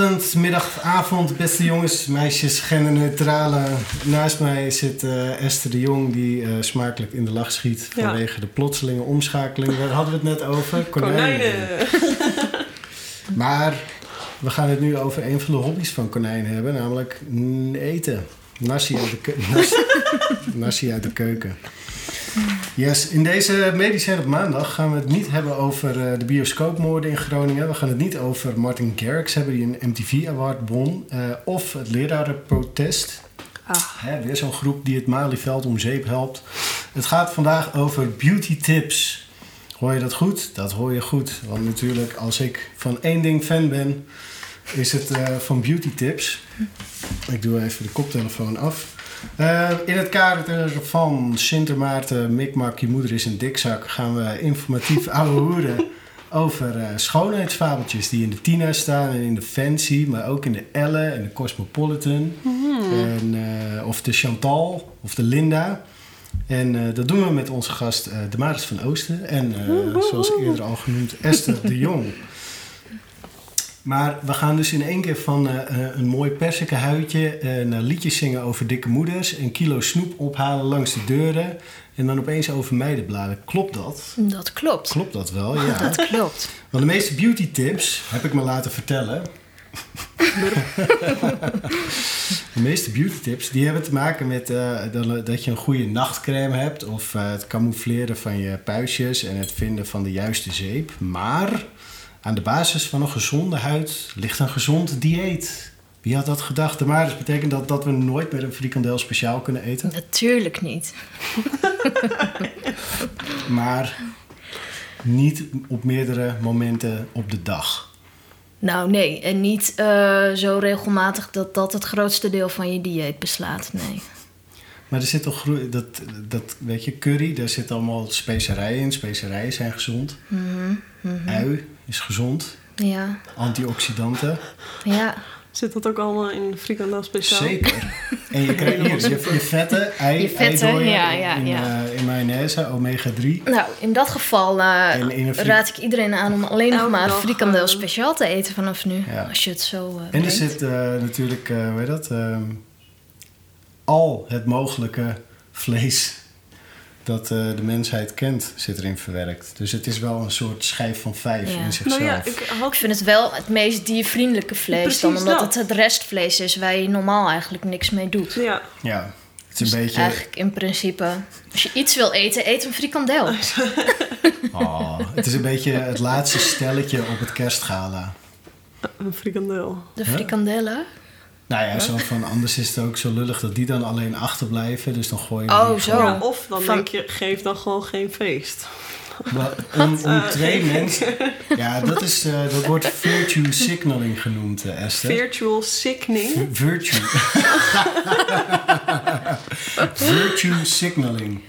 Goedeochtend, middag, avond, beste jongens, meisjes, genderneutrale. Naast mij zit eh, Esther de Jong, die eh, smakelijk in de lach schiet Ja. vanwege de plotselinge omschakeling. Waar hadden we het net over? Konijnen. Maar we gaan het nu over een van de hobby's van konijnen hebben, namelijk eten. Nasi uit de, nasi uit de keuken. Yes, in deze Medicijn op maandag gaan we het niet hebben over eh, de bioscoopmoorden in Groningen. We gaan het niet over Martin Garrix hebben die een MTV Award won. eh, of het lerarenprotest. Ah. Hè, weer zo'n groep die het Malieveld om zeep helpt. Het gaat vandaag over beauty tips. Hoor je dat goed? Dat hoor je goed. Want natuurlijk, als ik van één ding fan ben, is het eh, van beauty tips. Ik doe even de koptelefoon af. Eh, in het kader van Sint Maarten, Mikmak, je moeder is een dikzak, gaan we informatief ouwe hoeren over eh, schoonheidsfabeltjes die in de Tina staan en in de Fancy, maar ook in de Elle en de Cosmopolitan. En, eh, of de Chantal of de Linda. En dat doen we met onze gast eh de Maris van Oosten en zoals eerder al genoemd Esther de Jong. Maar we gaan dus in één keer van eh, eh, een mooi persikenhuidje eh, naar liedjes zingen over dikke moeders, een kilo snoep ophalen langs de deuren en dan opeens over meidenbladen. Klopt dat? Dat klopt. Klopt dat wel? Ja. Dat klopt. Want de meeste beauty tips, heb ik me laten vertellen. de meeste beauty tips, die hebben te maken met dat, dat je een goede nachtcreme hebt. Of het camoufleren van je puistjes en het vinden van de juiste zeep. Maar aan de basis van een gezonde huid ligt een gezond dieet. Wie had dat gedacht? Maar dus betekent dat dat we nooit meer een frikandel speciaal kunnen eten. Natuurlijk niet. Maar niet op meerdere momenten op de dag. Nou, nee. En niet eh, zo regelmatig dat dat het grootste deel van je dieet beslaat. Nee. Maar er zit toch dat, dat weet je, curry, daar zit allemaal specerijen in. Specerijen zijn gezond. Ui is gezond. Ja. Antioxidanten, Ja. Zit dat ook allemaal in frikandel speciaal? zeker. En je krijgt hier je, je vetten, ei, Je vetten, eidooien ja, ja, in, ja. eh, in mayonaise, omega 3. Nou, in dat geval eh, in raad ik iedereen aan om alleen nog maar frikandel eh, speciaal te eten vanaf nu. Ja. Als je het zo eh En er brengt. zit eh, natuurlijk, eh hoe heet dat, ehm, al het mogelijke vlees dat eh, de mensheid kent, zit erin verwerkt. Dus het is wel een soort schijf van vijf Ja. in zichzelf. Nou ja, ik Ik vind het wel het meest diervriendelijke vlees Precies dan, omdat dat. het het restvlees is waar je normaal eigenlijk niks mee doet. Ja, Ja, het is Dus een beetje... eigenlijk in principe, als je iets wil eten, eet een frikandel. Oh, het is een beetje het laatste stelletje op het kerstgala. een frikandel. De frikandellen. Nou ja, zo van, anders is het ook zo lullig dat die dan alleen achterblijven. Dus dan gooi je Oh, zo. Ja, of dan Van- denk je, geef dan gewoon geen feest. Om twee mensen... Ja, dat, is, eh, dat wordt virtue signaling genoemd, eh, Esther. Virtual sickening. V- Virtue. virtue signaling.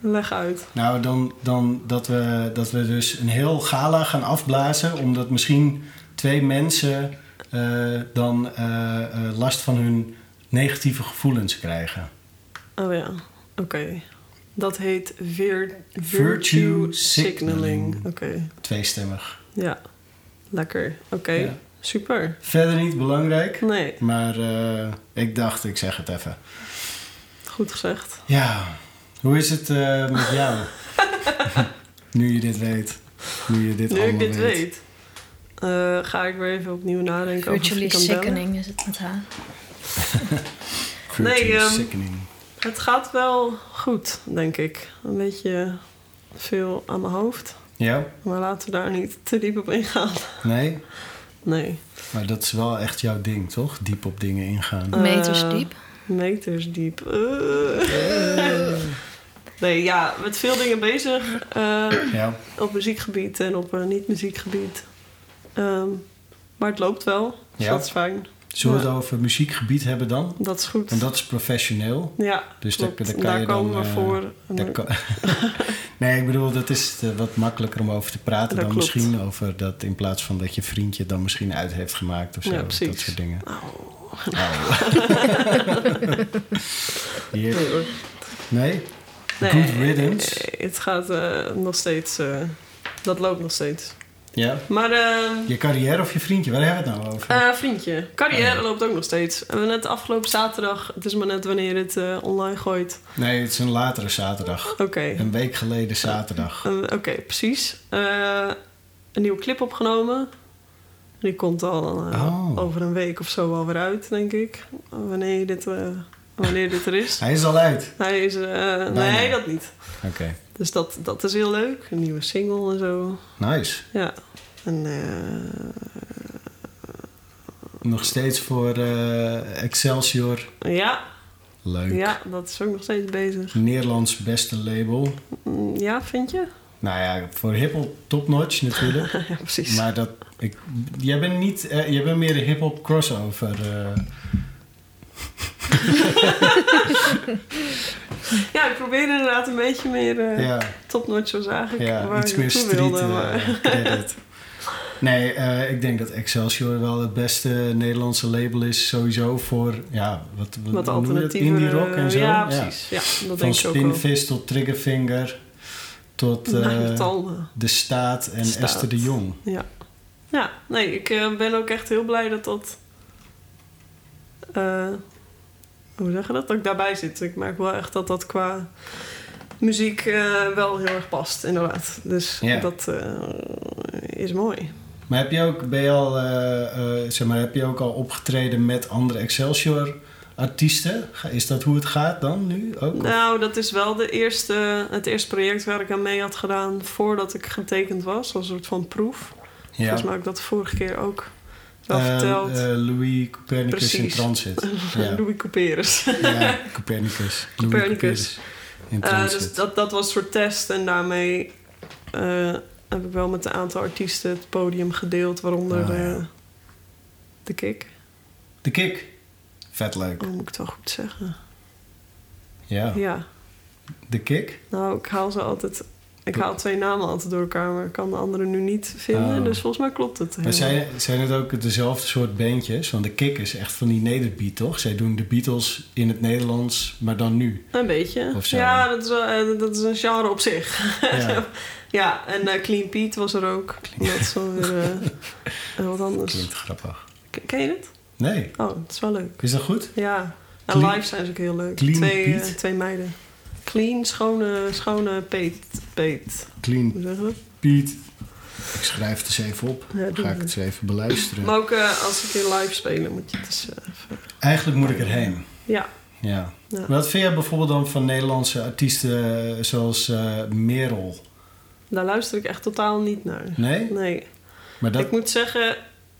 Leg uit. Nou, dan, dan dat, we, dat we dus een heel gala gaan afblazen, omdat misschien twee mensen eh, dan eh, eh, last van hun negatieve gevoelens krijgen. Oh ja, oké. Dat heet vir Virtue signaling. Oké, Tweestemmig. ja. Lekker. Oké, Ja. super. Verder niet belangrijk, Nee, maar eh, ik dacht, ik zeg het even. goed gezegd. Ja, hoe is het eh, met jou? nu je dit weet. Nu je dit Nu ik allemaal dit weet, eh, ga ik weer even opnieuw nadenken over Virtually frikandellen. sickening is het met haar. Nee, ehm, sickening. Het gaat wel goed, denk ik. Een beetje veel aan mijn hoofd. Ja? Maar laten we daar niet te diep op ingaan. Nee? Nee. Maar dat is wel echt jouw ding, toch? Diep op dingen ingaan. Eh, Meters diep. Meters diep. Eh. Nee, ja, met veel dingen bezig. eh, Ja. op muziekgebied en op eh, niet-muziekgebied. Ehm, maar het loopt wel. Dus Ja. dat is fijn. Zullen we Ja. het over muziekgebied hebben dan? Dat is goed. Want dat is professioneel. ja, Dus daar, kan daar je komen dan... we eh, voor. En kan- nee, ik bedoel, dat is eh, wat makkelijker om over te praten Dat dan klopt. misschien over dat in plaats van dat je vriendje dan misschien uit heeft gemaakt of zo. Ja, dat soort dingen. Au. Oh. Hier. Nee. Nee? Nee, Good riddance. Het gaat eh, nog steeds... eh, dat loopt nog steeds. Ja? Maar eh, Je carrière of je vriendje? Waar hebben we het nou over? eh, vriendje, carrière Oh, ja. loopt ook nog steeds. We hebben net afgelopen zaterdag, het is maar net wanneer je het eh, online gooit. nee, het is een latere zaterdag. Oké, Een week geleden zaterdag. Oké, precies. Eh, een nieuwe clip opgenomen. Die komt al Oh. over een week of zo alweer uit, denk ik. Wanneer dit, eh, wanneer dit er is. Hij is al uit. Hij is... eh, nee, dat niet. Oké. Dus dat, dat is heel leuk. Een nieuwe single en zo. Nice. Ja. En eh, Nog steeds voor eh, Excelsior. ja, Leuk. ja, dat is ook nog steeds bezig. Nederlands beste label. Mm, Ja, vind je? Nou ja, voor hiphop topnotch natuurlijk. ja, precies. maar dat... Ik, jij bent niet... eh, jij bent meer de hiphop crossover. Ja, ik probeer inderdaad een beetje meer uh, ja, topnotch, zo zag ik. ja, waar iets meer street wilde, eh, maar- credit. Nee, eh, ik denk dat Excelsior wel het beste Nederlandse label is sowieso voor... Ja, wat, wat, Wat. Indie rock en zo. Ja, precies. Ja, dat Van. Spinvis tot Triggerfinger tot Nou. De Staat en Staat. Esther de Jong. Ja. Ja, nee, ik ben ook echt heel blij dat dat... hoe zeg je dat? Dat ik daarbij zit. Ik merk wel echt dat dat qua muziek eh, wel heel erg past, inderdaad. Dus Ja. dat eh, is mooi. Maar heb je ook, ben je al, eh, zeg maar, heb je ook al opgetreden met andere Excelsior artiesten? Is dat hoe het gaat dan nu ook? Nou, dat is wel de eerste, het eerste project waar ik aan mee had gedaan voordat ik getekend was. Als een soort van proef. ja. Volgens mij heb ik dat de vorige keer ook wel Eh, verteld. eh, Louis Copernicus in transit. Ja, Louis Couperus. ja Copernicus. Louis Copernicus. Eh, dus dat, dat was een soort test. En daarmee heb ik wel met een aantal artiesten het podium gedeeld. Waaronder Ah, ja. de Kik. De Kik. Vet leuk. Oh, moet ik het wel goed zeggen? Ja. Ja. De Kik? Nou, ik haal ze altijd... Ik haal twee namen altijd door elkaar, maar ik kan de andere nu niet vinden. Oh. Dus volgens mij klopt het. Maar zijn, zijn het ook dezelfde soort bandjes? Want de Kik is echt van die nederbeat, toch? Zij doen de Beatles in het Nederlands, maar dan nu. Een beetje. Zo. Ja, dat is, wel, eh, dat is een genre op zich. Ja, Ja, en eh, Clean Pete was er ook. Dat is wel weer eh, wat anders. klinkt grappig. Ken- je het? Nee, Oh, het is wel leuk. is dat goed? Ja. En live zijn ze ook heel leuk. Clean twee, twee meiden. Clean, schone, schone peet. peet. Clean Hoe zeg je dat? Piet. Ik schrijf het eens even op. Ja, Ga ik het eens even beluisteren. Maar ook eh, als een keer live spelen, moet je het dus eh, even... Eigenlijk moet ik erheen. Ja. Ja. Ja. Maar Wat vind jij bijvoorbeeld dan van Nederlandse artiesten eh, zoals eh, Merel? Daar luister ik echt totaal niet naar. Nee? Nee. Maar dat... Ik moet zeggen,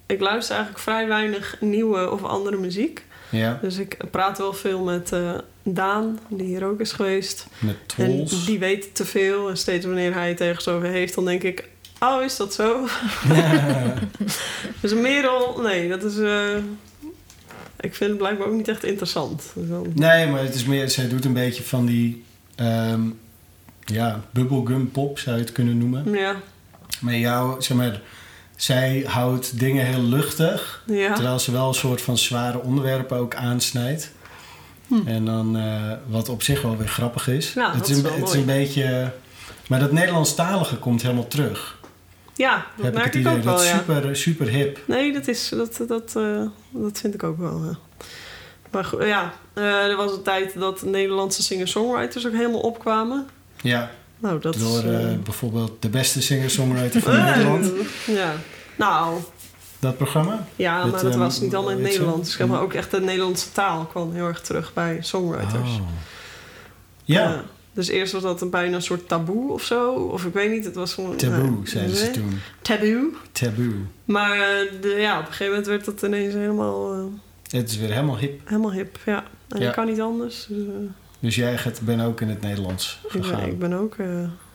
ik luister eigenlijk vrij weinig nieuwe of andere muziek. Ja, Dus ik praat wel veel met eh, Daan, die hier ook is geweest. met Trolls. En die weet te veel. En steeds wanneer hij het ergens over heeft, dan denk ik... Oh, is dat zo? Dus Merel, nee, dat is... eh, ik vind het blijkbaar ook niet echt interessant. Dus dan- nee, maar het is meer... Zij doet een beetje van die... ehm, ja, bubblegum pop zou je het kunnen noemen. Ja, Maar jou, zeg maar... Zij houdt dingen heel luchtig. ja. Terwijl ze wel een soort van zware onderwerpen ook aansnijdt. Hm. En dan, eh, wat op zich wel weer grappig is. Ja, het is, een, het is een beetje... Maar dat Nederlandstalige komt helemaal terug. ja, dat heb ik merk ik, ook wel, dat is ja. super, super hip. Nee, dat, is, dat, dat, eh, dat vind ik ook wel. Maar goed, ja, eh, er was een tijd dat Nederlandse singer-songwriters ook helemaal opkwamen. Ja, Nou, dat door is... bijvoorbeeld de beste singer-songwriter van Nederland. Ja. Nou, Dat programma? ja, maar dat ehm, was niet allemaal in het? Nederlands. Zeg maar ook echt de Nederlandse taal kwam heel erg terug bij songwriters. Oh. Ja. Dus eerst was dat een bijna een soort taboe of zo. Of ik weet niet, het was gewoon... taboe zeiden ze toen. Taboe. Taboe. Maar eh, de, ja, op een gegeven moment werd dat ineens helemaal, eh, Het is weer helemaal hip. helemaal hip. Ja, en Ja. dat kan niet anders. Dus, eh, Dus jij gaat, ben ook in het Nederlands ik, ben, gegaan. ik ben ook...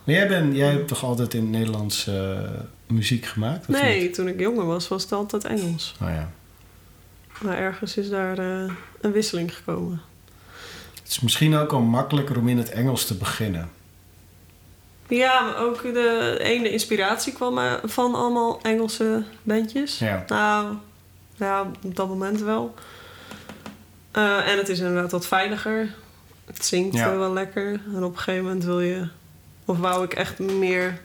Maar jij, ben, jij hebt toch altijd in het Nederlands muziek gemaakt? Of nee, niet? toen ik jonger was, was het altijd Engels. Oh ja. Maar ergens is daar eh, een wisseling gekomen. Het is misschien ook al makkelijker om in het Engels te beginnen. Ja, maar ook de ene inspiratie kwam eh, van allemaal Engelse bandjes. Ja. Nou, ja, op dat moment wel. Eh, en het is inderdaad wat veiliger. Het zingt Ja. wel lekker. En op een gegeven moment wil je... Of wou ik echt meer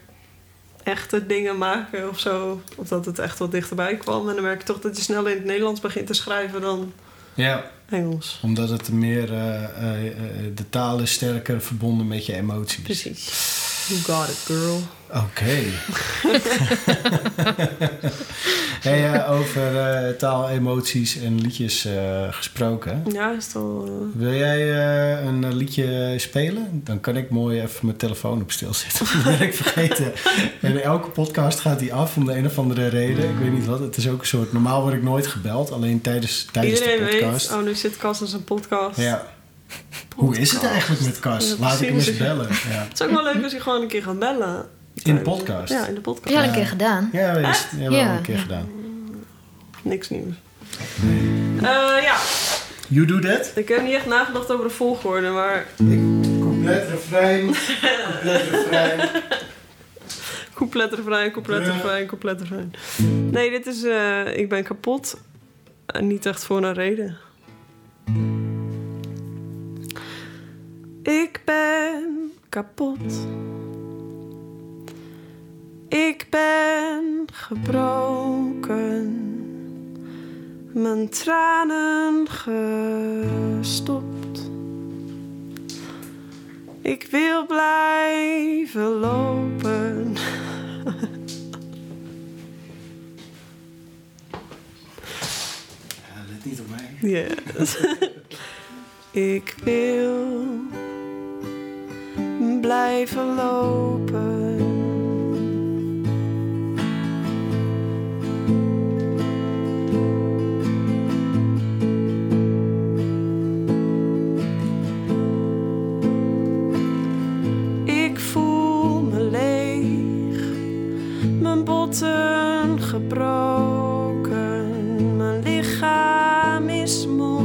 echte dingen maken of zo. Of dat het echt wat dichterbij kwam. En dan merk je toch dat je sneller in het Nederlands begint te schrijven dan Ja, Engels. omdat het meer... eh, eh, eh, de taal is sterker verbonden met je emoties. Precies. You got it, girl. Oké. hey, eh, over eh, taal, emoties en liedjes eh, gesproken. Ja, is al... eh, Wil jij een liedje spelen? Dan kan ik mooi even mijn telefoon op stil zetten. Dat ben ik vergeten. En elke podcast gaat die af om de een of andere reden. Ik weet niet wat. Het is ook een soort... Normaal word ik nooit gebeld. Alleen tijdens, tijdens Iedereen de podcast. weet, oh, nu zit Cas in zijn podcast. Ja. Hoe is het eigenlijk met Cas? Ja, Laat ik hem eens bellen. Ja. Het is ook wel leuk als je gewoon een keer gaat bellen. In de podcast? Ja, in de podcast. Ja, een keer gedaan. Ja, we Echt? hebben we al Ja, een keer gedaan. Niks nieuws. Eh, ja, You do that? ik heb niet echt nagedacht over de volgorde, maar... Compleet refrein. Compleet refrein. Couplet, refrein, couplet, refrein, couplet, refrein. Nee, dit is... eh, ik ben kapot. En niet echt voor een reden. Ik ben kapot. Ik ben gebroken. Mijn tranen gestopt. Ik wil blijven lopen. Ja, let niet op mij. Yes. ik wil blijven lopen. Gebroken, mijn lichaam is moe,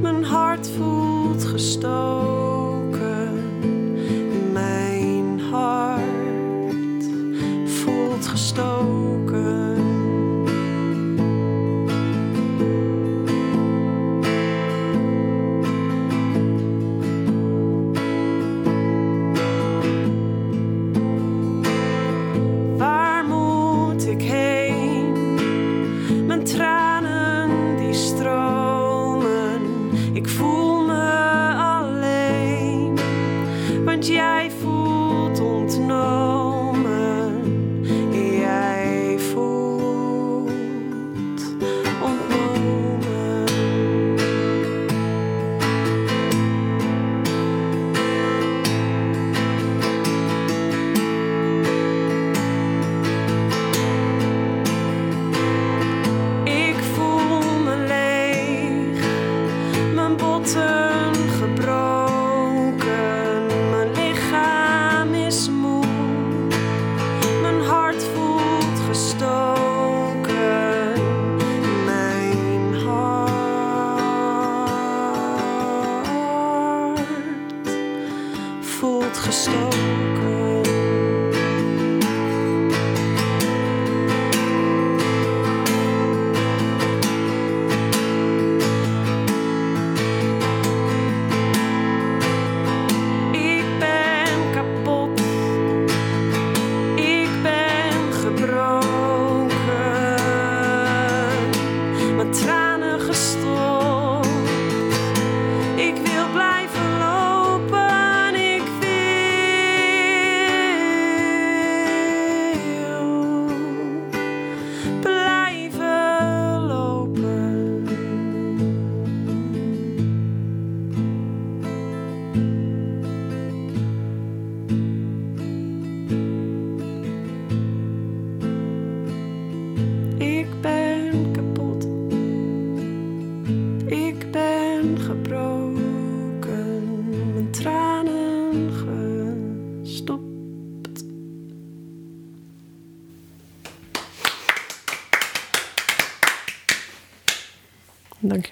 mijn hart voelt gestoken,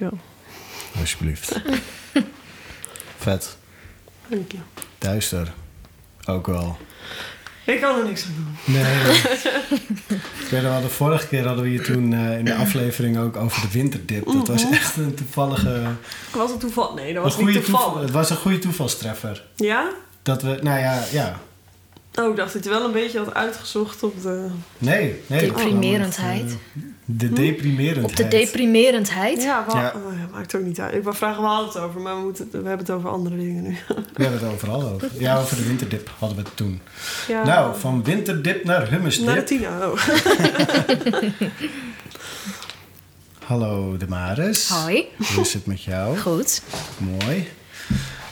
Dankjewel. Alsjeblieft. Vet. Dank je. Duister. Ook wel. Ik kan er niks aan doen. Nee. ik weet wel, de vorige keer hadden we hier toen eh, in de aflevering ook over de winterdip. Dat was Mhm. echt een toevallige... Was het toeval? Nee, dat Een was niet goede toeval, toevallig. het was een goede toevalstreffer. Ja? Dat we, nou ja, ja. Oh, ik dacht dat je wel een beetje had uitgezocht op de... Nee, nee. Deprimerendheid. eh, De deprimerendheid. Op de deprimerendheid. Ja, oh, ja, maakt ook niet uit. Ik wou vragen, we hadden het over, maar we, moeten, we hebben het over andere dingen nu. We hebben het overal over. Ja, over de winterdip hadden we het toen. Ja, Nou, van winterdip naar hummusdip. Naar de Tina, oh. Hallo de Maris. Hoi. Hoe is het met jou? Goed. Mooi.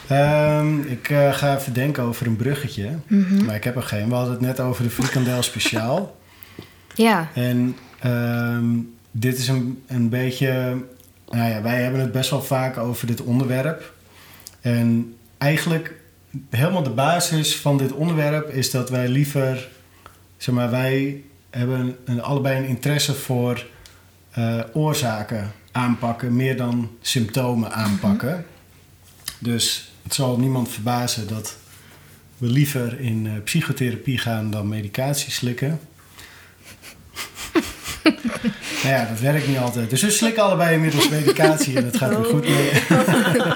Ehm, ik eh, ga even denken over een bruggetje. Mhm. Maar ik heb er geen. We hadden het net over de frikandel speciaal. Ja. En ehm, dit is een, een beetje... Nou ja, wij hebben het best wel vaak over dit onderwerp. En eigenlijk helemaal de basis van dit onderwerp is dat wij liever... Zeg maar, wij hebben een, allebei een interesse voor eh, oorzaken aanpakken... meer dan symptomen aanpakken. Dus het zal niemand verbazen dat we liever in eh, psychotherapie gaan dan medicatie slikken. nou ja, dat werkt niet altijd. Dus we slikken allebei inmiddels medicatie en het gaat weer goed mee.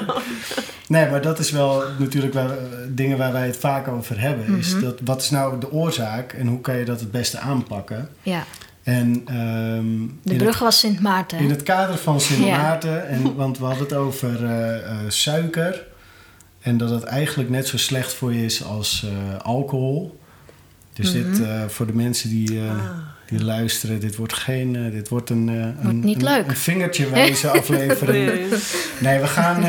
nee, maar dat is wel natuurlijk waar, we- dingen waar wij het vaak over hebben. Is dat, wat is nou de oorzaak en hoe kan je dat het beste aanpakken? Ja. En ehm, De brug was Sint Maarten. in het kader van Sint Ja. Maarten, en, want we hadden het over eh, eh, suiker. En dat het eigenlijk net zo slecht voor je is als eh, alcohol. Dus dit Mhm. eh, voor de mensen die, eh, Ah. die luisteren, dit wordt geen. dit wordt een, eh, een, niet een, leuk. een vingertje wijze aflevering. Nee. Nee, we gaan,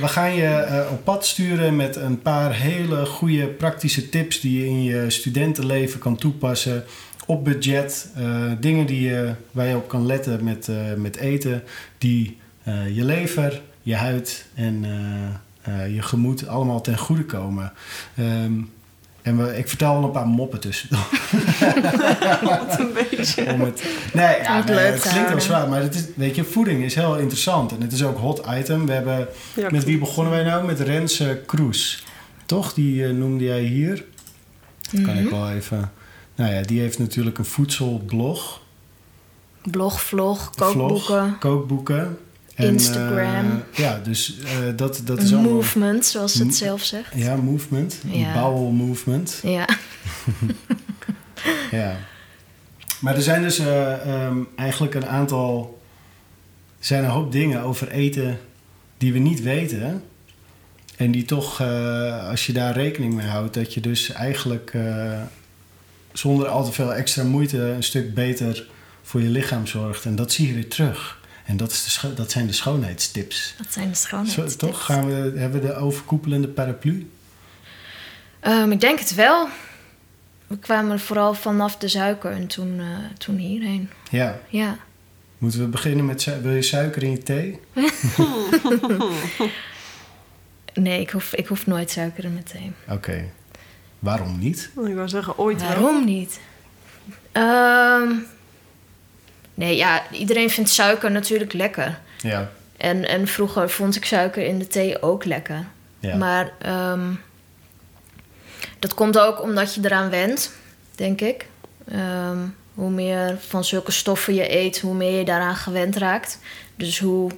we gaan je op pad sturen met een paar hele goede praktische tips die je in je studentenleven kan toepassen. Op budget. dingen die je, waar je op kan letten met, met eten. Die je lever, je huid en je gemoed allemaal ten goede komen. Ehm, en we, ik vertel al een paar moppen tussendoor. Wat een beetje. Om het, nee, ja, het nee, het klinkt wel zwaar, maar het is, weet je, voeding is heel interessant. En het is ook hot item. We hebben, Ja, met wie begonnen wij nou? Met Rens eh, Kroes. Toch? Die eh, noemde jij hier. Kan Mhm. ik wel even... Nou ja, die heeft natuurlijk een voedselblog. Blog, vlog, vlog, kookboeken. Kookboeken. Instagram. eh, ja, dus eh, dat, dat is allemaal... movement, zoals ze het zelf zegt. Ja, movement. Ja. Bowel movement. Ja. Ja. Maar er zijn dus eh, ehm, eigenlijk een aantal... Er zijn een hoop dingen over eten die we niet weten. En die toch, eh, als je daar rekening mee houdt... dat je dus eigenlijk eh, zonder al te veel extra moeite... een stuk beter voor je lichaam zorgt. En dat zie je weer terug. En dat, is de scho- dat zijn de schoonheidstips. Dat zijn de Zo, schoonheidstips. toch? Gaan we, hebben we de overkoepelende paraplu? Ehm, ik denk het wel. We kwamen vooral vanaf de suiker en toen, eh, toen hierheen. Ja. Ja. Moeten we beginnen met... su- Wil je suiker in je thee? Nee, ik hoef, ik hoef nooit suiker in mijn thee. Oké. Waarom niet? Ik wou zeggen, ooit wel. Waarom niet? Ehm, nee, ja, iedereen vindt suiker natuurlijk lekker. Ja. En, en vroeger vond ik suiker in de thee ook lekker. Ja. Maar ehm, dat komt ook omdat je eraan went, denk ik. Ehm, hoe meer van zulke stoffen je eet, hoe meer je daaraan gewend raakt. Dus hoe,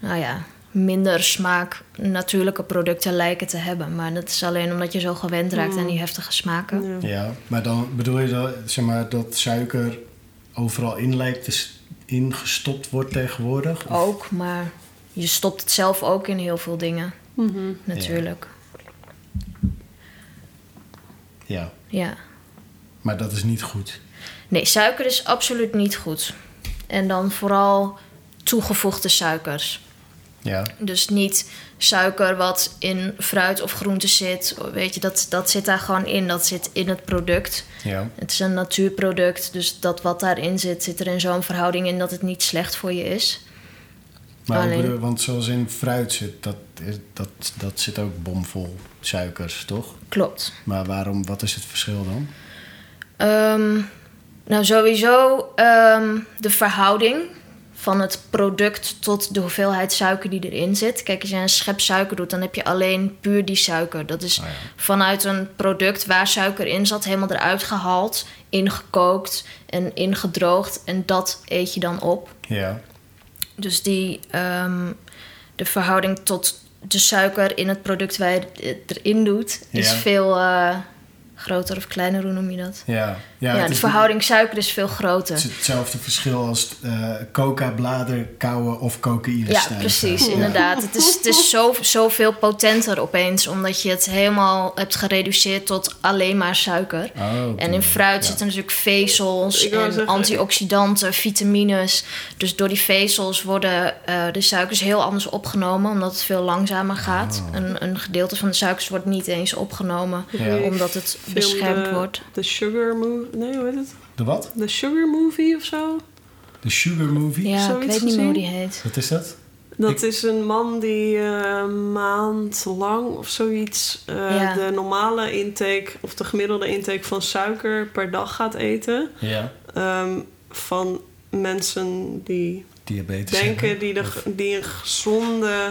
nou ja, minder smaak natuurlijke producten lijken te hebben. Maar dat is alleen omdat je zo gewend raakt aan die heftige smaken. Ja. Ja, maar dan bedoel je dat, zeg maar, dat suiker overal in lijkt te ingestopt wordt tegenwoordig? Of- Ook, maar je stopt het zelf ook in heel veel dingen, Mhm. natuurlijk. Ja, ja. maar dat is niet goed. Nee, suiker is absoluut niet goed. En dan vooral toegevoegde suikers. Ja, Dus niet suiker wat in fruit of groente zit. Weet je, dat, dat zit daar gewoon in. Dat zit in het product. ja, Het is een natuurproduct. Dus dat wat daarin zit, zit er in zo'n verhouding in dat het niet slecht voor je is. maar Alleen- bedoel, want zoals in fruit zit, dat, dat, dat zit ook bomvol suikers, toch? Klopt. Maar waarom, wat is het verschil dan? Ehm, nou, sowieso ehm, de verhouding van het product tot de hoeveelheid suiker die erin zit. Kijk, als je een schep suiker doet, dan heb je alleen puur die suiker. Dat is Ah, ja. vanuit een product waar suiker in zat, helemaal eruit gehaald, ingekookt en ingedroogd. En dat eet je dan op. Ja, Dus die, ehm, de verhouding tot de suiker in het product waar je het erin doet, is Ja. veel eh, Groter of kleiner, hoe noem je dat? Ja, Ja, de verhouding suiker is veel groter. Het is hetzelfde verschil als eh coca-blader kauwen of cocaïne Ja, precies, Ja. inderdaad. Het is, het is zo, zoveel potenter opeens, omdat je het helemaal hebt gereduceerd tot alleen maar suiker. Oh. En in fruit Ja. zitten natuurlijk vezels en zeggen- antioxidanten, vitamines. Dus door die vezels worden eh, de suikers heel anders opgenomen, omdat het veel langzamer gaat. Oh. Een, een gedeelte van de suikers wordt niet eens opgenomen, Ja. omdat het Film beschermd de- wordt. De Sugar Movie. Nee, hoe heet het? De wat? De Sugar Movie of zo? De Sugar Movie? Ja, ik weet niet meer hoe die heet. Wat is dat? Dat Ik- is een man die een maand lang of zoiets eh, Ja. de normale intake of de gemiddelde intake van suiker per dag gaat eten. Ja. Ehm, van mensen die Diabetes. denken hebben. die, de, die een gezonde.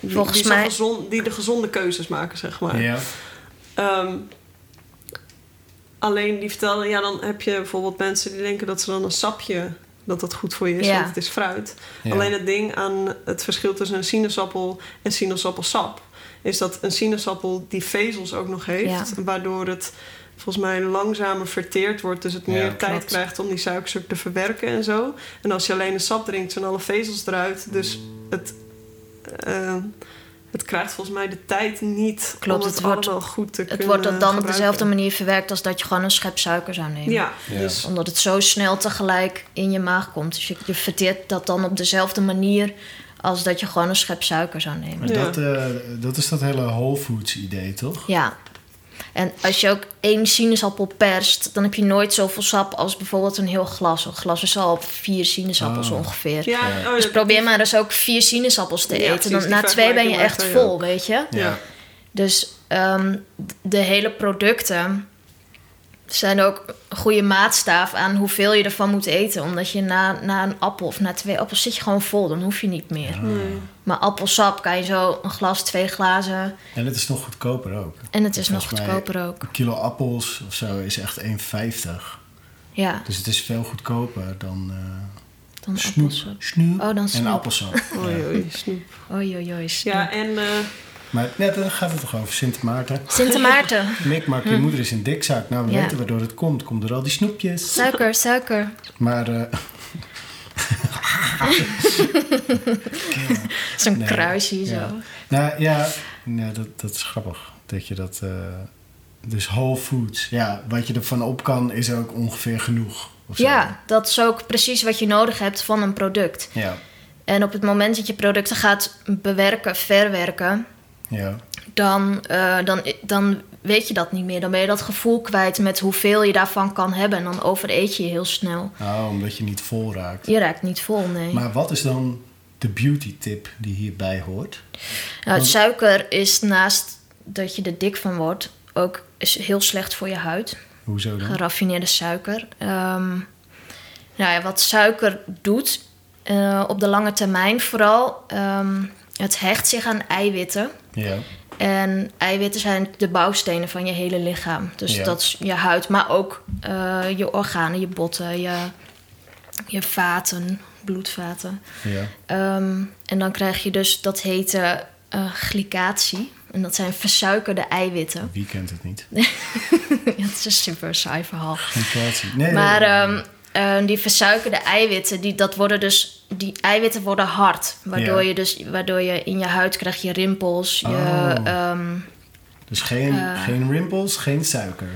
die- Volgens die, mij- gezond, die de gezonde keuzes maken, zeg maar. Ja. Ehm, alleen die vertelde, ja, dan heb je bijvoorbeeld mensen die denken dat ze dan een sapje, dat dat goed voor je is, Ja. want het is fruit. Ja. Alleen het ding aan het verschil tussen een sinaasappel en sinaasappelsap is dat een sinaasappel die vezels ook nog heeft, waardoor het volgens mij langzamer verteerd wordt, dus het Ja, meer tijd klopt. krijgt om die suikers ook te verwerken en zo. En als je alleen een sap drinkt, zijn alle vezels eruit, dus het eh, het krijgt volgens mij de tijd niet Klopt, om het het, wordt- allemaal goed te Het kunnen wordt dan op dezelfde manier verwerkt als dat je gewoon een schep suiker zou nemen. Ja, Ja. dus Omdat het zo snel tegelijk in je maag komt. Dus je, je verteert dat dan op dezelfde manier als dat je gewoon een schep suiker zou nemen. Maar Ja. dat, eh, dat is dat hele Whole Foods idee, toch? Ja. En als je ook één sinaasappel perst, dan heb je nooit zoveel sap als bijvoorbeeld een heel glas. Een glas is al op vier sinaasappels Oh. ongeveer. ja, Ja. oh, Dus probeer maar eens ook vier sinaasappels te Ja, eten. Dan, na twee ben je echt vol, ook. weet je. Ja. Dus ehm, de hele producten zijn ook een goede maatstaaf aan hoeveel je ervan moet eten. Omdat je na, na een appel of na twee appels zit je gewoon vol. Dan hoef je niet meer. Nee. Maar appelsap kan je zo een glas, twee glazen. En het is nog goedkoper ook. En het is nog Volgens goedkoper ook. Een kilo appels of zo is echt 1,50. Ja, Dus het is veel goedkoper dan eh dan snoep, appelsap. snoep Oh, dan en appelsap. Oei, Ja. oei, snoep. Oei, oei, oei. snoep. Ja, en eh, Maar net dan gaat het toch over Sint Maarten. Sint Maarten. Mick, je moeder is een dikzak. Nou, we Ja. weten waardoor het komt. Komt door al die snoepjes. Suiker, suiker. Maar eh, Zo'n Nee, kruisje ja. zo. nou ja, nee, dat, dat is grappig. Dat je dat... eh, dus Whole Foods. Ja, wat je ervan op kan is ook ongeveer genoeg. Ja, dat is ook precies wat je nodig hebt van een product. Ja, En op het moment dat je producten gaat bewerken, verwerken, ja. dan, eh, dan, dan weet je dat niet meer. Dan ben je dat gevoel kwijt met hoeveel je daarvan kan hebben. En dan overeet je je heel snel. Oh, omdat je niet vol raakt. Je raakt niet vol, nee. Maar wat is dan de beauty tip die hierbij hoort? Nou, het suiker is naast dat je er dik van wordt, ook is heel slecht voor je huid. Hoezo dan? Geraffineerde suiker. Ehm, nou ja, wat suiker doet, eh, op de lange termijn vooral, ehm, het hecht zich aan eiwitten. Ja, En eiwitten zijn de bouwstenen van je hele lichaam. Dus Ja. dat is je huid, maar ook eh, je organen, je botten, je, je vaten, bloedvaten. ja. Ehm, en dan krijg je dus, dat heet eh, eh, glycatie. En dat zijn versuikerde eiwitten. Wie kent het niet? ja, het is een super saai verhaal. Inflatie. Nee, Maar nee, ehm, eh, die versuikerde eiwitten, die, dat worden dus, die eiwitten worden hard. Waardoor, Ja. je dus, waardoor je in je huid krijg je rimpels. Je, Oh. ehm, Dus geen, eh, geen rimpels, geen suiker.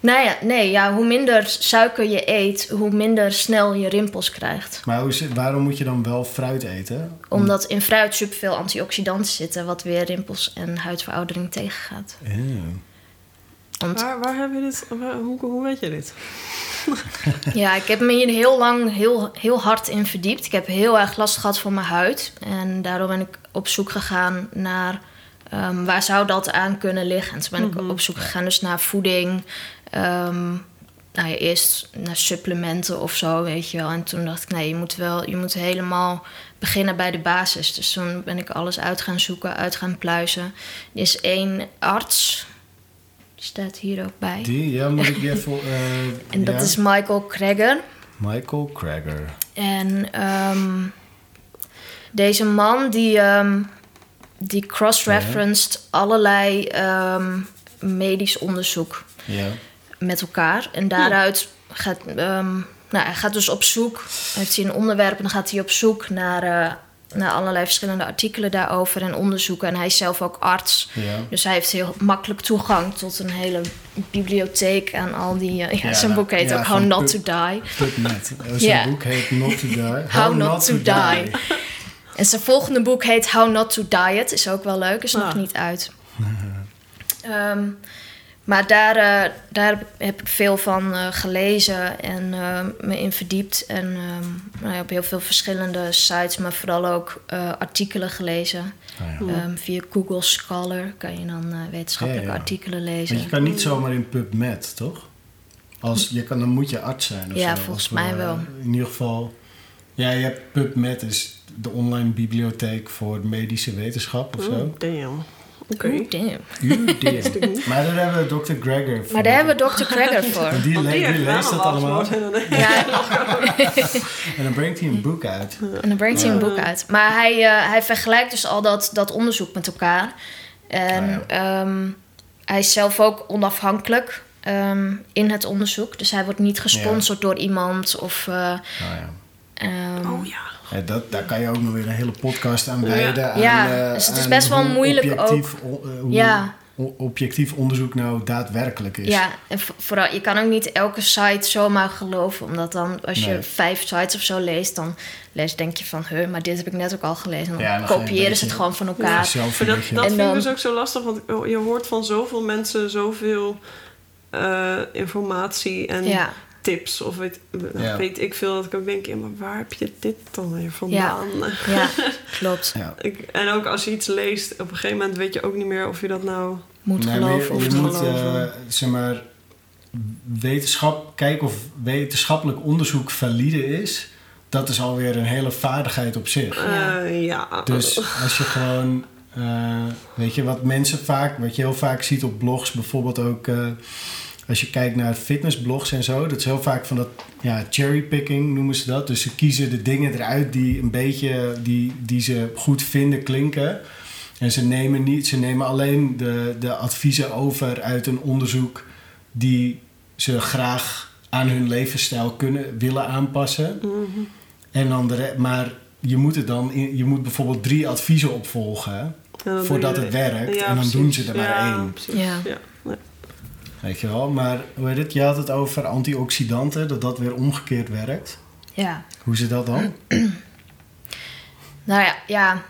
nou ja, nee, ja, hoe minder suiker je eet, hoe minder snel je rimpels krijgt. Maar hoe zit- waarom moet je dan wel fruit eten? Omdat in fruit superveel antioxidanten zitten, wat weer rimpels en huidveroudering tegengaat. Waar, waar heb je dit? waar- hoe, hoe weet je dit? Ja, ik heb me hier heel lang heel, heel hard in verdiept. Ik heb heel erg last gehad van mijn huid. En daardoor ben ik op zoek gegaan naar ehm, waar zou dat aan kunnen liggen. En toen ben ik op zoek gegaan dus naar voeding. ehm, nou ja, eerst naar supplementen of zo, weet je wel. En toen dacht ik, nee, je moet wel, je moet helemaal beginnen bij de basis. Dus toen ben ik alles uit gaan zoeken, uit gaan pluizen. Er is één arts, staat hier ook bij. die, ja, moet ik even... eh, En dat ja? is Michael Kreger. Michael Krager. En ehm, deze man die, ehm, die cross-referenced allerlei ehm, medisch onderzoek Ja. met elkaar. En daaruit gaat, nou, hij gaat dus op zoek, heeft hij een onderwerp en dan gaat hij op zoek naar, eh, naar allerlei verschillende artikelen daarover en onderzoeken. En hij is zelf ook arts. Ja. Dus hij heeft heel makkelijk toegang tot een hele bibliotheek en al die. eh, ja, Ja, zijn boek heet ja, ook How Not to Die. PubMed. Eh, Zijn Ja. boek heet Not to Die. How Not to Die. En zijn volgende boek heet How Not to Diet. Is ook wel leuk, is nog Ah. niet uit. Ehm, maar daar, eh, daar heb ik veel van eh, gelezen en eh, me in verdiept. En ehm, nou ja, op heel veel verschillende sites, maar vooral ook eh, artikelen gelezen. Oh, ja. Ehm, via Google Scholar kan je dan eh, wetenschappelijke Ja, ja. artikelen lezen. Want je kan niet zomaar in PubMed, toch? Als, je kan, dan moet je arts zijn of Ja, zo. volgens mij wel. In ieder geval... Ja, je hebt PubMed, is de online bibliotheek voor medische wetenschap of zo. Oh, damn. Oké. Damn. You did. maar daar hebben we Dr. Gregor voor. Maar daar hebben we Dr. Gregor voor. Want die, le- die heeft leest dat allemaal. naamafwoord en dan- Ja, En dan brengt hij een boek uit. En dan brengt hij een boek uit. Maar hij, eh, hij vergelijkt dus al dat, dat onderzoek met elkaar. En Ah, ehm, hij is zelf ook onafhankelijk ehm, in het onderzoek. Dus hij wordt niet gesponsord door iemand. Of, eh, Nou ja. ehm, Oh ja. Ja, dat, daar kan je ook nog weer een hele podcast aan wijden. Ja, eh, dus het is aan best wel moeilijk objectief, o- eh, hoe Ja. objectief onderzoek nou daadwerkelijk is. ja, en vo- vooral, je kan ook niet elke site zomaar geloven. Omdat dan, als Nee. je vijf sites of zo leest, dan lees, denk je van... Huh, maar dit heb ik net ook al gelezen. En dan Ja, dan kopiëren ze het gewoon van Ja. elkaar. Maar dat, dat En vind ik dus ook zo lastig, want je hoort van zoveel mensen zoveel eh, informatie en Ja. Tips. Of weet, Ja. weet ik veel, dat ik ook denk, ja, maar waar heb je dit dan weer vandaan? Ja, klopt. Ja. Ik, en ook als je iets leest, op een gegeven moment weet je ook niet meer of je dat nou... Moet Nee, geloven je, of je niet moet, geloven. eh, zeg maar, wetenschap, kijken of wetenschappelijk onderzoek valide is. Dat is alweer een hele vaardigheid op zich. Ja. eh, ja. Dus als je gewoon, eh, weet je, wat mensen vaak, wat je heel vaak ziet op blogs, bijvoorbeeld ook eh, als je kijkt naar fitnessblogs en zo, dat is heel vaak van dat, ja, cherrypicking noemen ze dat. Dus ze kiezen de dingen eruit die een beetje, die, die ze goed vinden klinken. En ze nemen, niet, ze nemen alleen de, de adviezen over uit een onderzoek die ze graag aan hun levensstijl kunnen willen aanpassen. Mhm. En dan de maar je moet, het dan je moet bijvoorbeeld drie adviezen opvolgen voordat het werkt. Ja, en dan precies. doen ze er maar Ja, één. precies. Ja. Weet je wel? Maar hoe heet het? Je had het over antioxidanten, dat dat weer omgekeerd werkt. Ja. Hoe zit dat dan? Nou ja, ja.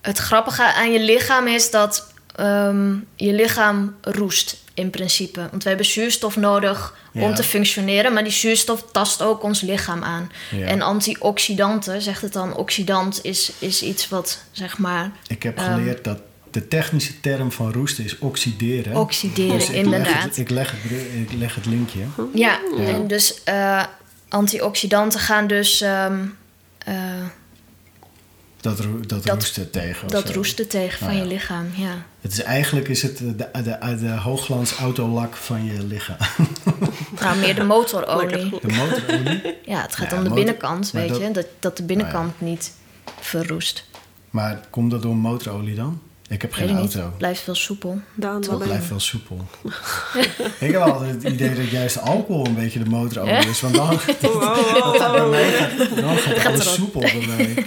Het grappige aan je lichaam is dat ehm, je lichaam roest in principe. Want we hebben zuurstof nodig om te functioneren, maar die zuurstof tast ook ons lichaam aan. Ja. En antioxidanten, zegt het dan, oxidant is, is iets wat zeg maar Ik heb Ehm. geleerd dat de technische term van roesten is oxideren. oxideren, Dus ik leg inderdaad. het- ik, leg het, ik leg het linkje. Ja, Ja. en dus eh, antioxidanten gaan dus ehm, eh, Dat, dat, Dat- roesten tegen. dat zo. roesten tegen van Nou ja. je lichaam. Ja. Het is, eigenlijk is het de, de, de, de hoogglans autolak van je lichaam. Nou, meer de motorolie. De motorolie. Ja, het gaat Ja, om de motor- binnenkant, weet dat- je. Dat, dat de binnenkant niet verroest. Maar komt dat door motorolie dan? Ik heb geen auto. Het blijft wel soepel. Daan, Het blijft wel soepel. ik heb altijd het idee dat juist alcohol een beetje de motorolie is. Want dan, mij gaat, dan gaat Gaat alles soepel bij mij.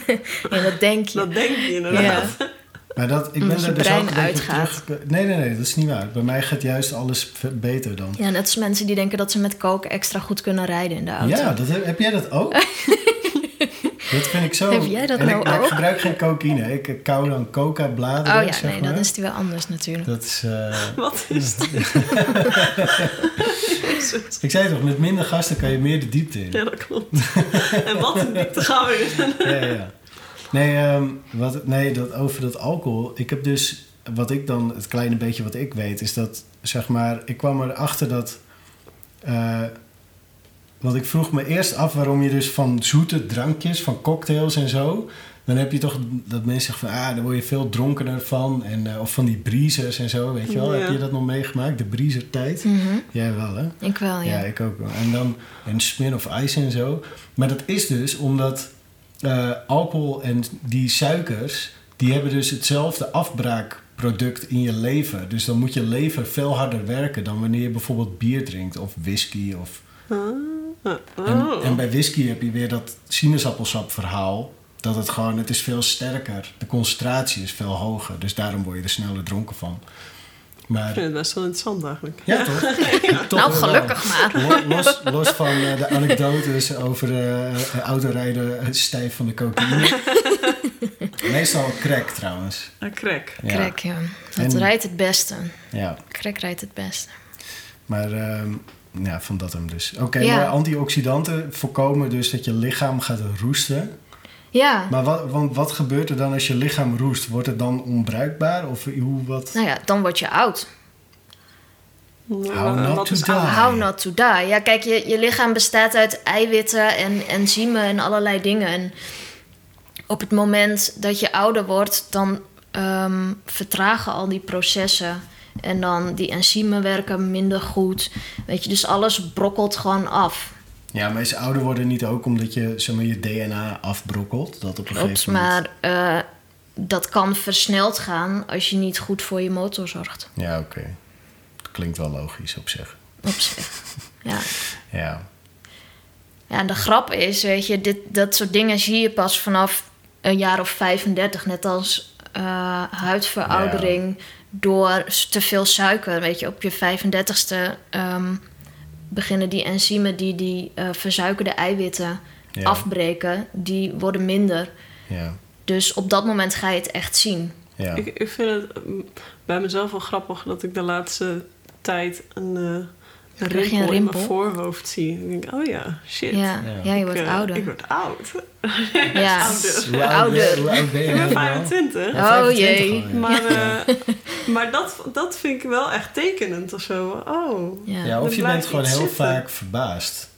Ja, dat denk je. Dat denk je inderdaad. Ja. Maar dat, ik ben Omdat daar dus ook uitgaat. terug... Nee, nee, nee, dat is niet waar. Bij mij gaat juist alles beter dan. Ja, net als mensen die denken dat ze met koken extra goed kunnen rijden in de auto. Ja, dat heb, heb jij dat ook? Dat vind ik zo... Heb jij dat en nou ik, maar ik ook? gebruik geen cocaïne. Ik kauw dan coca-bladeren, Oh ja, zeg nee, maar. dan is die wel anders natuurlijk. Dat is... eh, Wat is ik zei toch, met minder gasten kan je meer de diepte in. Ja, dat klopt. en wat een diepte gaan we in. ja, ja. Nee, ehm, wat, nee dat, over dat alcohol. Ik heb dus, wat ik dan, het kleine beetje wat ik weet, is dat, zeg maar, ik kwam erachter dat. eh, want ik vroeg me eerst af waarom je dus van zoete drankjes, van cocktails en zo. Dan heb je toch dat mensen zeggen van, ah, daar word je veel dronkener van. En, eh, of van die breezers en zo, weet je wel. Ja. Heb je dat nog meegemaakt, de breezertijd? Mhm. Jij wel, hè? Ik wel, ja. Ja, ik ook wel. En dan en Smin of Ice en zo. Maar dat is dus omdat eh, alcohol en die suikers... die hebben dus hetzelfde product in je lever. Dus dan moet je lever veel harder werken dan wanneer je bijvoorbeeld bier drinkt of whisky. Of... Ah, En, oh. en bij whisky heb je weer dat sinaasappelsap verhaal. Dat het gewoon, het is veel sterker. De concentratie is veel hoger. Dus daarom word je er sneller dronken van. Ik Maar vind het best wel interessant eigenlijk. ja, toch? Toch nou, wel. gelukkig maar. Lo- Los, los van eh, de anekdotes over eh, autorijden eh, stijf van de cocaïne. Meestal crack trouwens. Een crack. Ja. Crack, ja. Dat En- rijdt het beste. Ja, Crack rijdt het beste. maar ehm, ja, van dat hem dus. Oké, Ja. maar antioxidanten voorkomen dus dat je lichaam gaat roesten. Ja, Maar wat, want wat gebeurt er dan als je lichaam roest? Wordt het dan onbruikbaar? Of hoe, wat? nou ja, dan word je oud. How not to die. How not to die. Ja, kijk, je, je lichaam bestaat uit eiwitten en enzymen en allerlei dingen. En op het moment dat je ouder wordt, dan ehm, vertragen al die processen. En dan die enzymen werken minder goed. Weet je, dus alles brokkelt gewoon af. Ja, maar is ouder worden niet ook omdat je zeg maar, je DNA afbrokkelt? Dat op een Klopt, gegeven moment... maar eh, dat kan versneld gaan als je niet goed voor je motor zorgt. Ja, oké. Klinkt wel logisch op zich. Op zich. Ja. Ja. Ja, en de grap is, weet je, dit, dat soort dingen zie je pas vanaf een jaar of 35. Net als eh, huidveroudering door te veel suiker. Weet je, op je 35ste ehm, beginnen die enzymen die die eh, versuikerde eiwitten Ja. afbreken, die worden minder. Ja. Dus op dat moment ga je het echt zien. Ja. Ik, ik vind het bij mezelf wel grappig dat ik de laatste tijd een, eh, een Krijg je een rimpel in mijn voorhoofd zie. Ik denk, oh ja, shit. Ja, Ja. ja. je wordt Ik, eh, ouder. Ik word oud. ja. ouder. Ik ben nou? 25. Oh, 25 jee. al, ja. Maar, eh, maar dat, dat vind ik wel echt tekenend of zo. Oh. Ja. Ja, of je bent gewoon heel zitten. vaak verbaasd.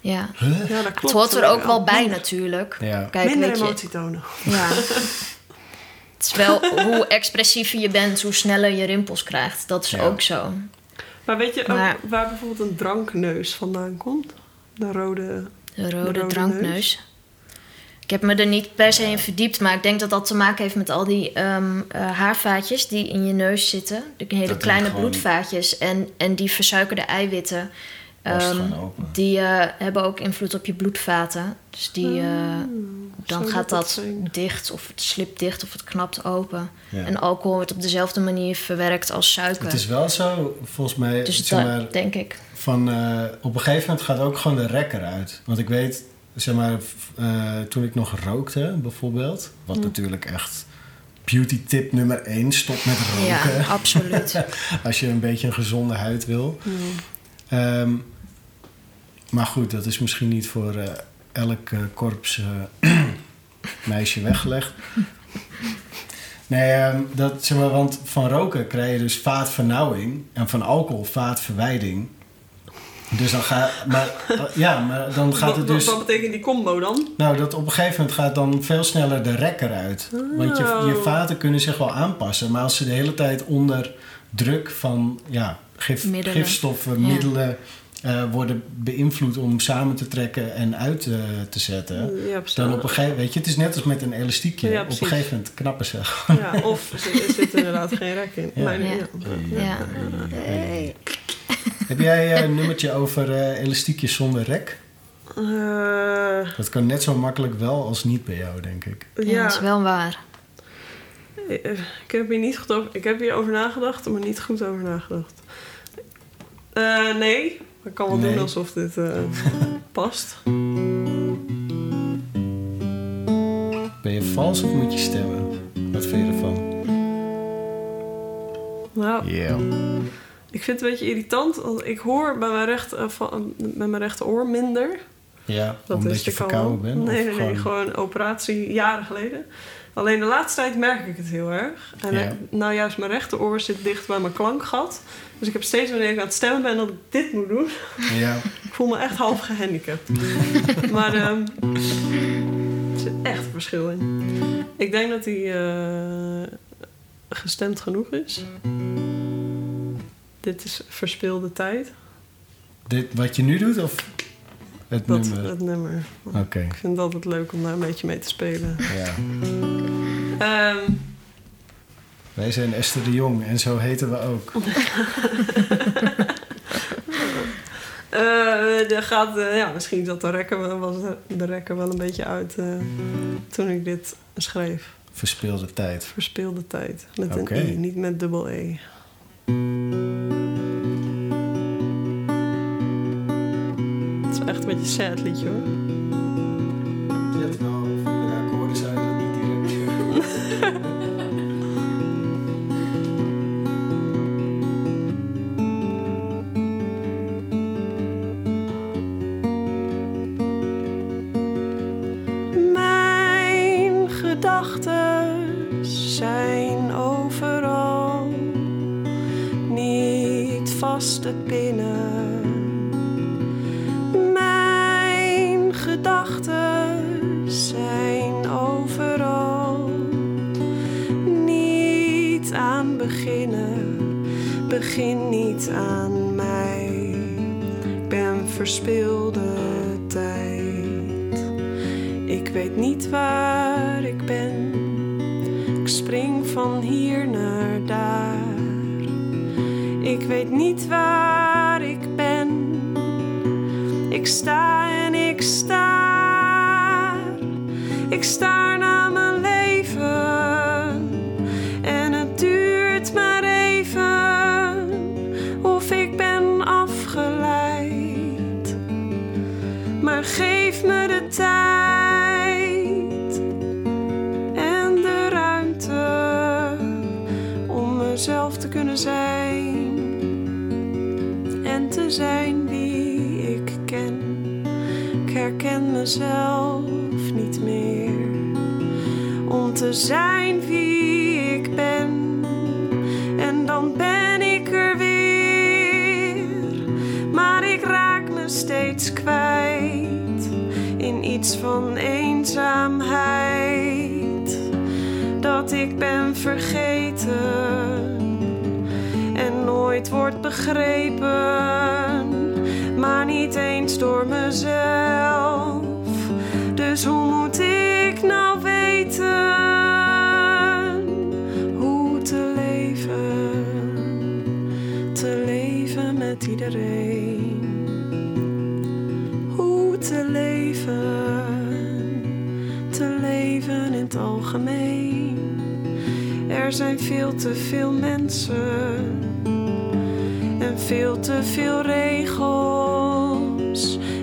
ja. Huh? Ja, dat klopt. Het hoort er ook wel bij natuurlijk. Ja. Kijk, Minder weet je, emotie tonen. Ja. Het is wel hoe expressiever je bent, hoe sneller je rimpels krijgt. Dat is Ja. ook zo. Maar weet je ook Maar- waar bijvoorbeeld een drankneus vandaan komt? De rode... De rode, rode drankneus. neus. Ik heb me er niet per se in verdiept, maar ik denk dat dat te maken heeft met al die ehm, eh, haarvaatjes die in je neus zitten. De hele Dat kleine bloedvaatjes en, en die versuikerde eiwitten. Ehm, die eh, hebben ook invloed op je bloedvaten. Dus die, eh, dan zo gaat dat zijn. dicht of het slipt dicht of het knapt open. Ja. En alcohol wordt op dezelfde manier verwerkt als suiker. Het is wel zo, volgens mij, dus zeg dat maar, denk ik. van, eh, op een gegeven moment gaat ook gewoon de rekker uit. Want ik weet, zeg maar, eh, toen ik nog rookte bijvoorbeeld, wat Hm. natuurlijk echt beauty tip nummer 1, stop met roken. Ja, absoluut. Als je een beetje een gezonde huid wil. Ehm, maar goed, dat is misschien niet voor eh, elk eh, korps eh, meisje weggelegd. Nee, ehm, dat, zeg maar, want van roken krijg je dus vaatvernauwing en van alcohol vaatverwijding. Dus dan gaat, maar ja, maar dan gaat wat, het dus. wat betekent die combo dan? Nou, dat op een gegeven moment gaat dan veel sneller de rekker uit. Want je, je Oh. vaten kunnen zich wel aanpassen, maar als ze de hele tijd onder druk van ja, gif, Middelen. gifstoffen, Ja. middelen eh, worden beïnvloed om samen te trekken en uit eh, te zetten. Ja. Dan op een gegeven weet je, het is net als met een elastiekje. Ja, op een gegeven moment knappen ze gewoon. Ja, of er zit, er inderdaad geen rek in. Ja. Maar, Ja. ja. Ja. Heb jij eh, een nummertje over eh, elastiekjes zonder rek? Eh, Dat kan net zo makkelijk wel als niet bij jou, denk ik. Ja, ja, dat is wel waar. Ik heb hier niet goed over, ik heb hier over nagedacht, maar niet goed over nagedacht. Eh, nee, ik kan wel Nee. doen alsof dit eh, past. Ben je vals of moet je stemmen? Wat vind je ervan? Nou, Ja. ik vind het een beetje irritant, want ik hoor bij mijn, recht, eh, van, met mijn rechteroor minder. Ja, Dat omdat je verkouden bent? Nee, nee, nee, gewoon een operatie jaren geleden. Alleen de laatste tijd merk ik het heel erg. En Ja. eh, nou juist mijn rechteroor zit dicht bij mijn klankgat. Dus ik heb steeds wanneer ik aan het stemmen ben dat ik dit moet doen. Ja. Ik voel me echt half gehandicapt. maar ehm, er zit echt een verschil in. Ik denk dat hij eh, gestemd genoeg is. Dit is verspilde tijd. Dit, wat je nu doet of het Dat, nummer? het nummer. Oké, Ik vind het altijd leuk om daar een beetje mee te spelen. ja. Ehm, Wij zijn Esther de Jong en zo heten we ook. Uh, er gaat, uh, ja, misschien zat de rekker, was de rekker wel een beetje uit uh, toen ik dit schreef. Verspeelde tijd. Verspeelde tijd. Met okay. een I, niet met dubbel E. Het is wel echt een beetje een sad liedje hoor. Ja, Mijn gedachten zijn overal niet aan beginnen. Begin niet aan mij. Ik ben verspilde tijd. Ik weet niet waar ik ben spring van hier naar daar. Weet niet waar ik ben. Ik sta en ik sta. Ik sta zijn wie ik ken. Ik herken mezelf niet meer om te zijn wie ik ben. En dan ben ik er weer, maar ik raak me steeds kwijt in iets van eenzaamheid dat ik ben vergeten begrepen, maar niet eens door mezelf. Dus hoe moet ik nou weten hoe te leven, te leven met iedereen, hoe te leven, te leven in het algemeen. Er zijn veel te veel mensen veel te veel regels.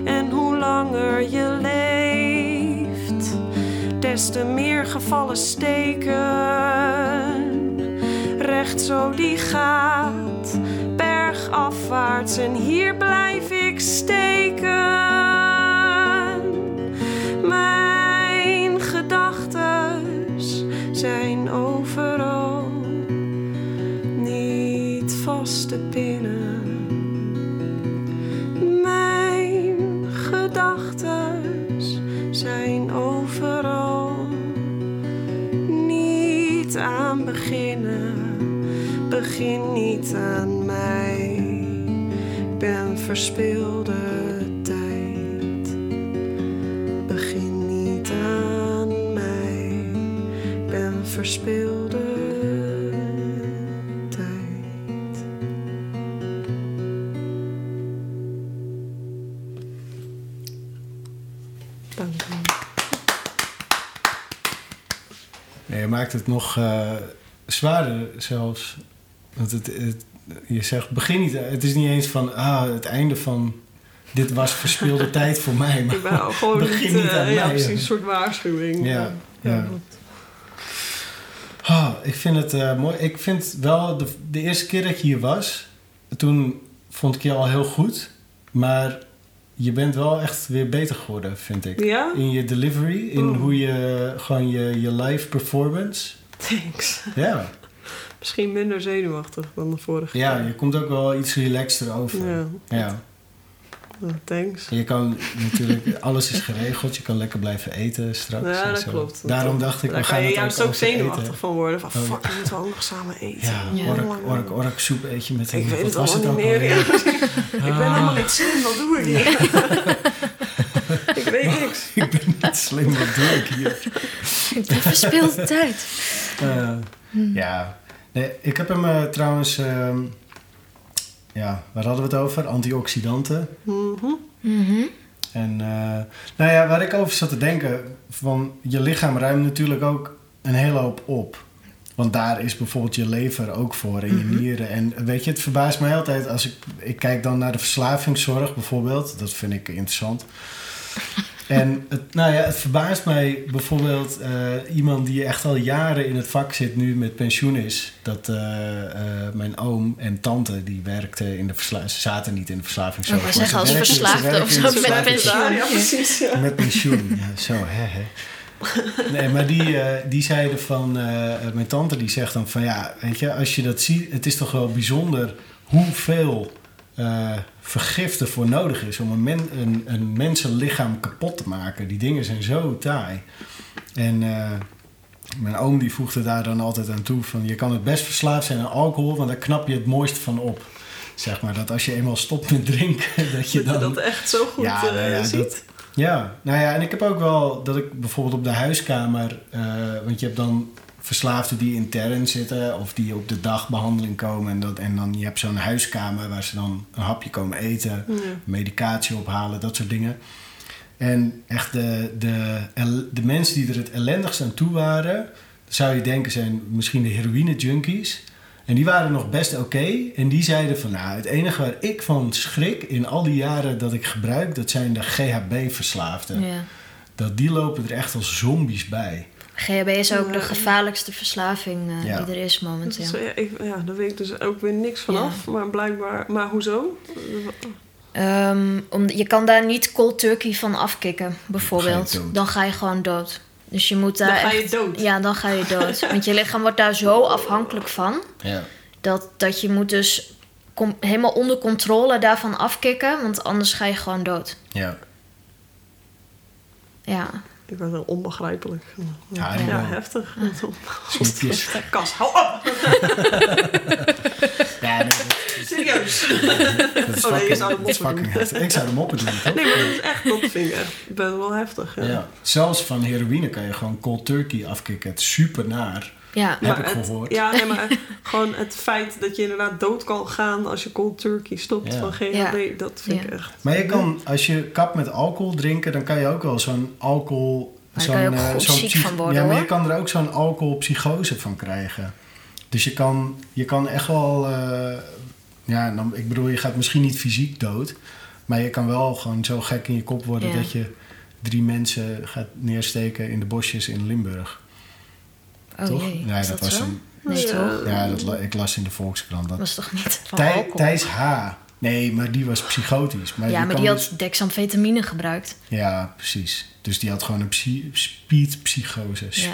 En hoe langer je leeft, des te meer gevallen steken. Recht zo die gaat, bergafwaarts en hier blijf ik steken. Ben verspilde tijd. Begin niet aan mij. Ik ben verspilde tijd. Dank u. Nee, je maakt het nog uh, zwaarder zelfs. Want het, je zegt, begin niet. Het is niet eens van ah, het einde van. Dit was verspilde tijd voor mij. Maar Ik ben gewoon begin niet, niet aan eh, ja, mij. precies, een soort waarschuwing. Ja, ja. Ah, ik vind het eh, mooi. Ik vind wel, de, de eerste keer dat je hier was, toen vond ik je al heel goed. Maar je bent wel echt weer beter geworden, vind ik. Ja? In je delivery, in Oh. hoe je gewoon je, je live performance. Thanks. Ja. Misschien minder zenuwachtig dan de vorige ja, keer. je komt ook wel iets relaxter over. Ja. ja. Oh, thanks. En Je kan natuurlijk, alles is geregeld. Je kan lekker blijven eten straks. Ja, dat zo. klopt. Daarom dacht ik, we gaan je het juist ook zenuwachtig eten. van worden. Van Oh, ja. fuck, we moeten ook nog samen eten. Ja, Ja. ork, ork, ork soep eet je met een... Ik weet wat het was allemaal niet ook meer. ik ben helemaal niet slim, wat doe ik hier? ik weet niks. ik ben niet slim, wat doe ik hier? Ik ben verspilde tijd. Eh, Ja, Nee, ik heb hem uh, trouwens... Uh, ja, waar hadden we het over? Antioxidanten. Mm -hmm. En uh, nou ja, waar ik over zat te denken... van je lichaam ruimt natuurlijk ook een hele hoop op. Want daar is bijvoorbeeld je lever ook voor en je Mhm. nieren. En weet je, het verbaast mij altijd als ik... Ik kijk dan naar de verslavingszorg bijvoorbeeld. Dat vind ik interessant. En het, nou ja, het verbaast mij bijvoorbeeld uh, iemand die echt al jaren in het vak zit, nu met pensioen is. Dat uh, uh, mijn oom en tante, die werkten in de verslaving, ze zaten niet in de verslavingszorg. Ik maar zeggen als verslaafde of zo met pensioen. Ja, precies. Ja. Met pensioen, ja, zo hè hè. Nee, maar die, uh, die zeiden van, uh, mijn tante die zegt dan van ja, weet je, als je dat ziet, het is toch wel bijzonder hoeveel uh, vergif ervoor nodig is om een, men, een, een mensenlichaam kapot te maken. Die dingen zijn zo taai. En uh, mijn oom die voegde daar dan altijd aan toe van je kan het best verslaafd zijn aan alcohol, want daar knap je het mooist van op. Zeg maar dat als je eenmaal stopt met drinken, dat je dan. Dat, dat echt zo goed ja, nou ja, ziet. Dat, ja, nou ja, en ik heb ook wel dat ik bijvoorbeeld op de huiskamer, uh, want je hebt dan verslaafden die intern zitten of die op de dagbehandeling komen. En, dat, en dan je hebt zo'n huiskamer waar ze dan een hapje komen eten, ja. medicatie ophalen, dat soort dingen. En echt de, de, de mensen die er het ellendigst aan toe waren, zou je denken zijn misschien de heroïne junkies. En die waren nog best oké. Okay. En die zeiden van, nou, het enige waar ik van schrik in al die jaren dat ik gebruik, dat zijn de GHB-verslaafden. Ja. Dat die lopen er echt als zombies bij. GHB is ook de gevaarlijkste verslaving uh, Ja. die er is momenteel. Ja, ik, ja, daar weet ik dus ook weer niks van Ja. af. Maar blijkbaar... Maar hoezo? Ehm, om, je kan daar niet cold turkey van afkicken, bijvoorbeeld. Dan ga je dood. Dan ga je gewoon dood. Dus je moet daar Dan ga je echt- dood? Ja, dan ga je dood. Want je lichaam wordt daar zo afhankelijk van... Ja. dat, dat je moet dus helemaal onder controle daarvan afkicken... want anders ga je gewoon dood. Ja. Ja, vind het wel onbegrijpelijk. Ja, Ja, ja. heftig. Snoepjes. Kas, hou op! Ja, nee, Serieus. dat is Oh, nee, je fucking, zou de moppen doen. heftig. Ik zou de moppen doen, toch? Nee, maar dat is echt, dat vind ik echt best wel heftig. Ja. Ja. Zelfs van heroïne kan je gewoon cold turkey afkicken. Het is super naar. Ja. Heb ik het, gehoord. Ja, nee, maar gewoon het feit dat je inderdaad dood kan gaan als je cold turkey stopt Ja. van GHB, Ja. dat vind ik Ja. echt. Maar je kan, als je kap met alcohol drinken, dan kan je ook wel zo'n alcohol... Daar kan je ook eh, goed zo'n ziek psych- van worden, Ja, maar je kan er ook zo'n alcoholpsychose van krijgen. Dus je kan, je kan echt wel... eh, ja, dan, ik bedoel, je gaat misschien niet fysiek dood. Maar je kan wel gewoon zo gek in je kop worden Ja. dat je drie mensen gaat neersteken in de bosjes in Limburg. Oh toch? jee, Ja, is dat, dat, was zo? een... Nee, Ja. toch? Ja, dat, ik las in de Volkskrant. Dat, Dat was toch niet van Thij-? Thijs H. Nee, maar die was psychotisch. Maar ja, maar kan die dus- had dexamfetamine gebruikt. Ja, precies. Dus die had gewoon een psy- speedpsychose. Ja.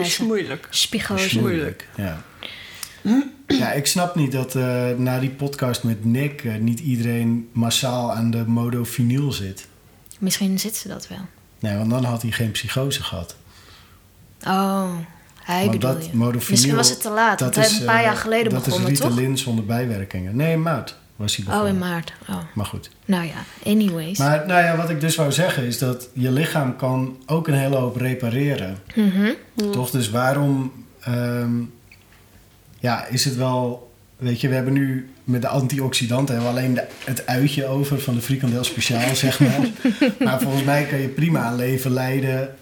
Is moeilijk. Spigose. moeilijk. Ja. Ja, ik snap niet dat eh, na die podcast met Nick eh, niet iedereen massaal aan de modofinyl zit. Misschien zit ze dat wel. Nee, want dan had hij geen psychose gehad. Oh, hij bedoel dat je. Misschien was het te laat, hij is een paar eh, jaar geleden dat begonnen, is toch? Ritalin zonder bijwerkingen. Nee, in maart was hij Oh, begonnen. in maart. Oh, Maar goed. nou ja, anyways. Maar nou ja, wat ik dus wou zeggen is dat je lichaam kan ook een hele hoop repareren. Mhm. Toch? Dus waarom ehm, ja, is het wel... Weet je, we hebben nu met de antioxidanten hebben we alleen de, het uitje over van de frikandel speciaal, zeg maar. maar volgens mij kan je prima een leven leiden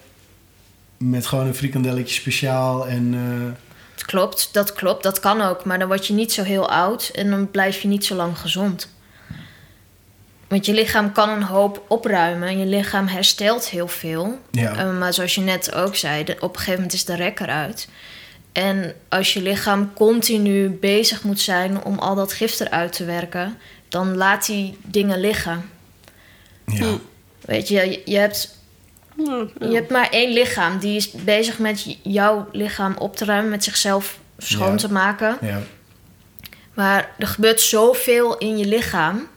met gewoon een frikandelletje speciaal en... eh, Het klopt, dat klopt, dat kan ook. Maar dan word je niet zo heel oud en dan blijf je niet zo lang gezond. Want je lichaam kan een hoop opruimen. en Je lichaam herstelt heel veel. ja, Eh, maar zoals je net ook zei, de- op een gegeven moment is de rek eruit. En als je lichaam continu bezig moet zijn om al dat gif eruit te werken, dan laat die dingen liggen. ja, Weet je, je- je hebt, Ja. je hebt maar één lichaam die is bezig met jouw lichaam op te ruimen, met zichzelf schoon Ja. te maken. ja, Maar er gebeurt zoveel in je lichaam.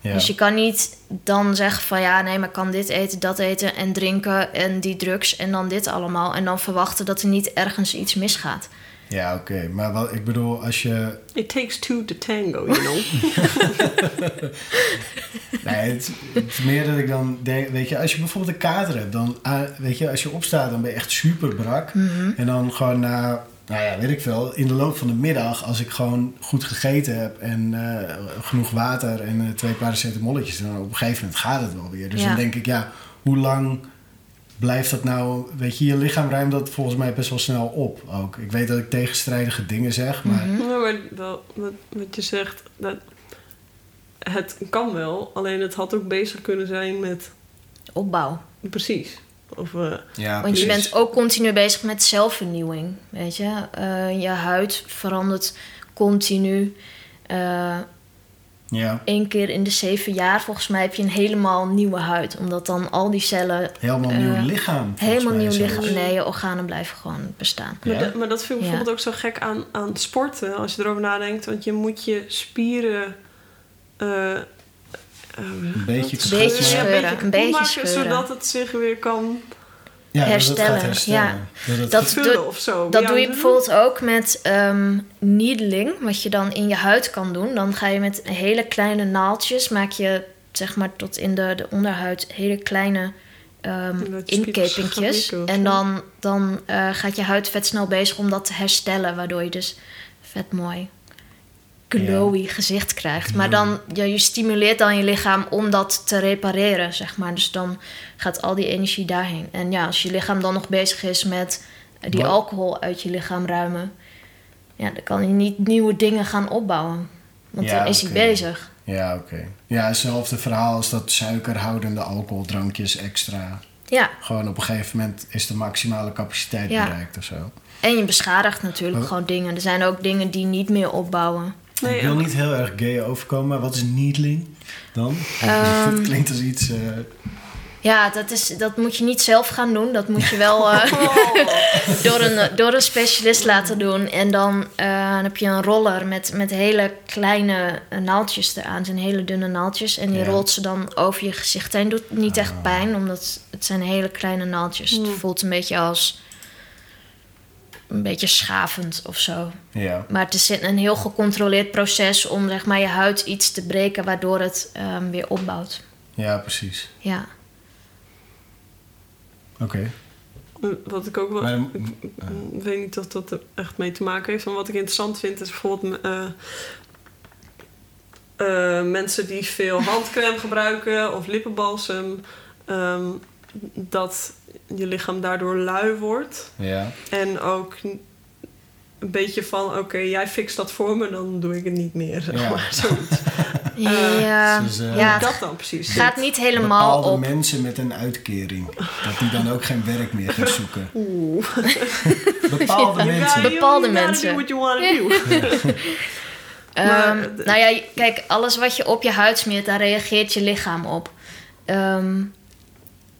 ja. Dus je kan niet dan zeggen van ja, nee, maar ik kan dit eten, dat eten en drinken en die drugs en dan dit allemaal. En dan verwachten dat er niet ergens iets misgaat. Ja, oké. Maar wat, ik bedoel, als je... It takes two to tango, you know. Nee, het, het is meer dat ik dan denk... Weet je, als je bijvoorbeeld een kater hebt, dan... ah, weet je, als je opstaat, dan ben je echt super brak. Mhm. En dan gewoon na nou ja, weet ik veel, in de loop van de middag, als ik gewoon goed gegeten heb en uh, genoeg water en uh, twee paracetamolletjes, dan op een gegeven moment gaat het wel weer. Dus Ja. dan denk ik, ja, hoe lang blijft dat nou? Weet je, je lichaam ruimt dat volgens mij best wel snel op ook. Ik weet dat ik tegenstrijdige dingen zeg, maar Mhm. Ja, maar wel, wat, wat je zegt, dat, het kan wel. Alleen het had ook bezig kunnen zijn met... Opbouw. Precies. Of, eh, ja, Want je bent ook continu bezig met zelfvernieuwing. Weet je, Eh, je huid verandert continu. Eh Ja, Eén keer in de zeven jaar, volgens mij, heb je een helemaal nieuwe huid. Omdat dan al die cellen helemaal Eh, nieuw lichaam. volgens helemaal mij nieuw zelfs. lichaam. Nee, je organen blijven gewoon bestaan. Maar, dat- maar dat vind ik Ja. bijvoorbeeld ook zo gek aan, aan sporten, als je erover nadenkt. Want je moet je spieren. eh, eh, Een beetje wat- Beetje ja, scheuren, een beetje scheuren. Zodat het zich weer kan Ja, dat herstellen, herstellen. ja. Dat Dat- doe- of zo. Dat doe je bijvoorbeeld ook met ehm needling, wat je dan in je huid kan doen. Dan ga je met hele kleine naaldjes, maak je zeg maar tot in de, de onderhuid hele kleine ehm Dat gaan inkepingjes. En dan, dan eh, gaat je huid vet snel bezig om dat te herstellen, waardoor je dus vet mooi glowy gezicht krijgt. Maar dan, ja, je stimuleert dan je lichaam om dat te repareren, zeg maar. Dus dan gaat al die energie daarheen. En ja, als je lichaam dan nog bezig is met die Wat? alcohol uit je lichaam ruimen... ja, dan kan hij niet nieuwe dingen gaan opbouwen. Want Ja, dan is hij bezig. Ja, oké. Ja, hetzelfde verhaal als dat suikerhoudende alcoholdrankjes extra. Ja, Gewoon op een gegeven moment is de maximale capaciteit Ja. bereikt of zo. en je beschadigt natuurlijk Maar- gewoon dingen. Er zijn ook dingen die niet meer opbouwen. Nee, ik wil niet heel erg gay overkomen, maar wat is needling dan? Ehm, dat klinkt als iets... eh, Ja, dat, is, dat moet je niet zelf gaan doen. Dat moet je wel eh, door, een, door een specialist laten doen. En dan, eh, dan heb je een roller met, met hele kleine naaldjes eraan. Het zijn hele dunne naaldjes. En die Ja. rolt ze dan over je gezicht heen. Doet niet echt pijn, omdat het zijn hele kleine naaldjes. Het voelt een beetje als... Een beetje schavend of zo. ja. Maar het is een heel gecontroleerd proces om zeg maar, je huid iets te breken... waardoor het ehm, weer opbouwt. ja, precies. Ja. Oké. Wat ik ook wel. Maar ik, weet niet of dat er echt mee te maken heeft. Maar wat ik interessant vind is bijvoorbeeld. eh, eh, mensen die veel handcrème gebruiken of lippenbalsem. ehm, dat je lichaam daardoor lui wordt. Ja. En ook een beetje van: oké, jij fixt dat voor me, dan doe ik het niet meer. Zeg Ja. maar. Zoiets. Ja, dus, eh, ja Hoe het dat dan precies? gaat niet helemaal Bepaalde op. mensen met een uitkering. Dat die dan ook geen werk meer gaan zoeken. Oeh. Bepaalde mensen. Bepaalde you gotta mensen. do what you wanna do. Ehm, Maar, eh, nou ja, kijk, alles wat je op je huid smeert, daar reageert je lichaam op. Ehm,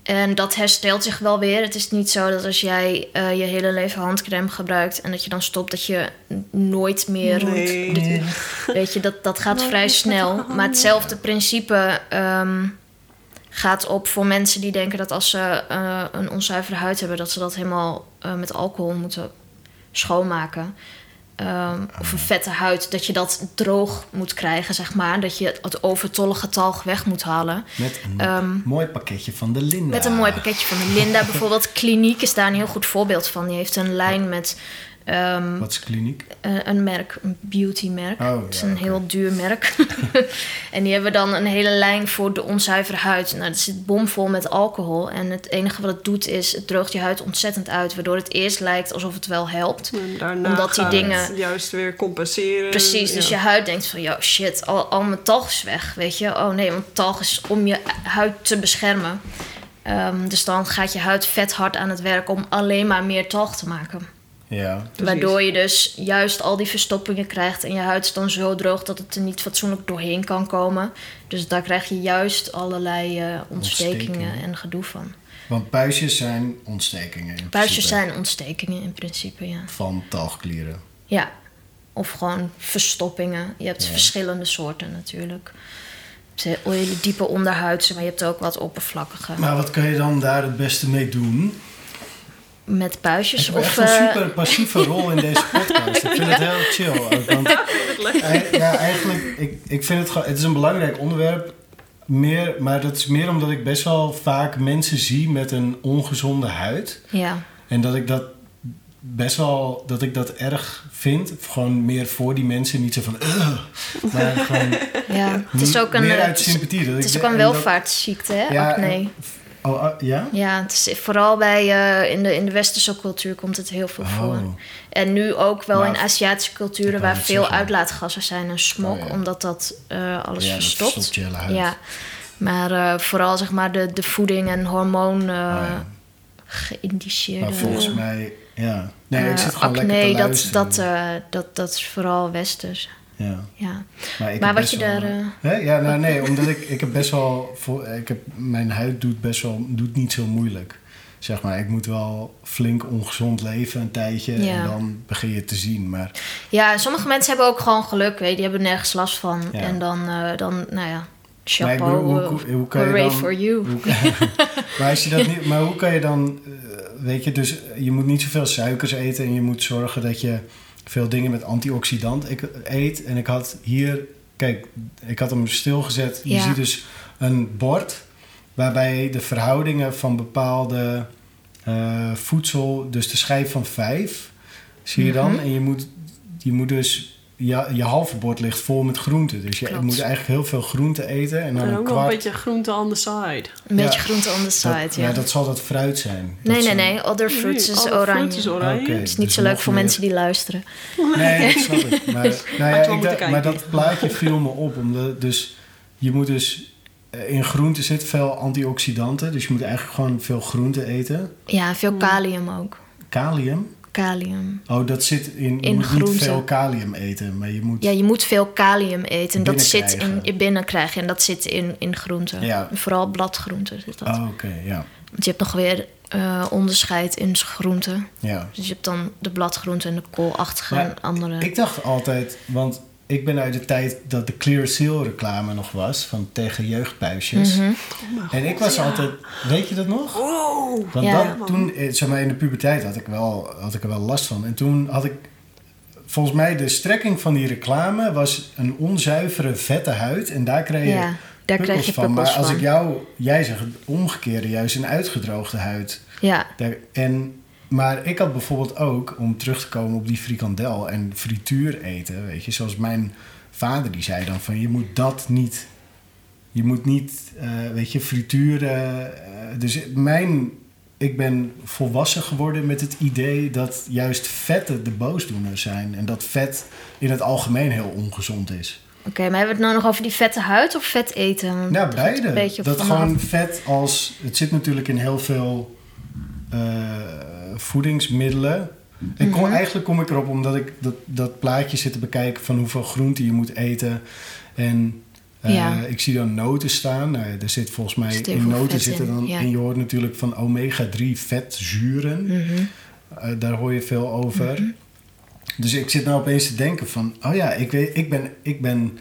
en dat herstelt zich wel weer. Het is niet zo dat als jij eh, je hele leven handcrème gebruikt en dat je dan stopt, dat je nooit meer. Nee. Weet je, dat, dat gaat vrij snel. Maar hetzelfde principe ehm, gaat op voor mensen die denken dat als ze eh, een onzuivere huid hebben, dat ze dat helemaal eh, met alcohol moeten schoonmaken. Ehm, of een vette huid, dat je dat droog moet krijgen, zeg maar. Dat je het overtollige talg weg moet halen. Met een Ehm, mooi pakketje van de Linda. Met een mooi pakketje van de Linda bijvoorbeeld. Kliniek is daar een heel goed voorbeeld van. Die heeft een lijn met ehm, Wat is kliniek? eh, een merk, een beautymerk. Oh, het is ja, een heel duur merk. en die hebben dan een hele lijn voor de onzuivere huid. Nou, dat zit bomvol met alcohol. En het enige wat het doet is, het droogt je huid ontzettend uit. Waardoor het eerst lijkt alsof het wel helpt. En daarna Omdat die dingen- het juist weer compenseren. Precies, dus je huid denkt van, yo shit, al, al mijn talg is weg, weet je. Oh nee, want talg is om je huid te beschermen. Ehm, dus dan gaat je huid vet hard aan het werk om alleen maar meer talg te maken. Ja. Waardoor je dus juist al die verstoppingen krijgt en je huid is dan zo droog dat het er niet fatsoenlijk doorheen kan komen. Dus daar krijg je juist allerlei eh, ontstekingen Ontstekingen. en gedoe van. Want puistjes zijn ontstekingen. in Puistjes principe. zijn ontstekingen in principe, ja. Van talgklieren. Ja, of gewoon verstoppingen. Je hebt Ja. verschillende soorten natuurlijk. Je hebt hele diepe onderhuidse, maar je hebt ook wat oppervlakkige. Maar wat kan je dan daar het beste mee doen? Met Ik puistjes heb of... echt een eh, super passieve rol in deze podcast. Ik vind het heel chill. Ook, want ja, eigenlijk, ik, ik vind het gewoon... Het is een belangrijk onderwerp. Meer, maar dat is meer omdat ik best wel vaak mensen zie met een ongezonde huid. ja, En dat ik dat best wel dat ik dat erg vind. Gewoon meer voor die mensen, niet zo van. "Ugh." maar gewoon. Ja, het is ook een, meer uit sympathie. Het ik is ook een welvaartsziekte, hè? Ja, acne. en- Oh, ah, ja? Ja, het is vooral bij, eh, in, de, in de westerse cultuur komt het heel veel voor. Oh. En nu ook wel Maar- in Aziatische culturen waar veel zeggen. uitlaatgassen zijn en smog, Oh, ja. omdat dat eh, alles ja, dat verstopt. verstopt je hele huid. Ja, maar eh, vooral zeg maar de, de voeding en hormoon eh Oh, ja. geïndiceerde Maar volgens mij, ja. Nee, ik eh, zit gewoon acne, lekker te dat, dat, eh, dat, dat is vooral westers. Ja. Ja. Maar, wat je wel- daar, eh, Hè? Ja, nou nee, omdat ik, ik heb best wel... Ik heb, mijn huid doet best wel... Doet niet zo moeilijk. Zeg maar, ik moet wel flink ongezond leven een tijdje. Ja. En dan begin je te zien. Maar ja, sommige mensen hebben ook gewoon geluk, weet je, die hebben nergens last van. Ja. En dan, eh, dan, nou ja, chapeau, bedoel, hoe- hoe- hoe kan je hooray dan- for you. Hoe, maar, als je dat niet, maar hoe kan je dan, eh, weet je, dus je moet niet zoveel suikers eten en je moet zorgen dat je veel dingen met antioxidant ik- eet. En ik had hier, kijk, ik had hem stilgezet. Je ziet dus een bord waarbij de verhoudingen van bepaalde eh, voedsel, dus de schijf van vijf, zie je dan. Mhm. En je moet, je moet dus, je, je halve bord ligt vol met groenten. Dus je Klopt. moet eigenlijk heel veel groenten eten. En dan En een ook nog kwart een beetje groente on the side. Een beetje Ja. groente on the side, dat, ja. dat zal dat fruit zijn. nee, Dat nee, nee. Other fruits is oranje. fruit is oranje. Oké. Het is niet Dus zo leuk voor meer- mensen die luisteren. Nee, dat snap ik. Maar, nou ja, ik dacht- maar dat plaatje viel me op. Omdat, dus je moet dus... eh, In groenten zit veel antioxidanten. Dus je moet eigenlijk gewoon veel groenten eten. Ja, veel kalium ook. Kalium. Kalium. Oh, dat zit in... Je moet niet veel kalium eten. Maar je moet... Ja, je moet veel kalium eten. En dat zit in Binnenkrijgen. je binnenkrijgen. En dat zit in, in groenten. Ja. Vooral bladgroenten zit dat. Oh, oké. ja. Want je hebt nog weer eh, onderscheid in groenten. Ja. Dus je hebt dan de bladgroenten en de koolachtige en andere. Ik dacht altijd... Want ik ben uit de tijd dat de Clear Seal reclame nog was. Van tegen jeugdpuisjes. Mhm. En ik was altijd... Weet je dat nog? Wow! Want Ja. dat, toen, eh, zeg maar, in de puberteit had ik, wel, had ik er wel last van. En toen had ik, volgens mij, de strekking van die reclame was een onzuivere, vette huid. En daar kreeg je Ja, daar krijg je van. Maar als van. ik jou, jij zegt het omgekeerde, juist een uitgedroogde huid. Ja, Daar, en, maar ik had bijvoorbeeld ook, om terug te komen op die frikandel en frituur eten, weet je, zoals mijn vader die zei dan van je moet dat niet, je moet niet, eh, weet je, frituur. eh, eh, dus mijn, ik ben volwassen geworden met het idee dat juist vetten de boosdoeners zijn en dat vet in het algemeen heel ongezond is. oké. maar hebben we het nou nog over die vette huid of vet eten? Want Ja, dat hangt beide. Dat vanaf. gewoon vet als... Het zit natuurlijk in heel veel eh, voedingsmiddelen. Ik kom, Mhm. Eigenlijk kom ik erop omdat ik dat, dat plaatje zit te bekijken... van hoeveel groenten je moet eten. En eh, Ja. ik zie dan noten staan. Nou, er zit volgens mij... In noten zitten in, dan... ja. En je hoort natuurlijk van omega-3 vetzuren. Mhm. Eh, daar hoor je veel over. Dus ik zit nou opeens te denken van... Oh ja, ik, weet, ik ben, ik ben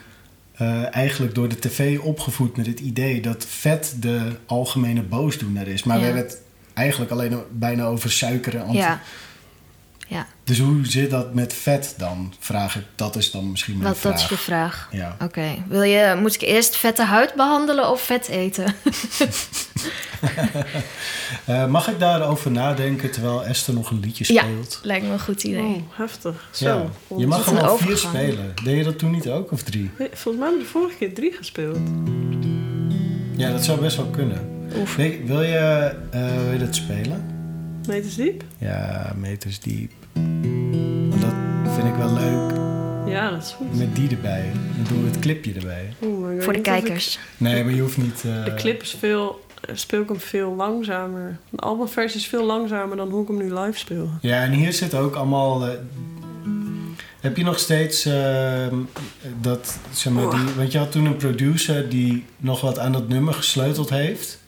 eh, eigenlijk door de tv opgevoed met het idee... dat vet de algemene boosdoener is. Maar we hebben het eigenlijk alleen bijna over suiker en anti- Ja. Ja, Dus hoe zit dat met vet dan? Vraag ik. Dat is dan misschien mijn wat, vraag. dat is je vraag. Ja. Oké, wil je, moet ik eerst vette huid behandelen of vet eten? Eh, mag ik daarover nadenken terwijl Esther nog een liedje Ja. speelt? Lijkt me een goed idee. Oh, heftig. Zo. Ja. Je mag al vier spelen. Deed je dat toen niet ook? Of drie? Nee, Volgens mij hebben we de vorige keer drie gespeeld. Ja, dat zou best wel kunnen. Oef. Nee, wil, je, eh, wil je dat spelen? Meters diep? Ja, meters diep. Want dat vind ik wel leuk. Ja, dat is goed. Met die erbij. Dan doen we het clipje erbij. Oeh, maar ik weet Voor de ik- kijkers. Nee, maar je hoeft niet... eh, De clip is veel, eh, speel ik hem veel langzamer. De albumversie is veel langzamer dan hoe ik hem nu live speel. Ja, en hier zit ook allemaal... eh, heb je nog steeds ehm, dat, zeg maar, die... Want je had toen een producer die nog wat aan dat nummer gesleuteld heeft.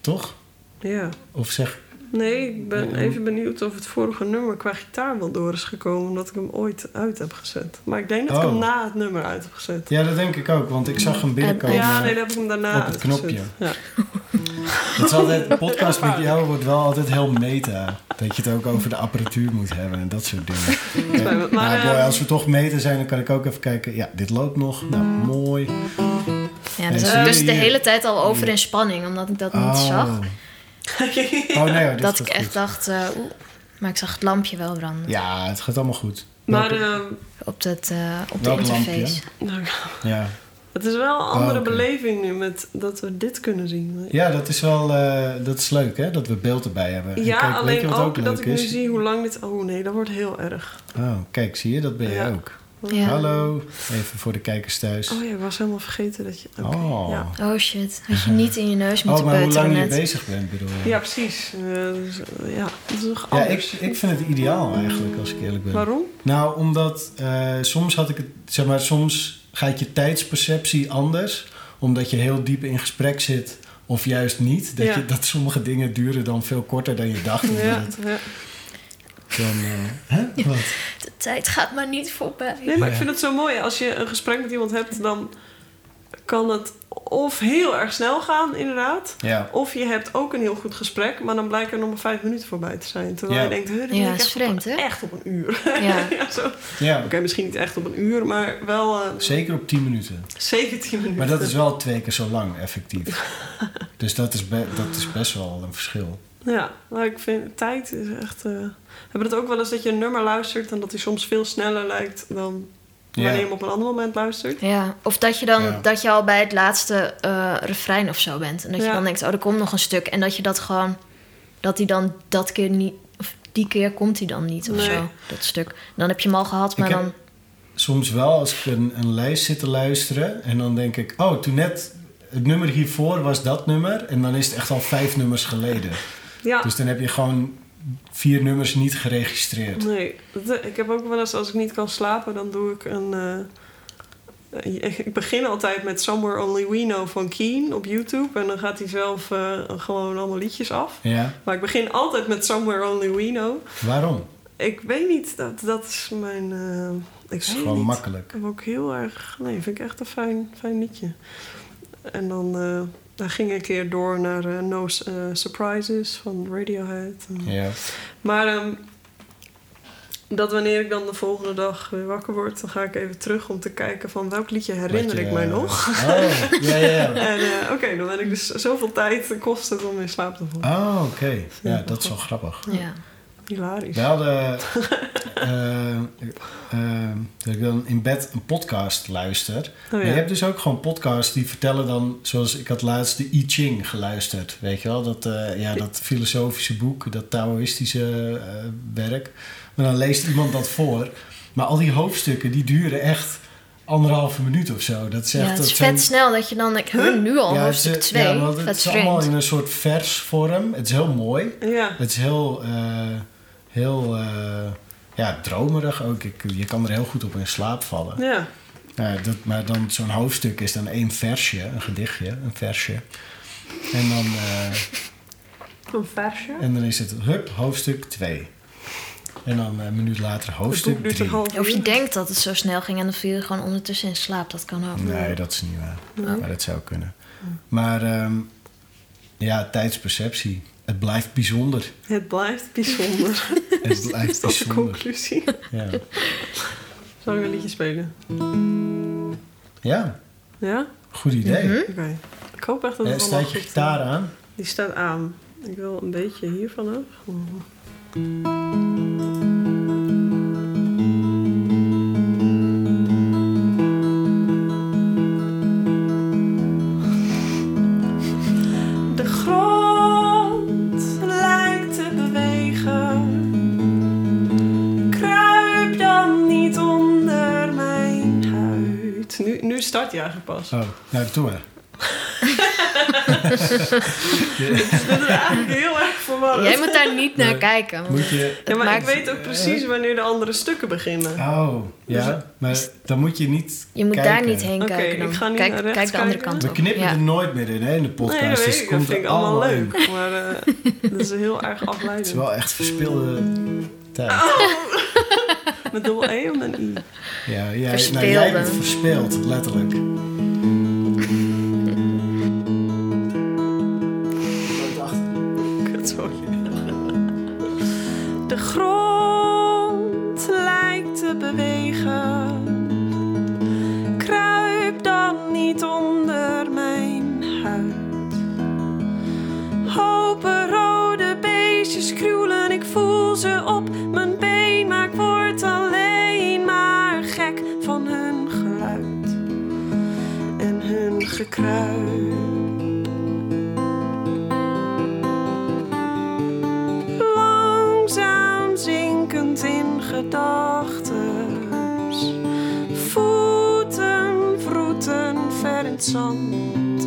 Toch? Ja. Of zeg... Nee, ik ben Ja. even benieuwd of het vorige nummer qua gitaar wel door is gekomen. Omdat ik hem ooit uit heb gezet. Maar ik denk dat ik Oh. hem na het nummer uit heb gezet. Ja, dat denk ik ook, want ik zag hem binnenkomen. Ja, nee, dan heb ik hem daarna op het uitgezet. knopje. Ja. Het is altijd, podcast met jou wordt wel altijd heel meta. Dat je het ook over de apparatuur moet hebben en dat soort dingen. Me, Maar, maar, boy, eh, als we toch meta zijn, dan kan ik ook even kijken. Ja, dit loopt nog. Nou, mooi. Ja, dus ik dus de hele tijd al over in spanning, omdat ik dat niet zag. Oh, nee, hoor, Dat ik echt goed. dacht, eh, oeh, Maar ik zag het lampje wel branden. Ja, het gaat allemaal goed. Maar ehm, Op, dat, eh, op de interface. nou, ja. het is wel een andere Oh, oké. beleving nu met dat we dit kunnen zien. ja, dat is wel eh, dat is leuk, hè? Dat we beeld erbij hebben. En Ja, kijk, alleen je wat ook, ook dat ik nu is? zie hoe lang dit... Oh nee, dat wordt heel erg. Oh, kijk, zie je? Dat ben jij Ja. ook. Ja. Hallo. Even voor de kijkers thuis. Oh ja, ik was helemaal vergeten dat je... Oh. Ja. Oh shit, had je niet in je neus Oh, moeten maar hoe lang je net. bezig bent, bedoel je? ja, precies. Eh, dus, eh, ja, dat is toch Ja, anders. ik, ik vind het ideaal eigenlijk, als ik eerlijk ben. Waarom? Nou, omdat eh, soms had ik het, zeg maar, soms gaat je tijdsperceptie anders, omdat je heel diep in gesprek zit, of juist niet. Dat, Ja. je, dat sommige dingen duren dan veel korter dan je dacht. ja. Dan, eh, hè? Wat? De tijd gaat maar niet voorbij. Nee, maar ik vind het zo mooi. Als je een gesprek met iemand hebt, dan kan het of heel erg snel gaan, inderdaad. Ja. Of je hebt ook een heel goed gesprek, maar dan blijken er nog maar vijf minuten voorbij te zijn. Terwijl Ja. je denkt, dit Ja, is echt, vreemd, hè? echt op een uur. Ja. ja, zo. Oké, misschien niet echt op een uur, maar wel eh, zeker op 10 minuten. zeker tien minuten. Maar dat is wel twee keer zo lang, effectief. Dus dat is, dat is best wel een verschil. Ja, maar ik vind tijd is echt... eh we hebben het ook wel eens dat je een nummer luistert en dat die soms veel sneller lijkt dan Ja. wanneer je hem op een ander moment luistert. Ja, of dat je dan Ja. dat je al bij het laatste eh refrein of zo bent. En dat je dan denkt, oh, er komt nog een stuk. En dat je dat gewoon, dat die dan dat keer niet, of die keer komt hij dan niet of Nee. zo, dat stuk. Dan heb je hem al gehad, maar Ik dan... soms wel als ik een, een lijst zit te luisteren en dan denk ik, oh, toen net het nummer hiervoor was dat nummer en dan is het echt al vijf nummers geleden. Ja, Dus dan heb je gewoon vier nummers niet geregistreerd. nee. Dat- Ik heb ook wel eens, als ik niet kan slapen, dan doe ik een... eh, eh, ik begin altijd met Somewhere Only We Know van Keen op YouTube. En dan gaat hij zelf eh, gewoon allemaal liedjes af. Ja, Maar ik begin altijd met Somewhere Only We Know. waarom? Ik weet niet, dat, dat is mijn... eh, ik weet gewoon niet. makkelijk. Ik heb ook heel erg... Nee, vind ik echt een fijn, fijn liedje. En dan, eh dan ging ik een keer door naar eh, No eh, Surprises van Radiohead. En- Ja. Maar ehm, dat wanneer ik dan de volgende dag weer wakker word... dan ga ik even terug om te kijken van welk liedje herinner je, ik mij eh, nog. Oh, ja, ja, ja. En eh, oké, dan ben ik dus zoveel tijd kost het om in slaap te vallen. Oh, oké. Ja, dat is wel grappig. Ja. Hilarisch. We hadden... eh, eh, dat ik dan in bed een podcast luister. Oh, Maar je hebt dus ook gewoon podcasts die vertellen dan... Zoals ik had laatst de I Ching geluisterd. Weet je wel? Dat, eh, ja, dat filosofische boek, dat Taoïstische eh, werk. Maar dan leest iemand dat voor. Maar al die hoofdstukken, die duren echt anderhalve minuut of zo. Dat is echt... ja, het dat is zijn- vet snel dat je dan denkt, huh, nu al, Ja, het hoofdstuk is- 2. Ja, het is allemaal in een soort versvorm. Het is heel mooi. Ja. Het is heel, eh, heel eh, ja, dromerig ook. Ik, je kan er heel goed op in slaap vallen. ja. Ja, dat, maar dan zo'n hoofdstuk is dan één versje, een gedichtje, een versje. En dan, eh, Een versje. en dan is het hup, hoofdstuk 2. En dan eh, een minuut later hoofdstuk duurt 3. een half Of je denkt dat het zo snel ging en dan viel je gewoon ondertussen in slaap. Dat kan ook. Nee, dat is niet waar. Nee. Maar dat zou kunnen. Maar ehm, ja, tijdsperceptie. Het blijft bijzonder. Het blijft bijzonder. Het blijft dat is de bijzonder. conclusie. Ja. Zal ik een liedje spelen? ja, Ja? goed idee. Mhm. Oké. Ik hoop echt dat Eh, het allemaal staat je goed gitaar aan? Die staat aan. Ik wil een beetje hiervan af. Nu start hij eigenlijk pas. Oh, nou, maar. Dit is eigenlijk heel erg verwarrend. Jij moet daar niet naar Nee. kijken. Moet je... Ja, maar ik weet ook precies wanneer de andere stukken beginnen. Oh, ja. Maar dan moet je niet Je moet kijken. daar niet heen kijken. Dan. ik ga niet kijk, naar kijk de andere kijken. kant We knippen Ja. er nooit meer in, hè, in de podcast. nee, dat dus ik. Dat vind ik allemaal in. leuk. Maar eh, dat is heel erg Het is afleidend. wel echt verspilde tijd. Oh. Met dubbel E of een I? Ja, jij, nou, jij bent verspeeld, letterlijk. Langzaam zinkend in gedachtes. Voeten vroeten ver in het zand.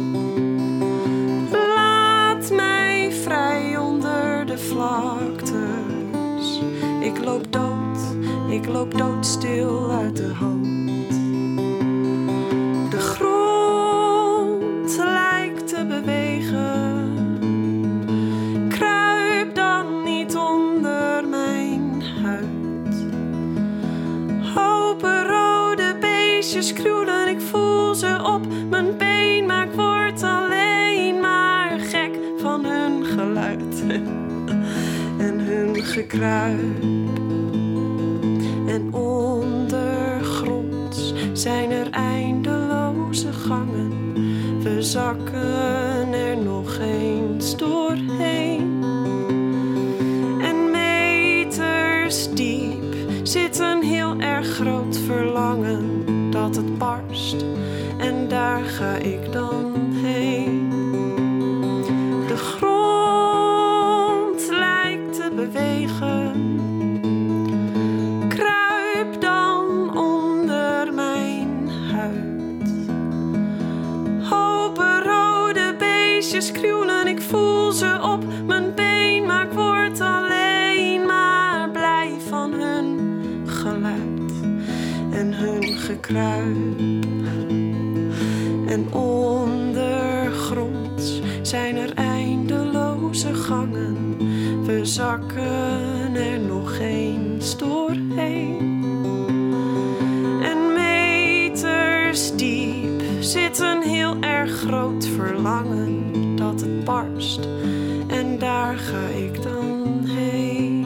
Laat mij vrij onder de vlaktes. Ik loop dood, ik loop doodstil uit de hand. Mijn been, maar ik word alleen maar gek van hun geluid en hun gekruip. En ondergronds zijn er eindeloze gangen. We zakken er nog eens doorheen. En meters diep zit een heel erg groot verlangen dat het barst. Ga ik dan heen. De grond lijkt te bewegen. Kruip dan onder mijn huid. Hopen rode beestjes krioelen, ik voel ze op mijn been, maar ik word alleen maar blij van hun geluid en hun gekruip. En ondergronds zijn er eindeloze gangen. We zakken er nog eens doorheen. En meters diep zit een heel erg groot verlangen dat het barst. En daar ga ik dan heen.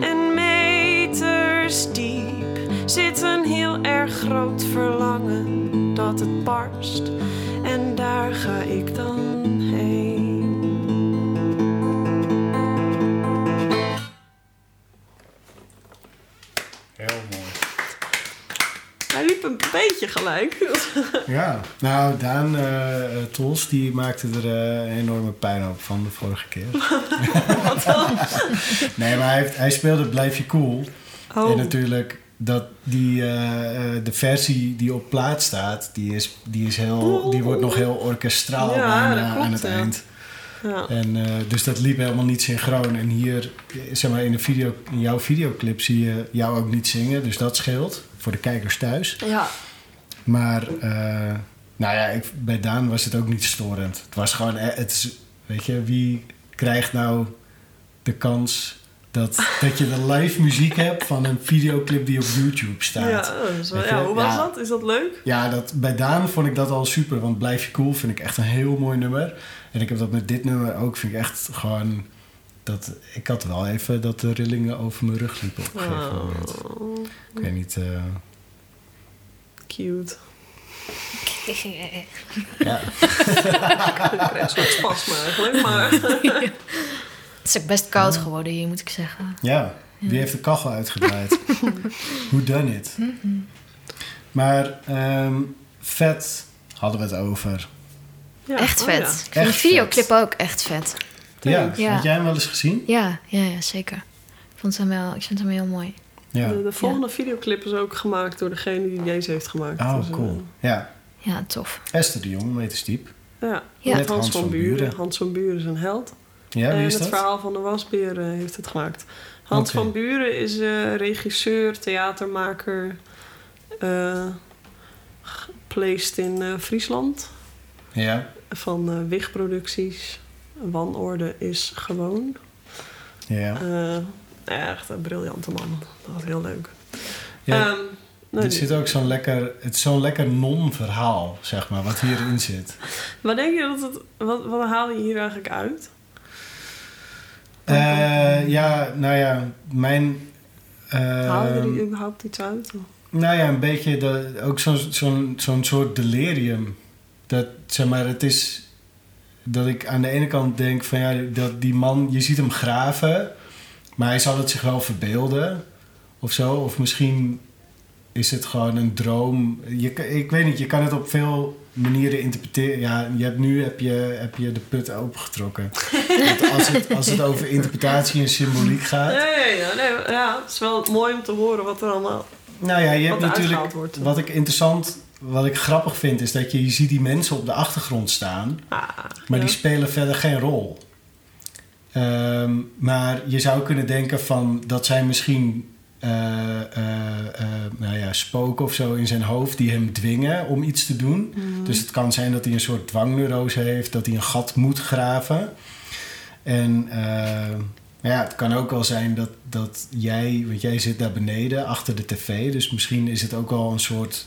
En meters diep zit een heel erg groot verlangen dat het barst. En daar ga ik dan heen. Heel mooi. Hij liep een beetje gelijk. Ja, nou Daan eh Tols die maakte er eh, een enorme pijn op van de vorige keer. nee, maar hij, hij speelde Blijf je cool. Oh, En natuurlijk dat die, eh, eh, de versie die op plaat staat, die, is, die, is heel, die wordt nog heel orkestraal Ja, aan het ja. eind. ja. En, eh, dus dat liep helemaal niet synchroon. En hier, zeg maar, in, de video, in jouw videoclip zie je jou ook niet zingen. Dus dat scheelt voor de kijkers thuis. ja. Maar, nou ja, ik, bij Daan was het ook niet storend. Het was gewoon, het is, weet je, wie krijgt nou de kans dat, dat je de live muziek hebt van een videoclip die op YouTube staat? Ja, dat is wel- Weet je? ja, hoe was Ja. dat? Is dat leuk? Ja, dat, bij Daan vond ik dat al super. Want Blijf je cool vind ik echt een heel mooi nummer. En ik heb dat met dit nummer ook. Vind ik echt gewoon... Dat, ik had wel even dat de rillingen over mijn rug liepen op een gegeven moment. Oh, Ik weet niet... eh, cute. ja. Ik krijg een soort spasme eigenlijk, maar... Het is ook best koud geworden hier, moet ik zeggen. ja, wie heeft de kachel uitgedraaid? Who done it? Maar ehm, vet hadden we het over. Ja, echt oh vet. ja. Ik vind Echt die videoclip ook echt vet. Ja, Ja. had jij hem wel eens gezien? Ja, ja, ja zeker. Ik, vond hem wel, ik vind hem heel mooi. Ja. De, de volgende videoclip is ook gemaakt door degene die deze heeft gemaakt. Oh, Dus, eh, cool. Ja, Ja, tof. Esther de Jong, meters diep. ja, Ja. Met Met Hans, van Buren. Hans van Buren is een held. Ja, wie en is het verhaal van de wasbeer eh, heeft het gemaakt. Hans van Buren is eh, regisseur, theatermaker. eh placed in eh, Friesland. Ja, Van eh Wig Producties. Wanorde is gewoon. ja. Eh, ja, echt een briljante man. Dat was heel leuk. ja Ehm, nou, er zit ook zo'n lekker, het is zo'n lekker non-verhaal, zeg maar, wat hierin zit. Wat denk je dat het... Wat, wat haal je hier eigenlijk uit? Eh, ja, nou ja, mijn... eh, haal je er überhaupt iets uit? Nou ja, een beetje de, ook zo'n zo'n zo'n soort delirium. Dat, zeg maar, het is... Dat ik aan de ene kant denk van ja, dat die man, je ziet hem graven, maar hij zal het zich wel verbeelden of zo. Of misschien is het gewoon een droom. Je, ik weet niet, je kan het op veel manieren interpreteren. Ja, je hebt, nu heb je, heb je de put opengetrokken. Want als, het, als het over interpretatie en symboliek gaat. Ja, nee, ja, het is wel mooi om te horen wat er allemaal... Nou ja, je hebt natuurlijk. wordt. Wat ik interessant, wat ik grappig vind, is dat je, je ziet die mensen op de achtergrond staan. Ah, Maar ja. die spelen verder geen rol. Ehm, maar je zou kunnen denken van dat zijn misschien eh, nou ja, spoken of zo in zijn hoofd die hem dwingen om iets te doen. Mhm. Dus het kan zijn dat hij een soort dwangneurose heeft, dat hij een gat moet graven. En ja, het kan ook wel zijn dat, dat jij, want jij zit daar beneden achter de tv, dus misschien is het ook wel een soort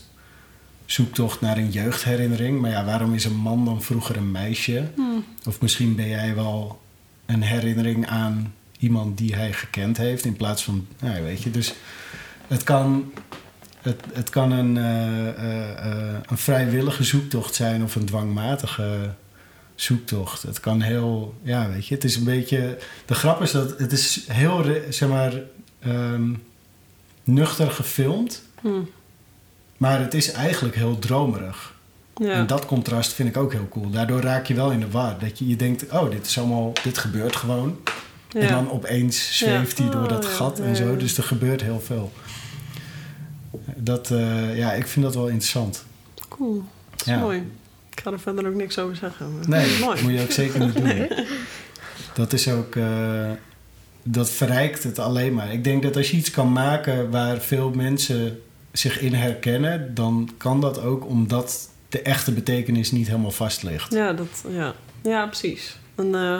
zoektocht naar een jeugdherinnering. Maar ja, waarom is een man dan vroeger een meisje? Hmm. Of misschien ben jij wel een herinnering aan iemand die hij gekend heeft in plaats van, nou, weet je, dus het kan, het, het kan een, eh, eh, eh, een vrijwillige zoektocht zijn of een dwangmatige zoektocht. Het kan heel, ja, weet je, het is een beetje, de grap is dat het is heel, zeg maar, ehm, nuchter gefilmd, Hmm. maar het is eigenlijk heel dromerig. Ja. En dat contrast vind ik ook heel cool. Daardoor raak je wel in de war. Dat je, je denkt, oh, dit is allemaal, dit gebeurt gewoon. Ja. En dan opeens zweeft Ja. hij door dat Oh, gat en zo. Dus er gebeurt heel veel. Dat, eh, ja, ik vind dat wel interessant. Cool. Dat is Ja. mooi. Ik ga er verder ook niks over zeggen. Nee, mooi. moet je ook zeker niet doen. Dat is ook, eh, dat verrijkt het alleen maar. Ik denk dat als je iets kan maken waar veel mensen zich in herkennen, dan kan dat ook omdat de echte betekenis niet helemaal vast ligt. Ja, dat, ja. ja precies. Een eh,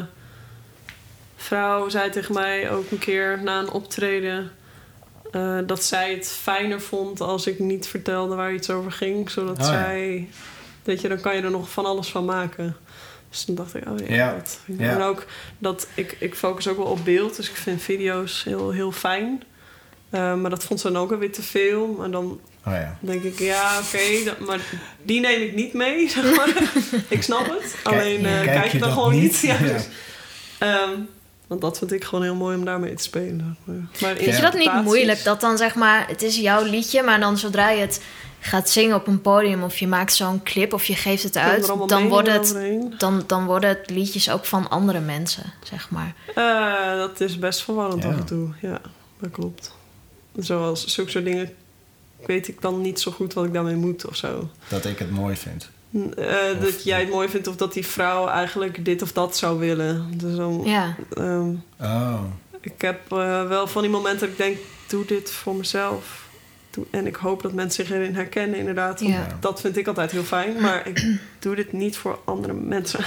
vrouw zei tegen mij ook een keer na een optreden... eh, dat zij het fijner vond als ik niet vertelde waar iets over ging. Zodat Oh, ja. zij... Weet je, dan kan je er nog van alles van maken. Dus toen dacht ik, oh ja. Ja, dat- ja. En ook dat ik, ik focus ook wel op beeld. Dus ik vind video's heel, heel fijn. Eh, maar dat vond ze dan ook alweer te veel. Maar dan Oh ja. denk ik, ja, oké, maar die neem ik niet mee, zeg maar. ik snap het. Alleen eh, kijk je dan gewoon niet? niet. Ja, Ja. dus, ehm, want dat vind ik gewoon heel mooi om daarmee te spelen. Maar, Vind je dat niet moeilijk? Dat dan zeg maar, het is jouw liedje, maar dan zodra je het gaat zingen op een podium of je maakt zo'n clip of je geeft het uit, dan, wordt het, dan, dan worden het liedjes ook van andere mensen, zeg maar. Eh, dat is best verwarrend Ja. af en toe. Ja, dat klopt. Zoals zulke soort dingen weet ik dan niet zo goed wat ik daarmee moet of zo. Dat ik het mooi vind. Eh, dat jij het mooi vindt of dat die vrouw eigenlijk dit of dat zou willen. Dus dan, Ja, ehm, Oh. Ik heb eh, wel van die momenten dat ik denk, doe dit voor mezelf. Doe- En ik hoop dat mensen zich erin herkennen, inderdaad. Ja. Dat vind ik altijd heel fijn. Maar ik doe dit niet voor andere mensen.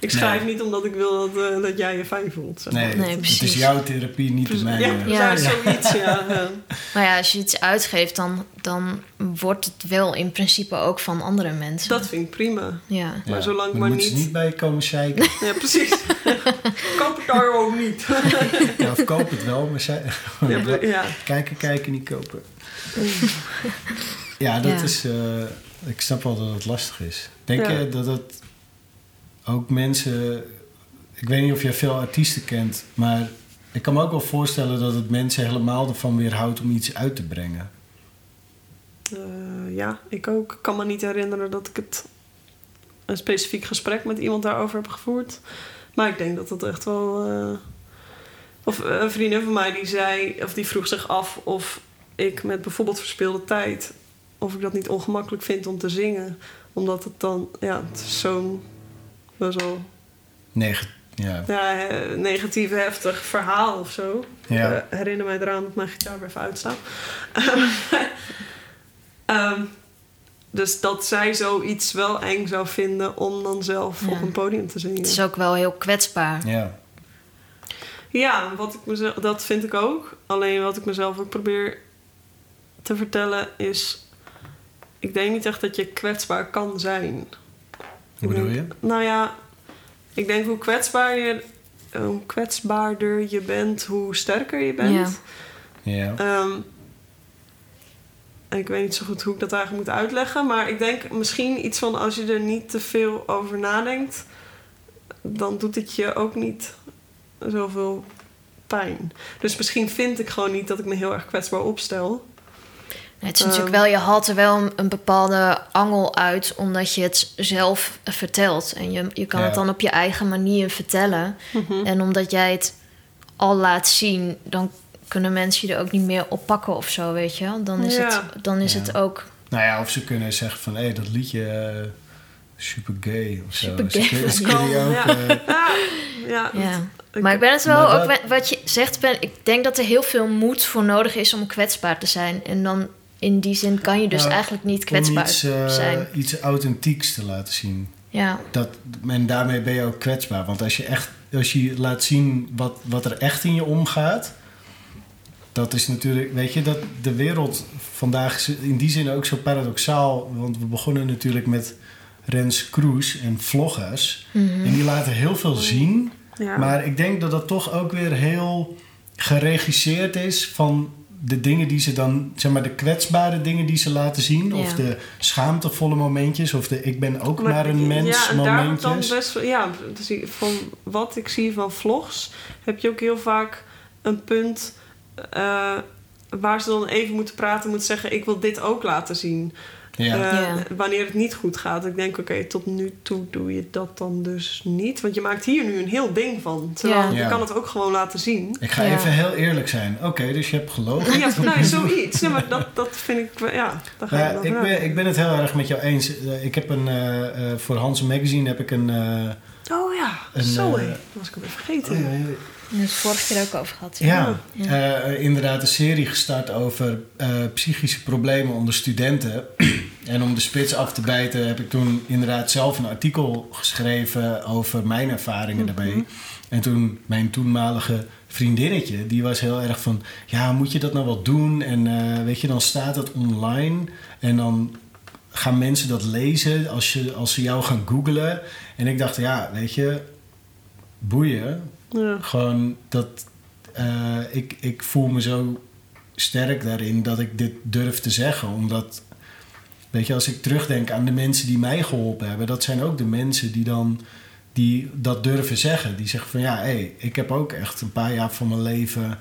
ik schrijf niet omdat ik wil dat, eh, dat jij je fijn voelt. zeg maar. Nee, Nee, het, het is jouw therapie, niet de mijne. ja, Ja. precies, zoiets, ja. ja. maar ja, als je iets uitgeeft, dan, dan wordt het wel in principe ook van andere mensen. Dat vind ik prima. Ja. maar zolang maar moeten ze niet- niet bij je komen zeiken. Ja, precies. Koop het daar ook niet. ja, of koop het wel, maar zij... ja, pre- ja. kijken, kijken, niet kopen. ja, dat Ja. is... eh, ik snap wel dat het lastig is. Denk Ja. je dat het ook mensen... Ik weet niet of jij veel artiesten kent, maar ik kan me ook wel voorstellen dat het mensen helemaal ervan weerhoudt om iets uit te brengen. Eh, ja, ik ook. Ik kan me niet herinneren dat ik het een specifiek gesprek met iemand daarover heb gevoerd. Maar ik denk dat dat echt wel. eh, Of een vriendin van mij die zei, of die vroeg zich af of ik met bijvoorbeeld verspeelde tijd, of ik dat niet ongemakkelijk vind om te zingen. Omdat het dan, ja, het is zo'n best wel Neg ja. ja, eh, negatief, heftig verhaal of zo. Ja. Ik eh, herinner mij eraan dat mijn gitaar weer even uitstaat. Ehm, dus dat zij zoiets wel eng zou vinden om dan zelf Ja. op een podium te zingen. Het is ook wel heel kwetsbaar. ja. Ja, wat ik mezelf, dat vind ik ook. Alleen wat ik mezelf ook probeer te vertellen is... Ik denk niet echt dat je kwetsbaar kan zijn. Hoe bedoel je? Nou ja, ik denk hoe kwetsbaar je, hoe kwetsbaarder je bent, hoe sterker je bent. Ja. Ehm, en ik weet niet zo goed hoe ik dat eigenlijk moet uitleggen, maar ik denk misschien iets van als je er niet te veel over nadenkt, dan doet het je ook niet zoveel pijn. Dus misschien vind ik gewoon niet dat ik me heel erg kwetsbaar opstel. Het is natuurlijk Ehm. wel, je haalt er wel een, een bepaalde angel uit, omdat je het zelf vertelt. En je, je kan Ja. het dan op je eigen manier vertellen. Mhm. En omdat jij het al laat zien, dan kunnen mensen je er ook niet meer op pakken of zo, weet je. wel. Dan is, Ja. het, dan is Ja. het ook Nou ja, of ze kunnen zeggen van... hé, dat liedje... eh, super gay of zo. Super Ze gay ze kunnen je jou. ook, Ja. eh, Ja, ja, Ja. ik- Maar ik ben het wel ook dat- wa- wat je zegt, ben, ik denk dat er heel veel moed voor nodig is om kwetsbaar te zijn. En dan in die zin kan je dus Nou, eigenlijk niet kwetsbaar iets, eh, zijn. iets authentieks te laten zien. Ja, Dat, en daarmee ben je ook kwetsbaar. Want als je echt als je laat zien wat, wat er echt in je omgaat. Dat is natuurlijk, weet je, dat de wereld vandaag is in die zin ook zo paradoxaal. Want we begonnen natuurlijk met Rens Kroes en vloggers. Mhm. En die laten heel veel zien. ja. Maar ik denk dat dat toch ook weer heel geregisseerd is van de dingen die ze dan, zeg maar, de kwetsbare dingen die ze laten zien. Of de schaamtevolle momentjes. Of de ik ben ook maar, een mens ja, wordt dan momentjes. best ja, dus van wat ik zie van vlogs, heb je ook heel vaak een punt eh, waar ze dan even moeten praten, moeten zeggen: Ik wil dit ook laten zien. Ja. Eh, Ja. Wanneer het niet goed gaat. Ik denk, oké, tot nu toe doe je dat dan dus niet. Want je maakt hier nu een heel ding van. Terwijl Ja. je kan het ook gewoon laten zien. Ik ga Ja. even heel eerlijk zijn. Oké, dus je hebt gelogen. Ja, nou, zoiets. Nee, maar dat, dat vind ik, wel- ja, daar ga je ik, ben, ik ben het heel erg met jou eens. Eh, Ik heb een, eh, eh, voor Hans Magazine heb ik een... eh, Oh ja, Een, zo eh, hé. Dat was ik alweer vergeten. Daar we het vorige keer ook over gehad. Ja, Ja. eh, inderdaad een serie gestart over eh, psychische problemen onder studenten. en om de spits af te bijten heb ik toen inderdaad zelf een artikel geschreven over mijn ervaringen daarmee. En toen mijn toenmalige vriendinnetje, die was heel erg van... Ja, moet je dat nou wel doen? En eh, weet je, dan staat het online en dan gaan mensen dat lezen als, je, als ze jou gaan googlen. En ik dacht, ja, weet je, boeien. Ja. Gewoon dat eh, ik, ik voel me zo sterk daarin dat ik dit durf te zeggen. Omdat, weet je, als ik terugdenk aan de mensen die mij geholpen hebben, dat zijn ook de mensen die dan die dat durven zeggen. Die zeggen van ja, hé, hey, ik heb ook echt een paar jaar van mijn leven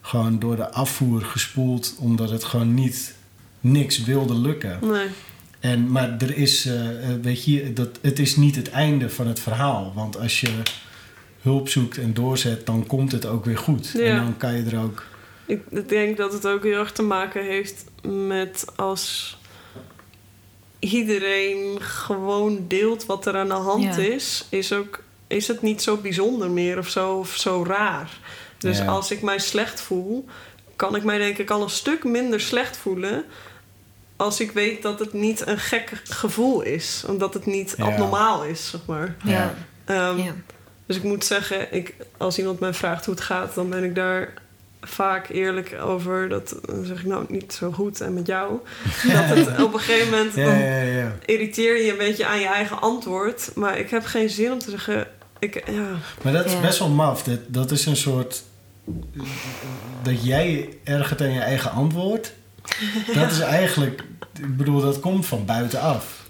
gewoon door de afvoer gespoeld, omdat het gewoon niet niks wilde lukken. Nee. En, maar er is, eh, eh, weet je, dat, het is niet het einde van het verhaal. Want als je hulp zoekt en doorzet, dan komt het ook weer goed. Ja. En dan kan je er ook... Ik denk dat het ook heel erg te maken heeft met als iedereen gewoon deelt wat er aan de hand Ja. is, is, ook, is het niet zo bijzonder meer of zo, of zo raar. Dus Ja. als ik mij slecht voel, kan ik mij denk ik al een stuk minder slecht voelen als ik weet dat het niet een gek gevoel is. Omdat het niet Ja. abnormaal is, zeg maar. Ja. Ehm, Ja. Dus ik moet zeggen, ik, als iemand mij vraagt hoe het gaat, dan ben ik daar vaak eerlijk over. Dat dan zeg ik nou niet zo goed en met jou. Dat het op een gegeven moment Ja, dan ja, ja. irriteer je een beetje aan je eigen antwoord. Maar ik heb geen zin om te zeggen. Ik, ja, Maar dat is Ja. best wel maf. Dat, dat is een soort... Dat jij ergert aan je eigen antwoord. Dat is eigenlijk... Ik bedoel, dat komt van buitenaf.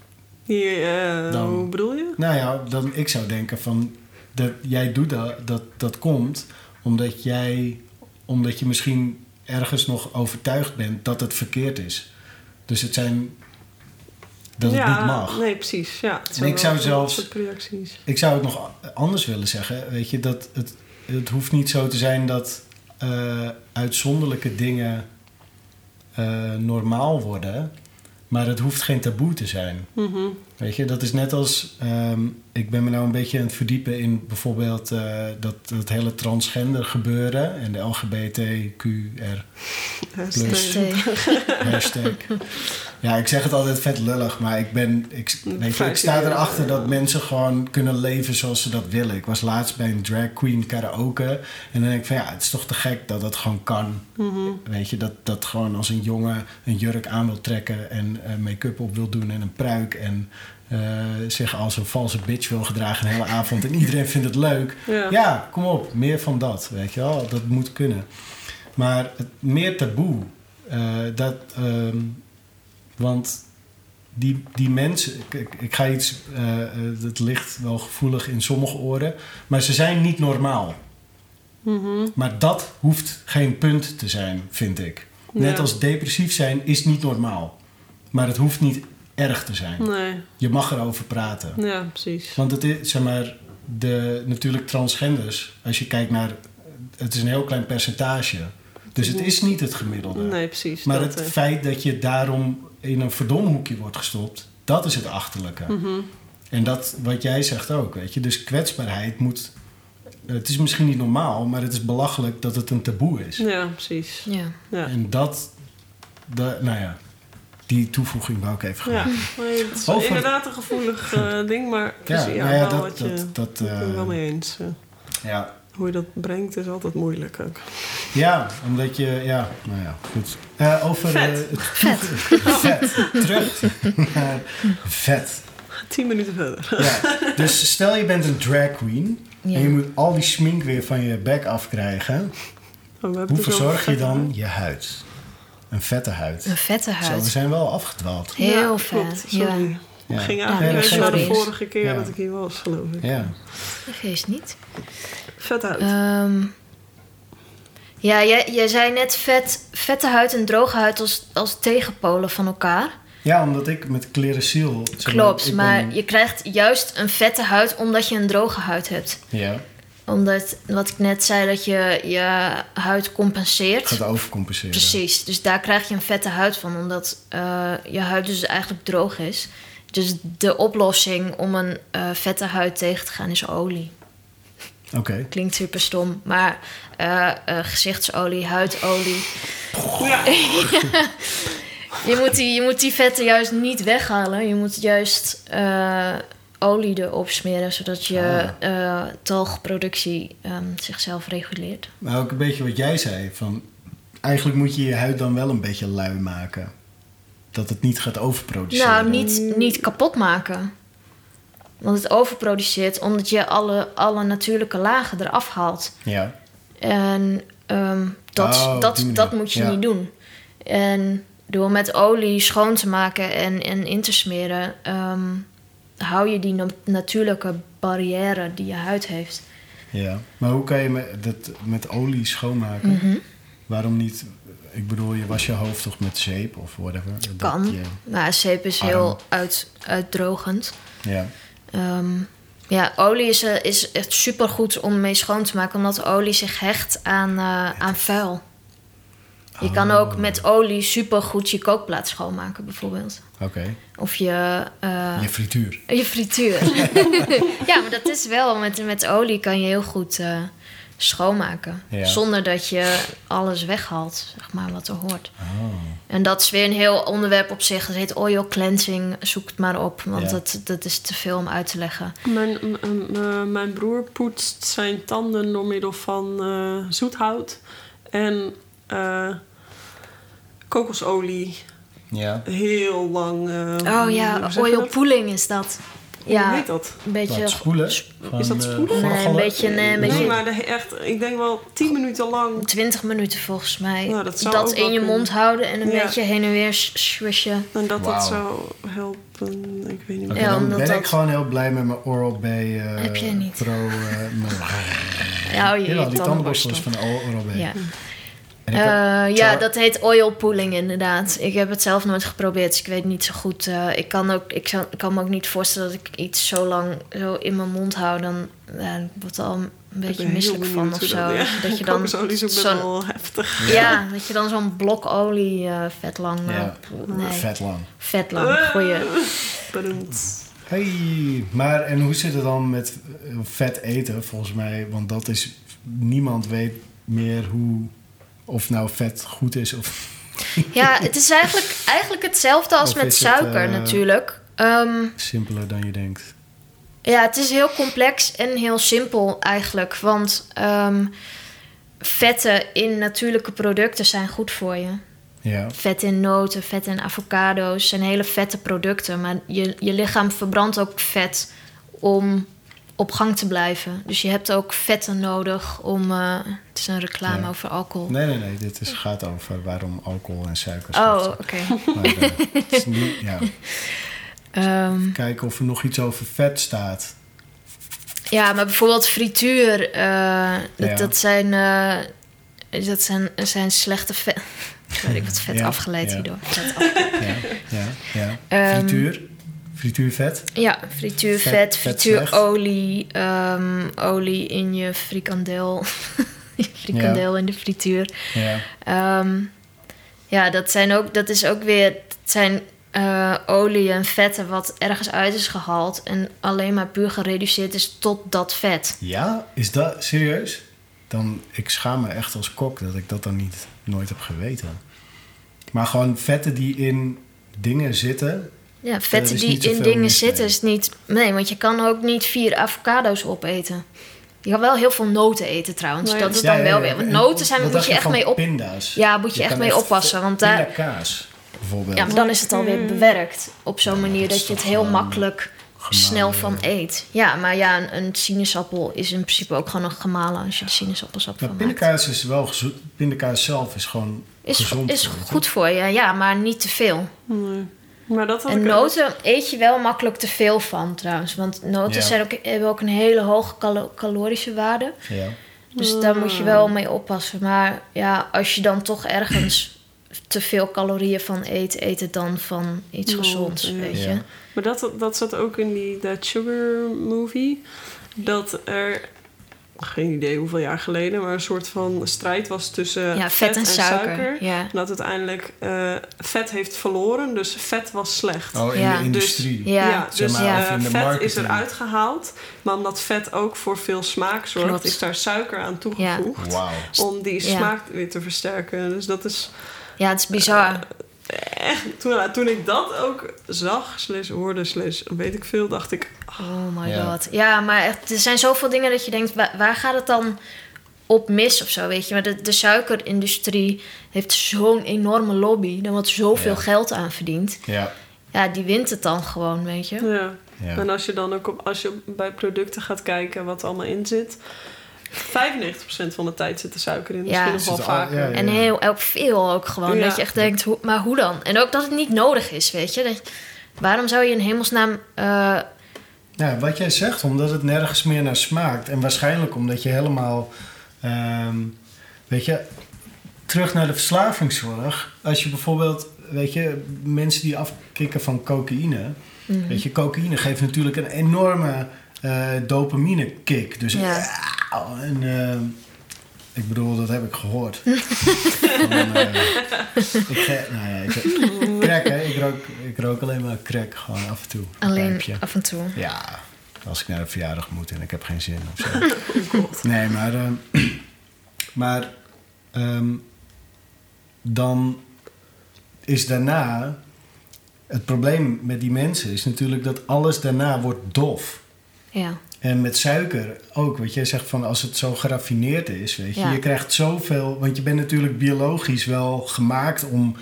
eh, Dan- hoe bedoel je? Nou ja, dan, ik zou denken van... Dat jij doet dat, dat, dat komt omdat jij... Omdat je misschien ergens nog overtuigd bent dat het verkeerd is. Dus het zijn... Dat het ja, niet mag. Nee, precies. Ja, En ik zou zelfs-. Ik zou het nog anders willen zeggen. Weet je, dat het, het hoeft niet zo te zijn dat eh, uitzonderlijke dingen eh, normaal worden. Maar het hoeft geen taboe te zijn. Mhm. Weet je, dat is net als... ehm, ik ben me nou een beetje aan het verdiepen in bijvoorbeeld eh, dat, dat hele transgender gebeuren. En de LGBTQR Plus. Stee. hashtag. Ja, ik zeg het altijd vet lullig, maar ik ben... Ik, weet je, ik sta erachter dat mensen gewoon kunnen leven zoals ze dat willen. Ik was laatst bij een drag queen karaoke. En dan denk ik van ja, het is toch te gek dat dat gewoon kan. Mhm. Weet je, dat, dat gewoon als een jongen een jurk aan wil trekken... en eh, make-up op wil doen en een pruik... en eh, zich als een valse bitch wil gedragen een hele avond... en iedereen vindt het leuk. Ja. Ja, kom op, meer van dat, weet je wel. Dat moet kunnen. Maar het meer taboe, eh, dat... ehm, want die, die mensen... Ik, ik- ga iets... eh eh, het ligt wel gevoelig in sommige oren... maar ze zijn niet normaal. Mhm. Maar dat hoeft geen punt te zijn, vind ik. Net als depressief zijn is niet normaal. Maar het hoeft niet erg te zijn. Nee, Je mag erover praten. ja, precies. Want het is, zeg maar, de, natuurlijk transgenders, als je kijkt naar, het is een heel klein percentage. Dus het is niet het gemiddelde. Nee, precies. maar het eh. feit dat je daarom in een verdomhoekje wordt gestopt, dat is het achterlijke. Mhm. En dat wat jij zegt ook, weet je. Dus kwetsbaarheid moet, het is misschien niet normaal, maar het is belachelijk dat het een taboe is. Ja, precies. Ja. Ja. En dat, de, nou ja, die toevoeging wou ik even Ja, nee, het is Over- inderdaad een gevoelig eh, ding, maar Ja, ja, nou ja, wel dat, dat, dat, ik ben het eh, wel mee eens. ja, hoe je dat brengt is altijd moeilijk ook. Ja, omdat je, ja, nou ja, goed. Eh, over Vet. eh, het toevoegen- vet. Terug naar vet. Tien minuten verder. Ja. Dus stel je bent een drag queen Ja. en je moet al die smink weer van je bek afkrijgen. Oh, Hoe verzorg je vet, dan je huid? Een vette huid. Een vette Zo, we huid. zijn wel afgedwaald. Heel Ja, vet. klopt, sorry. Ja. Ja, eigenlijk even naar de vorige keer Ja. dat ik hier was, geloof ik. Ja. Dat geeft niet. Vet uit. Ehm, ja, jij, jij zei net vet, vette huid en droge huid als, als tegenpolen van elkaar. ja, omdat ik met Clearasil... zeg Klopt, maar ben- je krijgt juist een vette huid omdat je een droge huid hebt. Ja, Omdat, wat ik net zei, dat je je huid compenseert. gaat overcompenseren. Precies, dus daar krijg je een vette huid van, omdat eh, je huid dus eigenlijk droog is. Dus de oplossing om een eh, vette huid tegen te gaan is olie. Oké. Klinkt super stom, maar eh, eh, gezichtsolie, huidolie. Ja. Je moet, die, je moet die vetten juist niet weghalen. Je moet juist eh, olie erop smeren, zodat je eh talgproductie ehm, zichzelf reguleert. Maar ook een beetje wat jij zei. Van, eigenlijk moet je je huid dan wel een beetje lui maken. Dat het niet gaat overproduceren. Nou, niet, niet kapot maken. Want het overproduceert omdat je alle, alle natuurlijke lagen eraf haalt. Ja, En ehm, dat, Oh, dat, dat moet je Ja. niet doen. En door met olie schoon te maken en, en in te smeren, ehm, hou je die na- natuurlijke barrière die je huid heeft. ja. Maar hoe kan je met, dat met olie schoonmaken? Mhm. Waarom niet? Ik bedoel, je was je hoofd toch met zeep of whatever? Dat Kan. je- Maar zeep is Arm. heel uit, uitdrogend. ja. Ehm, ja, olie is, eh, is echt supergoed om mee schoon te maken, omdat olie zich hecht aan, eh, aan vuil. Je kan ook met olie supergoed je kookplaat schoonmaken, bijvoorbeeld. Oké. Of je, eh, Je frituur. je frituur. ja, maar dat is wel, met, met olie kan je heel goed schoonmaken. Ja. Zonder dat je alles weghaalt, zeg maar, wat er hoort. Oh. En dat is weer een heel onderwerp op zich. Dat heet oil cleansing. Zoek het maar op, want Ja. dat, dat is te veel om uit te leggen. Mijn, eh, mijn broer poetst zijn tanden door middel van eh, zoethout en eh, kokosolie. Ja. Heel lang. eh, Oh ja, oil pooling is dat. Hoe Ja, heet dat? een beetje... Wat, spoelen? sp- Van, is dat eh, spoelen? Nee, een beetje, nee, een beetje- Nee, maar echt, ik denk wel tien minuten lang. 20 minuten volgens mij. Nou, dat zou ook in je kunnen. mond houden en een Ja. beetje heen en weer swishen. En dat Wauw. dat zou helpen. Ik weet niet meer. Ja, dan ben dat- ik gewoon heel blij met mijn Oral-B eh, Heb jij niet. Pro. eh, mijn- Ja, je, Jawel, je die tandenborstels tandenborstel. van Oral-B. Ja. Heb- Eh, ja, dat heet oil pooling inderdaad. Ik heb het zelf nooit geprobeerd, dus ik weet niet zo goed. eh, ik, kan ook, ik, zou, ik kan me ook niet voorstellen dat ik iets zo lang zo in mijn mond hou. Dan ja, ik word er al een beetje misselijk van of zo. Dat, ja. Dat je dan zo'n- wel heftig. ja. dat je dan zo'n blok olie eh, vet lang... eh, Ja. nee, vet, Vet lang. lang. Goeie. Hey, maar en hoe zit het dan met vet eten volgens mij? Want dat is, niemand weet meer hoe, of nou vet goed is of... Ja, het is eigenlijk, eigenlijk hetzelfde als Of met het, suiker eh, natuurlijk. Ehm, simpeler dan je denkt. Ja, het is heel complex en heel simpel eigenlijk. Want ehm, vetten in natuurlijke producten zijn goed voor je. Ja, Vet in noten, vet in avocado's zijn hele vette producten. Maar je, je lichaam verbrandt ook vet om op gang te blijven. Dus je hebt ook vetten nodig om... eh, het is een reclame Ja. over alcohol. nee, nee, nee. Dit is, gaat over waarom alcohol en suiker oh, slecht oké. eh, ja. Ehm, Kijken of er nog iets over vet staat. Ja, maar bijvoorbeeld frituur, eh, dat, Ja. dat zijn, eh, dat zijn, zijn slechte vet. Ik wat vet afgeleid hierdoor. Vet afgeleid. Ja, ja, ja. Ehm, Frituur? Frituurvet? Ja, frituurvet, Vet- frituurolie, ehm, olie in je frikandel. je frikandel in de frituur. Ja. Ehm, ja, dat, zijn ook, dat is ook weer... Zijn eh, olie en vetten wat ergens uit is gehaald... en alleen maar puur gereduceerd is tot dat vet. Ja, is dat serieus? Dan, ik schaam me echt als kok dat ik dat dan niet nooit heb geweten. Maar gewoon vetten die in dingen zitten. Ja, vetten die in dingen zitten is niet... Nee, want je kan ook niet vier avocado's opeten. Je kan wel heel veel noten eten trouwens. Nou ja, dat is Ja, dan ja, wel ja. weer... Want En noten zijn, moet je echt van mee op... Pinda's. Ja, moet je, echt mee oppassen. Want daar, Pindakaas, bijvoorbeeld. ja, maar dan is het alweer bewerkt. Op zo'n manier dat je het heel makkelijk gemalen, snel van eet. Ja, maar ja, een, een sinaasappel is in principe ook gewoon een gemalen... als je er sinaasappelsap Maar van maakt. pindakaas is wel gezond. Pindakaas zelf is gewoon Is, gezond. is goed voor je, ja, maar niet te veel. Nee. Maar dat En noten eet je wel makkelijk te veel van trouwens. Want noten Ja. zijn ook, hebben ook een hele hoge calo- calorische waarde. Ja. Dus daar moet je wel mee oppassen. Maar ja, als je dan toch ergens te veel calorieën van eet, eet het dan van iets gezonds, ja. weet je. Ja. Maar dat, dat zat ook in die That Sugar movie. Dat er, geen idee hoeveel jaar geleden, maar een soort van strijd was tussen Ja, vet en suiker. Ja. En dat uiteindelijk eh, vet heeft verloren, dus vet was slecht. Oh, in Ja. de Dus- industrie. Ja, dus Zeg maar, ja. of in eh, vet is eruit gehaald. Maar omdat vet ook voor veel smaak zorgt, Klopt. is daar suiker aan toegevoegd. Wauw. Om die Ja. smaak weer te versterken. Dus dat is ja, het is bizar. echt... Toen, toen ik dat ook zag, slash hoorde, slash weet ik veel, dacht ik... Oh my Ja. god. Ja, maar echt, er zijn zoveel dingen dat je denkt, waar, waar gaat het dan op mis of zo, weet je? Maar de, de suikerindustrie heeft zo'n enorme lobby. Daar wordt zoveel Ja. geld aan verdiend. Ja. Ja, die wint het dan gewoon, weet je? Ja. Ja. En als je dan ook op, als je bij producten gaat kijken wat er allemaal in zit... 95% van de tijd zit er suiker in. Misschien Ja. nog wel er vaker. ja, ja. En heel ook veel ook gewoon. Ja. Dat je echt denkt, hoe, maar hoe dan? En ook dat het niet nodig is, weet je? Dat, waarom zou je in hemelsnaam... eh, Ja, wat jij zegt, omdat het nergens meer naar smaakt. En waarschijnlijk omdat je helemaal, ehm, weet je, terug naar de verslavingszorg. Als je bijvoorbeeld, weet je, mensen die afkicken van cocaïne. Mhm. Weet je, cocaïne geeft natuurlijk een enorme eh, dopamine kick. Dus Ja. en, ehm, ik bedoel, dat heb ik gehoord. Van, eh, ik, ge- nou ja, ik, crack, hè. Ik rook, ik rook alleen maar crack, gewoon af en toe. Een alleen pijpje. af en toe. Ja, als ik naar een verjaardag moet en ik heb geen zin of zo. nee, maar, maar ehm, dan is daarna... Het probleem met die mensen is natuurlijk dat alles daarna wordt dof. Ja. En met suiker ook, wat jij zegt van als het zo geraffineerd is, weet je. Ja. Je krijgt zoveel, want je bent natuurlijk biologisch wel gemaakt om...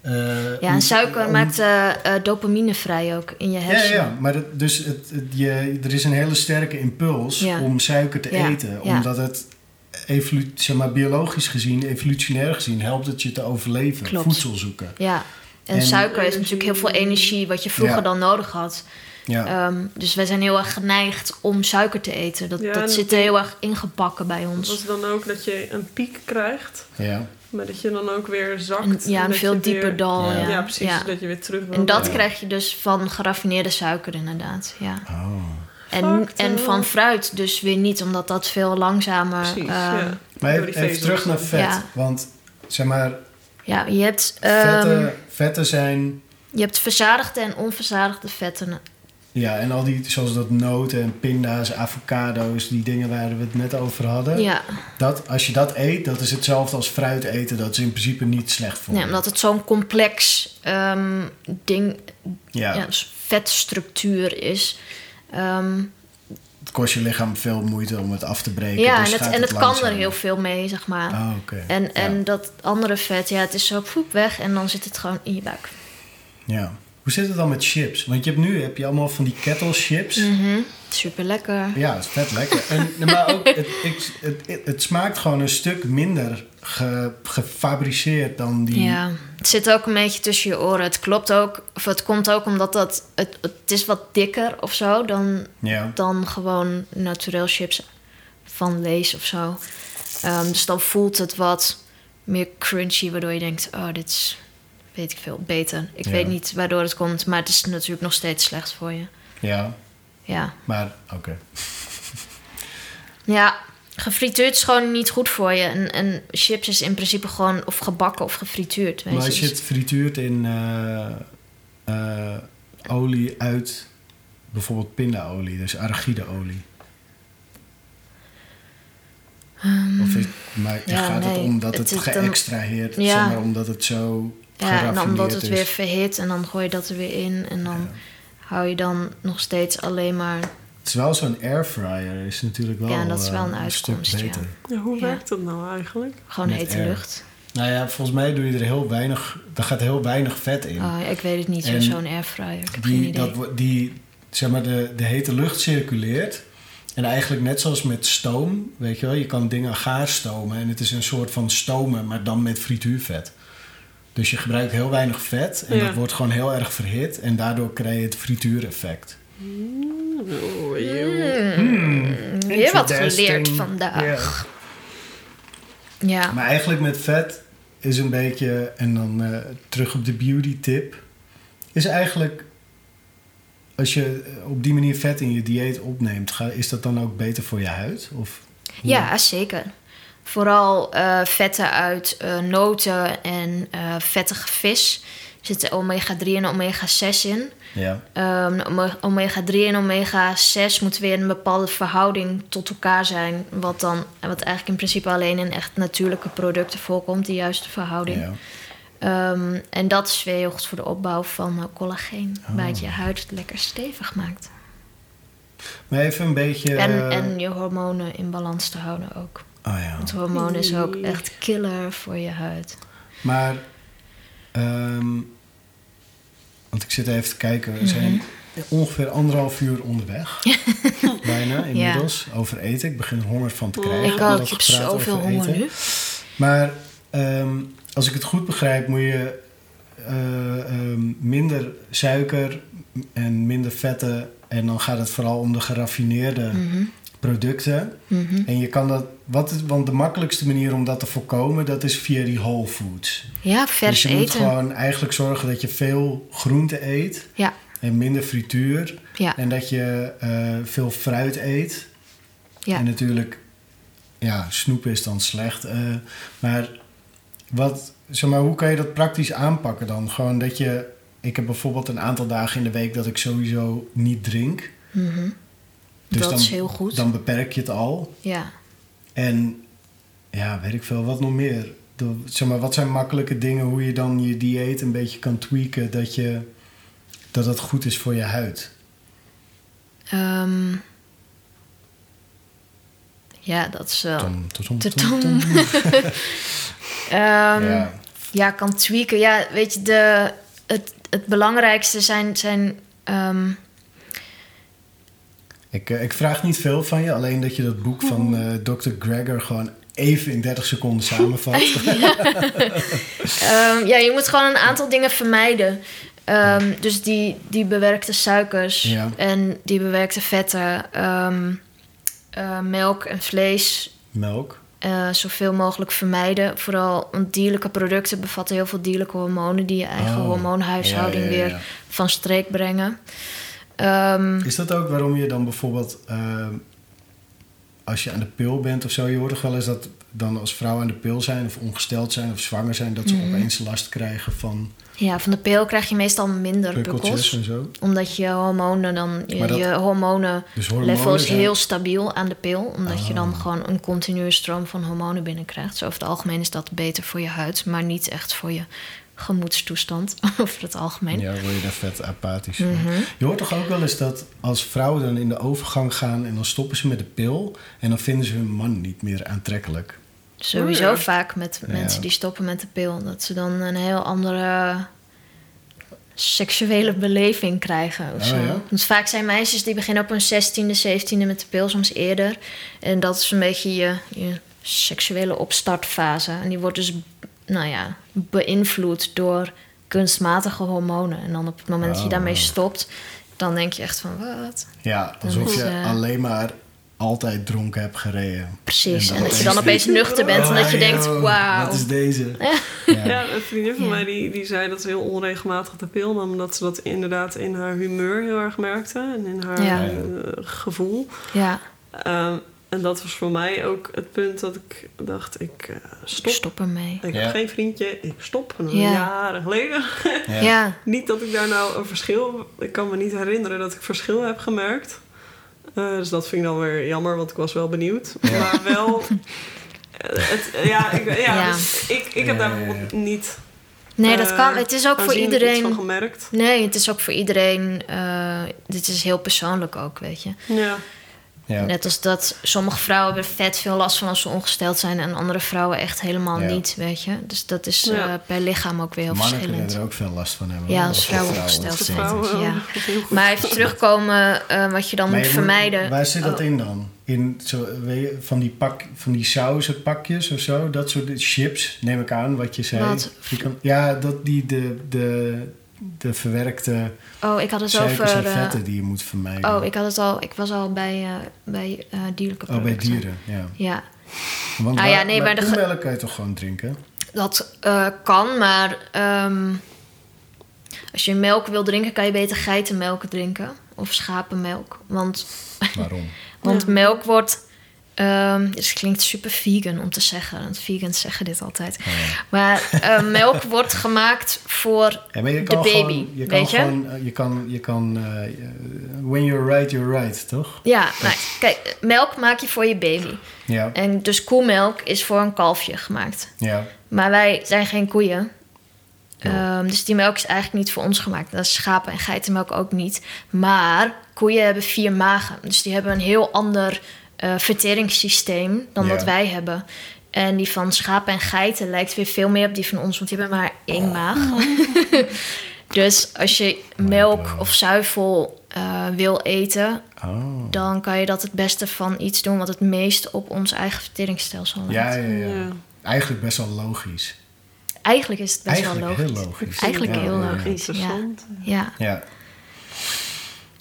eh, Ja, om- en suiker om- maakt eh, dopamine vrij ook in je ja, hersenen. ja, maar het, dus het, het- je, er is een hele sterke impuls Ja. om suiker te Ja, eten. ja. Omdat het evolu- zeg maar, biologisch gezien, evolutionair gezien, helpt het je te overleven. Klopt. Voedsel zoeken. Ja. En, En- suiker is natuurlijk heel veel energie wat je vroeger Ja. dan nodig had. Ja. Ehm, dus wij zijn heel erg geneigd om suiker te eten. Dat, Ja, dat zit dat- heel erg ingebakken bij ons. het dan ook dat je een piek krijgt, ja. maar dat je dan ook weer zakt? Een, ja, en een dat veel dieper weer- dal. Ja. Ja, precies. Ja. Dat je weer terug wil. En dat Ja. krijg je dus van geraffineerde suiker inderdaad. Ja. Oh. En, en van fruit dus weer niet, omdat dat veel langzamer... Precies, ehm, ja. Maar even, terug naar vet. Ja. Want zeg maar, ja, je hebt, ehm, vetten, vetten zijn... je hebt verzadigde en onverzadigde vetten. Ja, en al die, zoals dat noten en pinda's, avocado's, die dingen waar we het net over hadden. Ja, Dat, als je dat eet, dat is hetzelfde als fruit eten. Dat is in principe niet slecht voor nee, je. omdat het zo'n complex ehm, ding, ja, ja. vetstructuur is. Ehm, het kost je lichaam veel moeite om het af te breken. ja, dus en het, en het kan er heel veel mee, zeg maar. Ah, oké. En, Ja. en dat andere vet, ja, het is zo poep weg en dan zit het gewoon in je buik. Ja. Hoe zit het dan met chips? Want je hebt nu heb je allemaal van die kettle chips. Mhm. Super lekker. Ja, het is vet lekker. En, maar ook, het, het, het, het smaakt gewoon een stuk minder ge- gefabriceerd dan die... Ja, het zit ook een beetje tussen je oren. Het klopt ook, of het komt ook omdat dat, het, het is wat dikker of zo dan, Ja. dan gewoon naturel chips van Lees of zo. Ehm, dus dan voelt het wat meer crunchy, waardoor je denkt: oh, dit is, weet ik veel, beter. Ik Ja. weet niet waardoor het komt, maar het is natuurlijk nog steeds slecht voor je. Ja, Ja, maar oké. ja gefrituurd is gewoon niet goed voor je. En, en chips is in principe gewoon of gebakken of gefrituurd. Weet Maar je. als je het frituurt in eh, eh, olie uit bijvoorbeeld pindaolie, dus arachideolie. of is, maar Ehm, ja, gaat het nee, om dat het geëxtraheerd, Ja. zeg maar, omdat het zo ja, en dan omdat het is. weer verhit en dan gooi je dat er weer in. En dan hou je dan nog steeds alleen maar... Het is wel zo'n airfryer, is natuurlijk wel, Ja, dat is wel eh, een stuk uitkomst, ja. beter. Ja, hoe Ja. werkt dat nou eigenlijk? Gewoon Met hete air. lucht. Nou ja, volgens mij doe je er heel weinig, daar gaat heel weinig vet in. Oh, ja, ik weet het niet, zo- zo'n airfryer. Ik heb geen die, idee. dat, die, zeg maar, de, de hete lucht circuleert. En eigenlijk net zoals met stoom, weet je wel, je kan dingen gaar stomen. En het is een soort van stomen, maar dan met frituurvet. Dus je gebruikt heel weinig vet en Ja. dat wordt gewoon heel erg verhit. En daardoor krijg je het frituureffect. Oh, joh. Weer wat geleerd vandaag. Ja. Maar eigenlijk met vet is een beetje, en dan eh, terug op de beauty tip, is eigenlijk als je eh, op die manier vet in je dieet opneemt, ga, is dat dan ook beter voor je huid? Of, hoe- Ja, zeker. Vooral eh, vetten uit eh, noten en eh, vettige vis. Er zitten omega-3 en omega-6 in. Ja. Ehm, ome- omega-3 en omega-6 moeten weer in een bepaalde verhouding tot elkaar zijn. Wat, dan, wat eigenlijk in principe alleen in echt natuurlijke producten voorkomt, die juiste verhouding. ja. Ehm, en dat is weer heel goed voor de opbouw van collageen. Oh. Waar het je huid lekker stevig maakt. Maar even een beetje... En, en je hormonen in balans te houden ook. Oh ja. Want hormonen is ook echt killer voor je huid. Maar, ehm, want ik zit even te kijken, Mhm. we zijn ongeveer anderhalf uur onderweg. Bijna, inmiddels. Over eten. Ik begin er honger van te krijgen. ik ook, we ik heb zoveel honger eten. nu. Maar ehm, als ik het goed begrijp, moet je eh, ehm, minder suiker en minder vetten. En dan gaat het vooral om de geraffineerde Mhm, producten. mhm. En je kan dat, wat is, want de makkelijkste manier om dat te voorkomen, dat is via die whole foods. Ja, vers dus je moet eten. gewoon eigenlijk zorgen dat je veel groente eet Ja, en minder frituur. ja, En dat je eh, veel fruit eet. ja. En natuurlijk, ja, snoep is dan slecht. eh, maar, wat, zeg maar hoe kan je dat praktisch aanpakken dan? Gewoon dat je... Ik heb bijvoorbeeld een aantal dagen in de week dat ik sowieso niet drink. Mhm. Dus dat dan, is heel goed. Dan beperk je het al. Ja. En ja, weet ik veel, wat nog meer? De, zeg maar, wat zijn makkelijke dingen hoe je dan je dieet een beetje kan tweaken dat, je, dat het goed is voor je huid? Ehm, ja, dat is wel... Tom, tom. Ehm, ja. Ja. kan tweaken. Ja, weet je, de, het, het belangrijkste zijn... zijn ehm, Ik, eh, ik vraag niet veel van je, alleen dat je dat boek van eh Dr. Gregor gewoon even in 30 seconden samenvat. Ehm, ja, je moet gewoon een aantal dingen vermijden. Ehm, dus die, die bewerkte suikers Ja. en die bewerkte vetten, ehm, eh, melk en vlees, Melk. eh, zoveel mogelijk vermijden. Vooral want dierlijke producten bevatten heel veel dierlijke hormonen die je eigen Oh. hormoonhuishouding Ja, ja, ja, ja. weer van streek brengen. Ehm, Is dat ook waarom je dan bijvoorbeeld, eh, als je aan de pil bent of zo, je hoort toch wel eens dat dan als vrouwen aan de pil zijn of ongesteld zijn of zwanger zijn, dat ze Mhm. opeens last krijgen van ja, van de pil krijg je meestal minder pukkels. en zo? Omdat je hormonen dan, je, Maar dat- je hormonen Dus hormonen level is zijn- heel stabiel aan de pil. Omdat je dan Oh. gewoon een continue stroom van hormonen binnenkrijgt. Zo over het algemeen is dat beter voor je huid, maar niet echt voor je gemoedstoestand over het algemeen. Ja, word je daar vet apathisch van. Mhm. Je hoort toch ook wel eens dat als vrouwen dan in de overgang gaan en dan stoppen ze met de pil en dan vinden ze hun man niet meer aantrekkelijk. Sowieso ja. vaak met Ja. mensen die stoppen met de pil. Dat ze dan een heel andere seksuele beleving krijgen. Of Oh ja? Want vaak zijn meisjes die beginnen op hun 16e, 17e met de pil, soms eerder. En dat is een beetje je, je seksuele opstartfase. En die wordt dus, nou ja, beïnvloed door kunstmatige hormonen. En dan op het moment dat je Oh. daarmee stopt, dan denk je echt van wat? Ja, alsof is, je eh, alleen maar altijd dronken heb gereden. Precies. En dat je dan opeens- nuchter bent en dat je Oh, denkt, wauw. Wat is deze? Ja, een vriendin van Ja. mij die, die zei dat ze heel onregelmatig de pil nam. Omdat ze dat inderdaad in haar humeur heel erg merkte. En in haar Ja. eh, gevoel. Ja, Ehm, en dat was voor mij ook het punt dat ik dacht, ik eh, stop. stop ermee. Ik Ja. heb geen vriendje, ik stop. En Ja. Jaren geleden. Ja. Ja. niet dat ik daar nou een verschil... Ik kan me niet herinneren dat ik verschil heb gemerkt. Eh, dus dat vind ik dan weer jammer, want ik was wel benieuwd. Ja. Maar wel... Het, ja, ik, ja, Ja. dus ik, ik heb daar ja, ja. bijvoorbeeld niet Nee, dat eh, kan. Het is ook voor aanzienlijk iets van iedereen. gemerkt. Nee, het is ook voor iedereen. eh, dit is heel persoonlijk ook, weet je. Ja. Ja. Net als dat sommige vrouwen hebben vet veel last van als ze ongesteld zijn en andere vrouwen echt helemaal Ja. niet, weet je. Dus dat is Ja. eh, per lichaam ook weer heel Mannen kunnen verschillend. er ook veel last van hebben. Ja, als vrouwen ongesteld zijn. Ja. Maar even terugkomen, eh, wat je dan Maar moet je vermijden. Waar zit dat Oh. in dan? In zo, weet je, van die, pak, van die sausenpakjes of zo? Dat soort chips, neem ik aan, wat je zei. Wat? Ja, dat die de, de, de verwerkte Oh, ik had het suikers over. en eh, vetten die je moet vermijden. oh, ik had het al. Ik was al bij, eh, bij eh, dierlijke Oh, bij producten. dieren, ja. Ja, Want Nou ja, nee, maar bij de koemelk kan je toch gewoon drinken? dat eh, kan, maar ehm, als je melk wil drinken, kan je beter geitenmelk drinken of schapenmelk. Want, Waarom? want Ja. melk wordt. Dus het klinkt super vegan om te zeggen. Want vegans zeggen dit altijd. Oh, ja. Maar eh, melk wordt gemaakt voor Ja, de baby. gewoon, je kan weet je? gewoon, eh, je kan, je kan, eh, when you're right, you're right, toch? Ja, nou, kijk, melk maak je voor je baby. Ja, En dus koemelk is voor een kalfje gemaakt. ja, Maar wij zijn geen koeien. Ehm, dus die melk is eigenlijk niet voor ons gemaakt. Dat is schapen- en geitenmelk ook niet. Maar koeien hebben vier magen. Dus die hebben een heel ander eh, verteringssysteem dan Ja. dat wij hebben. En die van schapen en geiten lijkt weer veel meer op die van ons, want die hebben maar één Oh. maag. dus als je melk Mindblown. of zuivel eh, wil eten, oh. dan kan je dat het beste van iets doen wat het meest op ons eigen verteringsstelsel lijkt. Ja, ja, ja, Ja. Eigenlijk best wel logisch. Eigenlijk is het best Eigenlijk wel heel logisch. logisch. Eigenlijk Ja, heel ja, ja. logisch. Ja. Ja,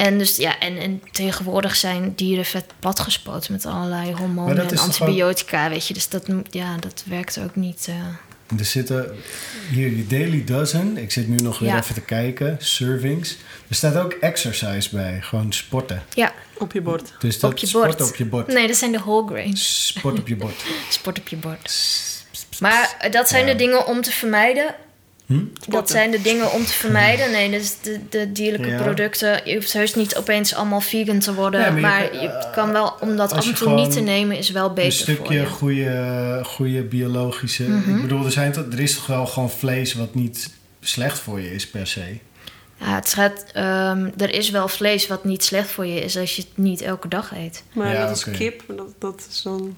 En, dus, ja, en, en tegenwoordig zijn dieren vet platgespoten met allerlei hormonen en antibiotica, weet je. Dus dat, ja, dat werkt ook niet. eh. er zitten hier je Daily Dozen. Ik zit nu nog weer Ja. even te kijken. Servings. Er staat ook exercise bij. Gewoon sporten. Ja, Op je bord. Dus dat Op je sport bord. op je bord. nee, dat zijn de whole grains. Sport op je bord. Sport op je bord. Maar dat zijn Ja. de dingen om te vermijden. Hm? Dat zijn de dingen om te vermijden. Nee, dus de, de dierlijke Ja. producten. Je hoeft heus niet opeens allemaal vegan te worden. Nee, maar maar je je, kan- wel, om dat als af je en toe niet te gewoon nemen, is wel Een beter voor stukje je. goede, goede biologische... Mhm. Ik bedoel, er, zijn er is toch wel gewoon vlees wat niet slecht voor je is per se. Ja, het gaat, ehm, er is wel vlees wat niet slecht voor je is als je het niet elke dag eet. Maar Ja, dat is kip. Dat, dat is dan...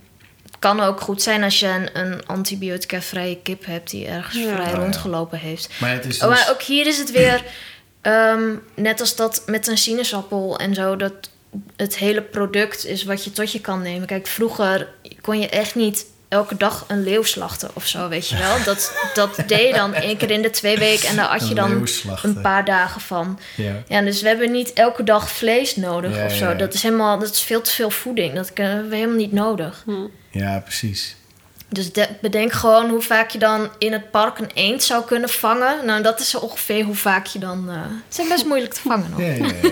Het kan ook goed zijn als je een, een antibiotica-vrije kip hebt die ergens Ja. vrij Oh, ja. rondgelopen heeft. Maar het is Oh, dus... maar ook hier is het weer, ehm, net als dat met een sinaasappel en zo, dat het hele product is wat je tot je kan nemen. Kijk, vroeger kon je echt niet elke dag een leeuw slachten of zo, weet je wel. Dat, dat deed je dan één keer in de twee weken en daar had je dan een paar dagen van. Ja. Ja, dus we hebben niet elke dag vlees nodig Ja, of zo. ja, ja. Dat is helemaal, dat is veel te veel voeding. Dat hebben we helemaal niet nodig. Hm. ja, precies. Dus de- bedenk gewoon hoe vaak je dan in het park een eend zou kunnen vangen. Nou, dat is ongeveer hoe vaak je dan... eh het zijn best moeilijk te vangen nog. Ja, ja, ja.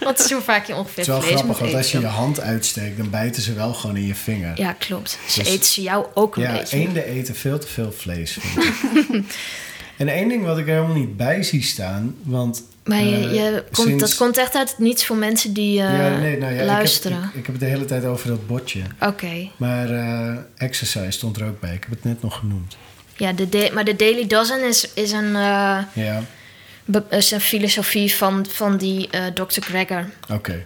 Dat is hoe vaak je Het ongeveer is wel vlees grappig, want als je je hand uitsteekt, dan bijten ze wel gewoon in je vinger. Ja, klopt. Ze Dus- eten ze jou ook een Ja, beetje. eenden eten veel te veel vlees. en één ding wat ik er helemaal niet bij zie staan, want... Maar je, eh, komt, sinds- dat komt echt uit het niets voor mensen die eh, ja, nee, nou ja, luisteren. Ik heb, ik, ik heb het de hele tijd over dat botje. Oké. Maar eh, exercise stond er ook bij. Ik heb het net nog genoemd. Ja, de maar de Daily Dozen is, is, een, eh, Ja, is een filosofie van, van die eh Dr. Greger. oké.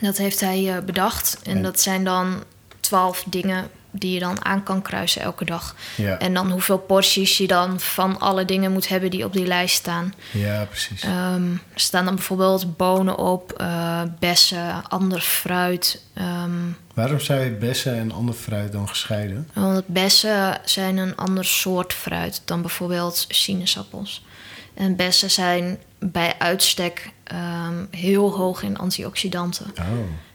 Dat heeft hij eh, bedacht. En, En- dat zijn dan twaalf dingen die je dan aan kan kruisen elke dag. Ja. En dan hoeveel porties je dan van alle dingen moet hebben die op die lijst staan. ja, precies. Ehm, er staan dan bijvoorbeeld bonen op, eh, bessen, ander fruit. Ehm, Waarom je bessen en ander fruit dan gescheiden? want bessen zijn een ander soort fruit dan bijvoorbeeld sinaasappels. En bessen zijn bij uitstek ehm, heel hoog in antioxidanten. Oh.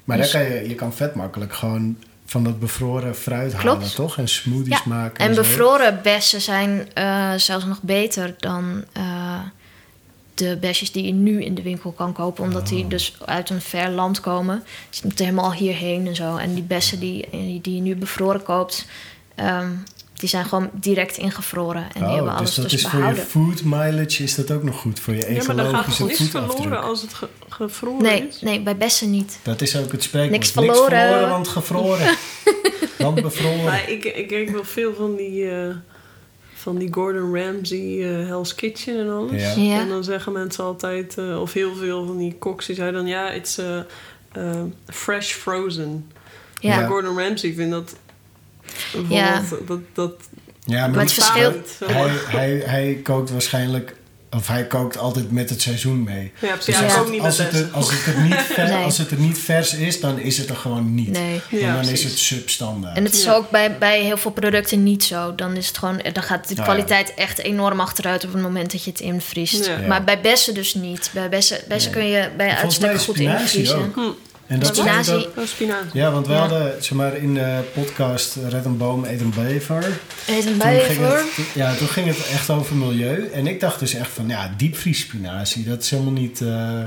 Maar Dus- dan kan je, je kan vet makkelijk gewoon van dat bevroren fruit Klopt. halen, toch? En smoothies Ja, maken. En zo. bevroren bessen zijn eh, zelfs nog beter dan eh, de besjes die je nu in de winkel kan kopen. Omdat die Oh. dus uit een ver land komen. Dus die moeten helemaal hierheen en zo. En die bessen die, die je nu bevroren koopt, ehm, die zijn gewoon direct ingevroren. En die hebben Oh, alles dus dat dus, is voor je food mileage is dat ook nog goed voor je Ja, maar dan gaat ecologische niets voetafdruk. verloren als het ge- gevroren Nee, is? nee, bij bessen niet. Dat is ook het spreekwoord. Niks verloren. want gevroren. want bevroren. Maar ik, ik kijk wel veel van die, eh, van die Gordon Ramsay eh, Hell's Kitchen en alles. Ja. Ja. En dan zeggen mensen altijd, eh, of heel veel van die koks, die zeiden dan ja, it's fresh frozen. Ja. Maar Gordon Ramsay vindt dat Ja. dat, dat ja, maar Maar het verschil- hij, hij, hij kookt waarschijnlijk... Of hij kookt altijd met het seizoen mee. Ja, precies. Dus als, het, ook niet als, met het er, als, het er niet ver, Nee. als het er niet vers is, dan is het er gewoon niet. Nee. En dan is het substandaard. En het is Ja. ook bij, bij heel veel producten niet zo. Dan, is het gewoon, dan gaat de ja. kwaliteit echt enorm achteruit op het moment dat je het invriest. Ja. Ja. Maar bij bessen dus niet. Bij bessen, bessen Nee. kun je bij uitstek is goed invriezen. ook. En dat Spinazie. Oh, spinazie. Ja, want we Ja. hadden zeg maar, in de podcast Red een boom, eet een bever. Eet een het, ja, toen ging het echt over milieu. En ik dacht dus echt van, ja, diepvriesspinazie, dat is helemaal niet... eh,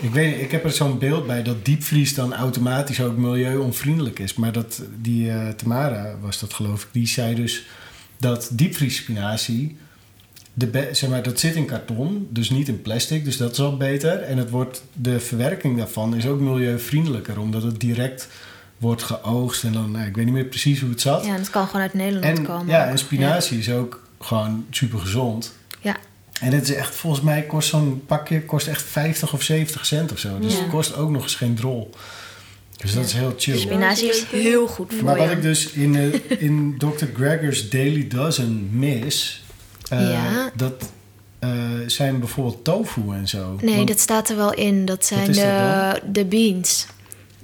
ik weet niet, ik heb er zo'n beeld bij dat diepvries dan automatisch ook milieuonvriendelijk is. Maar dat, die eh, Tamara was dat geloof ik, die zei dus dat diepvriesspinazie... De zeg maar, dat zit in karton, dus niet in plastic, dus dat is al beter. En het wordt, de verwerking daarvan is ook milieuvriendelijker, omdat het direct wordt geoogst. En dan, nou, ik weet niet meer precies hoe het zat. Ja, het kan gewoon uit Nederland En, komen. ja, ook. en spinazie is ook gewoon super gezond. Ja. En het is echt, volgens mij kost zo'n pakje kost echt 50 of 70 cent of zo. Dus Ja. het kost ook nog eens geen drol. Dus dat is heel chill. Spinazie is heel goed voor Maar wat je. ik dus in, eh, in Dr. Gregor's Daily Dozen mis, eh, Ja. dat eh, zijn bijvoorbeeld tofu en zo. Nee, Want- dat staat er wel in. Dat zijn de, de beans.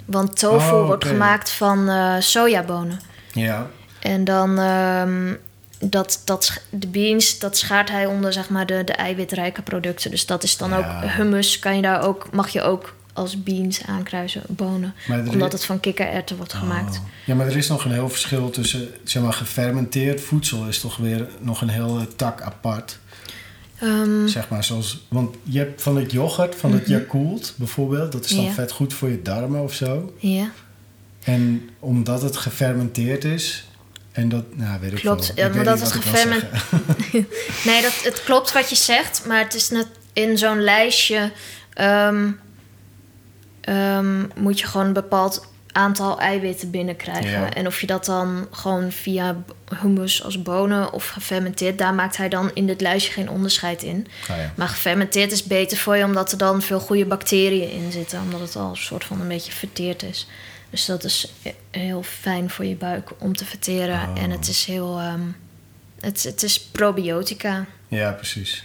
Want tofu Oh, wordt gemaakt van eh, sojabonen. Ja, En dan ehm, dat, dat, de beans, dat schaart hij onder zeg maar, de, de eiwitrijke producten. Dus dat is dan Ja. ook hummus. Kan je daar ook, mag je ook als beans aankruisen, bonen. Omdat is- het van kikkererwten wordt gemaakt. Oh. Ja, maar er is nog een heel verschil tussen, zeg maar, gefermenteerd voedsel is toch weer nog een hele tak apart. Ehm, Zeg maar zoals, want je hebt van het yoghurt, van het Yakult bijvoorbeeld, dat is dan vet goed voor je darmen of zo. ja, En omdat het gefermenteerd is, en dat, nou weet ik Klopt, veel. ja, Ik maar dat niet het wat ik wil gefermen- zeggen. nee, dat, het klopt wat je zegt, maar het is net in zo'n lijstje. ehm, ehm, moet je gewoon een bepaald aantal eiwitten binnenkrijgen. Ja. En of je dat dan gewoon via hummus als bonen of gefermenteerd, daar maakt hij dan in dit lijstje geen onderscheid in. Ah, ja. Maar gefermenteerd is beter voor je omdat er dan veel goede bacteriën in zitten, omdat het al een soort van een beetje verteerd is. Dus dat is he- heel fijn voor je buik om te verteren. Oh. En het is heel. ehm, het, het is probiotica. ja, precies.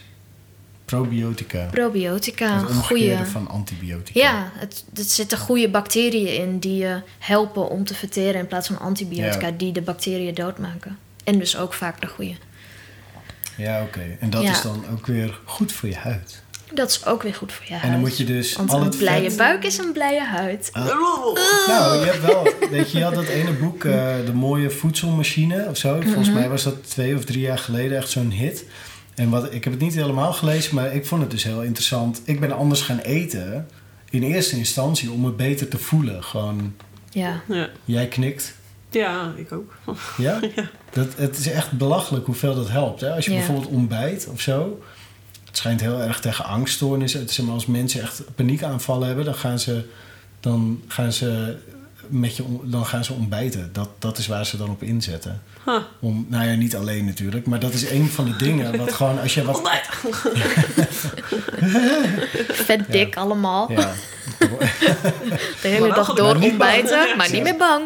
Probiotica. Probiotica, het omgekeerde goede. van antibiotica. Ja, het, er zitten goede bacteriën in die je helpen om te verteren in plaats van antibiotica Ja. die de bacteriën doodmaken. En dus ook vaak de goede. Ja, oké. En dat Ja. is dan ook weer goed voor je huid. Dat is ook weer goed voor je huid. En dan moet je dus Want al een het blije vet... buik is een blije huid. Nou, je hebt wel... Weet je, je had dat ene boek, eh, De Mooie Voedselmachine of zo. Volgens Mhm. mij was dat twee of drie jaar geleden echt zo'n hit. En wat, ik heb het niet helemaal gelezen, maar ik vond het dus heel interessant. Ik ben anders gaan eten in eerste instantie om me beter te voelen. Gewoon, Ja. Ja. jij knikt. ja, ik ook. Ja? Dat, het is echt belachelijk hoeveel dat helpt. Hè? Als je Ja. bijvoorbeeld ontbijt of zo. Het schijnt heel erg tegen angststoornissen. Het is maar als mensen echt paniekaanvallen hebben, dan gaan ze, dan gaan ze, met je, dan gaan ze ontbijten. Dat, dat is waar ze dan op inzetten. Huh. Om, nou ja, niet alleen natuurlijk, maar dat is een van de dingen wat gewoon als je wat. Vet dik allemaal. Ja, De hele Maar dag door maar niet ontbijten, maar niet meer bang.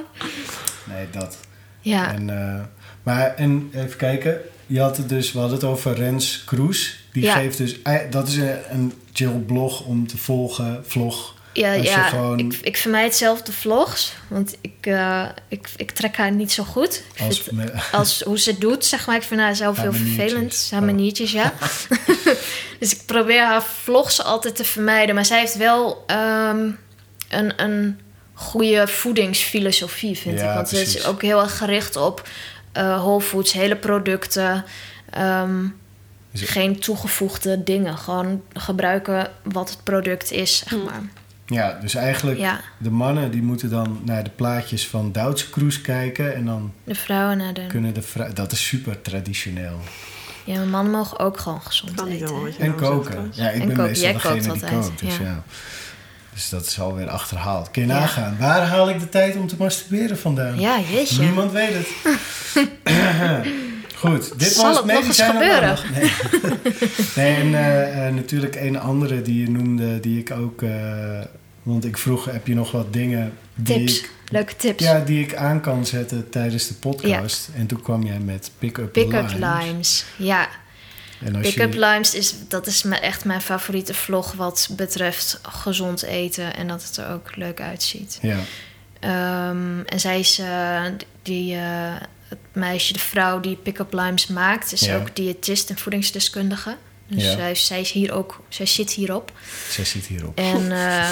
nee, dat. Ja, En, eh, maar en even kijken. Je had het dus, we hadden het over Rens Kroes. Die Ja. geeft dus, dat is een, een chill blog om te volgen, vlog. Ja, ja gewoon- ik, ik vermijd zelf de vlogs. Want ik, eh, ik, ik trek haar niet zo goed. Ik Als, vind- me- als hoe ze het doet, zeg maar. Ik vind haar zelf Haar heel vervelend. Haar Oh. maniertjes, ja. dus ik probeer haar vlogs altijd te vermijden. Maar zij heeft wel ehm, een, een goede voedingsfilosofie, vind Ja, ik. Want ze is ook heel erg gericht op eh whole foods, hele producten. ehm, geen toegevoegde dingen. Gewoon gebruiken wat het product is, zeg maar. Ja, dus eigenlijk Ja, de mannen die moeten dan naar de plaatjes van Duitse Kroes kijken en dan de vrouwen naar de... kunnen de vrouwen... Dat is super traditioneel. Ja, maar mannen mogen ook gewoon gezond Kan eten. En nou koken. Ja, ik En ben meestal degene die altijd, kookt. Dus, ja. ja. dus dat is alweer achterhaald. Kun je Ja. nagaan. Waar haal ik de tijd om te masturberen vandaan? Ja, jeetje. Niemand weet het. Goed, dit Zal was het nog eens gebeuren? Nee, nee en eh, eh, natuurlijk een andere die je noemde, die ik ook... eh, want ik vroeg, heb je nog wat dingen die Tips. ik, Leuke tips. ja, die ik aan kan zetten tijdens de podcast? En toen kwam jij met pick-up Pick-up lines. limes. Ja, pick-up je, limes is, dat is echt mijn favoriete vlog wat betreft gezond eten en dat het er ook leuk uitziet. Ja, Ehm, en zij is die, meisje, de vrouw die pick-up limes maakt, is Ja. ook diëtist en voedingsdeskundige. Dus Ja. zij, zij is hier ook, zij zit hierop. zij zit hierop. En eh,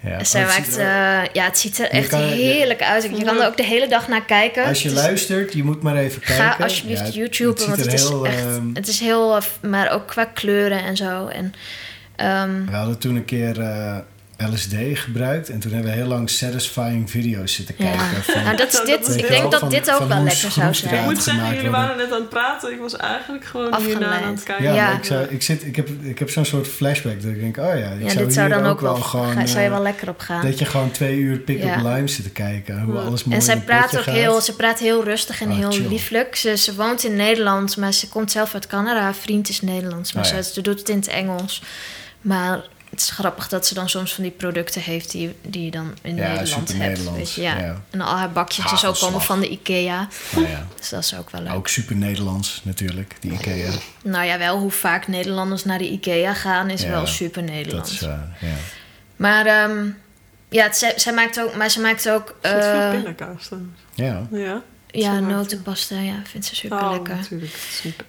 Ja. zij Oh, het maakt, er- eh, ja, het ziet er echt kan- heerlijk uit. Je kan er ook de hele dag naar kijken. als je luistert, je moet maar even kijken. Ga alsjeblieft Ja, YouTube, want het is heel, echt, ehm, het is heel, eh, maar ook qua kleuren en zo. En, ehm, We hadden toen een keer LSD gebruikt en toen hebben we heel lang satisfying video's zitten ja. kijken. Van, Nou, dat is dit. Ik denk dat van- dit ook wel hoe lekker zou schroefdraad Ik zijn. moet zeggen, gemaakt jullie waren net aan het praten. Ik was eigenlijk gewoon Afgeleid. hierna aan het kijken. ja, ik, zou, ik, zit, ik heb, ik heb zo'n soort flashback dat ik denk, oh ja, ik Ja, zou dit zou hier dan ook wel, gewoon... ga, zou je eh, wel lekker op gaan. dat je gewoon twee uur pick-up Ja. limes zit te kijken. Hoe Ja. alles mooi En zij praat ook gaat. heel, ze praat heel rustig en Ah, heel chill. lieflijk. Ze, ze woont in Nederland, maar ze komt zelf uit Canada. Haar vriend is Nederlands, maar ja. ze, ze doet het in het Engels. Maar het is grappig dat ze dan soms van die producten heeft die, die je dan in Ja, Nederland super hebt. Weet je, ja. ja. En al haar bakjes ook komen van de IKEA. Nou ja, Dus dat is ook wel leuk. ook super Nederlands natuurlijk, die Ikea. Nou ja, wel hoe vaak Nederlanders naar de IKEA gaan is Ja, wel super Dat Nederlands. is, eh, ja. Maar ehm, ja, het, zij, zij maakt ook, maar ze maakt ook zit veel eh, pindakaas dan. ja. Ja. ja, notenpasta. Ja, vindt ze super Oh, lekker. natuurlijk. Het is niet-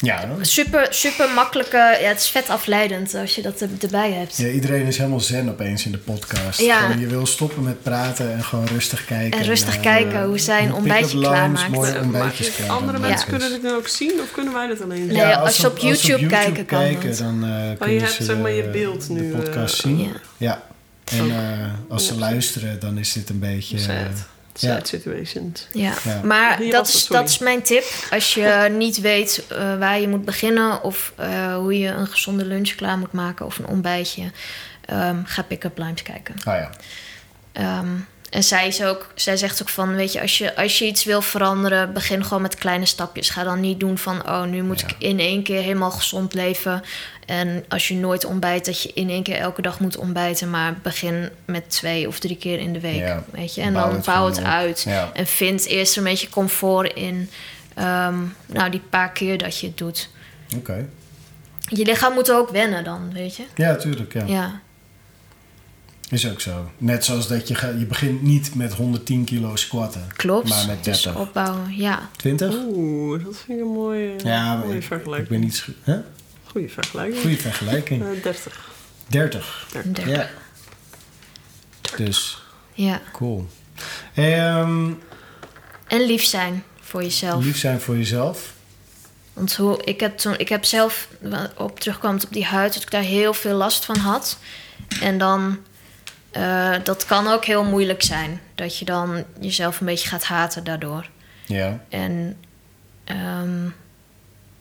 Ja. Ja, super, super makkelijke. Ja, het is vet afleidend als je dat er- erbij hebt. Ja, iedereen is helemaal zen opeens in de podcast. Ja. Gewoon, je wil stoppen met praten en gewoon rustig kijken. En rustig naar, kijken eh, hoe zij een ontbijtje klaarmaakt. mooie ontbijtjes maar krijgen. andere Ja. mensen Dus- kunnen dit nu ook zien of kunnen wij dat alleen zien? Nee, als je ze op YouTube YouTube kijken kan, kijken, want- dan eh je kunnen hebt, ze zeg maar, je de- beeld nu, de podcast eh, zien. Ja. Ja. En eh, als ze luisteren, dan is dit een beetje... eh, Sad. situations. Ja. Ja. Maar Hier dat is, dat is mijn tip. Als je niet weet eh, waar je moet beginnen of eh, hoe je een gezonde lunch klaar moet maken of een ontbijtje, ehm, ga pick-up limes kijken. Ah ja. Ehm, en zij, is ook, zij zegt ook van, weet je als, je, als je iets wil veranderen, begin gewoon met kleine stapjes. Ga dan niet doen van, oh, nu moet Ja. ik in één keer helemaal gezond leven. En als je nooit ontbijt, dat je in één keer elke dag moet ontbijten. Maar begin met twee of drie keer in de week, Ja. weet je. En Bouw dan het bouw het uit. Ja. En vind eerst een beetje comfort in, ehm, nou, die paar keer dat je het doet. Oké. Je lichaam moet ook wennen dan, weet je. Ja, tuurlijk. Ja. Is ook zo. Net zoals dat je, je begint niet met 110 kilo squatten. klopt. Maar met dus 30. opbouwen, ja. 20? Oeh, dat vind ik een mooie, Ja, mooie ik, vergelijking. ik ben niet... Hè? Goeie vergelijking. Goeie vergelijking. Eh, 30. 30. Dertig. Ja. Dus, ja. cool. Ehm, En lief zijn voor jezelf. lief zijn voor jezelf. Want hoe, ik, heb toen, ik heb zelf, op terugkwam op die huid, dat ik daar heel veel last van had. En dan, eh, dat kan ook heel moeilijk zijn. Dat je dan jezelf een beetje gaat haten daardoor. Ja. En ehm,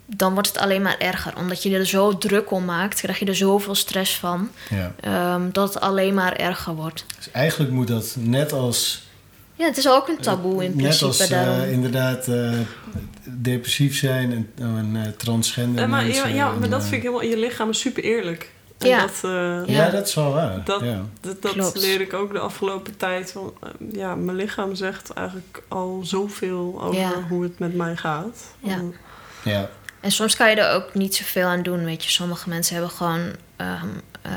dan wordt het alleen maar erger. Omdat je er zo druk om maakt, krijg je er zoveel stress van. ja. ehm, dat het alleen maar erger wordt. Dus eigenlijk moet dat net als... Ja, het is ook een taboe in net principe als eh, inderdaad eh, depressief zijn en, en eh, transgender Eh, maar, ja, mensen ja, maar dat eh, vind ik helemaal... Je lichaam is super eerlijk. En Ja. dat, eh, Ja, dat is wel waar. Dat- ja. dat, leer ik ook de afgelopen tijd. Eh, ja, mijn lichaam zegt eigenlijk al zoveel over Ja. hoe het met mij gaat. Ja. En ja. En soms kan je er ook niet zoveel aan doen, weet je. Sommige mensen hebben gewoon... ehm, eh,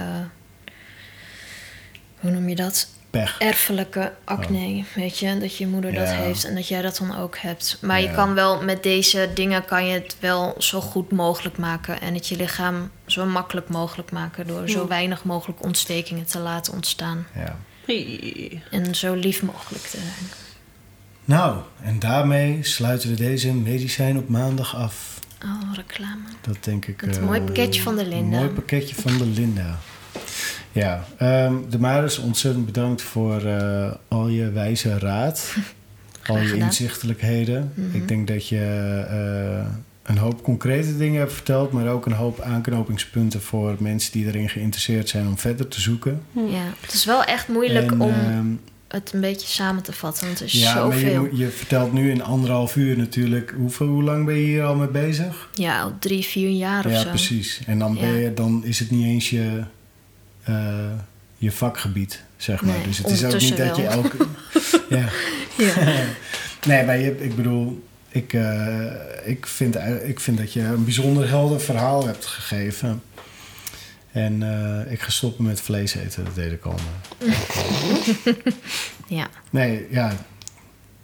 hoe noem je dat? Pech. erfelijke acne, weet je, dat je moeder dat Ja. heeft en dat jij dat dan ook hebt. Maar je kan wel met deze dingen kan je het wel zo goed mogelijk maken en het je lichaam zo makkelijk mogelijk maken door zo weinig mogelijk ontstekingen te laten ontstaan Ja. Hey. en zo lief mogelijk te zijn. Nou, en daarmee sluiten we deze medicijn op maandag af. Oh, reclame. Dat denk ik. Een eh, mooi pakketje van de Linda. Mooi pakketje van de Linda. Ja, ehm, de Maris, ontzettend bedankt voor eh, al je wijze raad. al je inzichtelijkheden. Mhm. Ik denk dat je eh, een hoop concrete dingen hebt verteld, maar ook een hoop aanknopingspunten voor mensen die erin geïnteresseerd zijn om verder te zoeken. Ja, het is wel echt moeilijk En, om ehm, het een beetje samen te vatten, want er is ja, maar je, zoveel. je vertelt nu in anderhalf uur natuurlijk. Hoeveel, hoe lang ben je hier al mee bezig? Ja, al drie, vier jaar of ja, zo. precies. En dan, ben Ja. je, dan is het niet eens je, je vakgebied, zeg maar. Nee, dus het is ook niet dat je elke... ja. Ja. nee, maar je, ik bedoel... Ik, eh, ik, vind, ik vind dat je een bijzonder helder verhaal hebt gegeven. En eh, ik ga stoppen met vlees eten, dat deed ik al. ja. Nee, ja,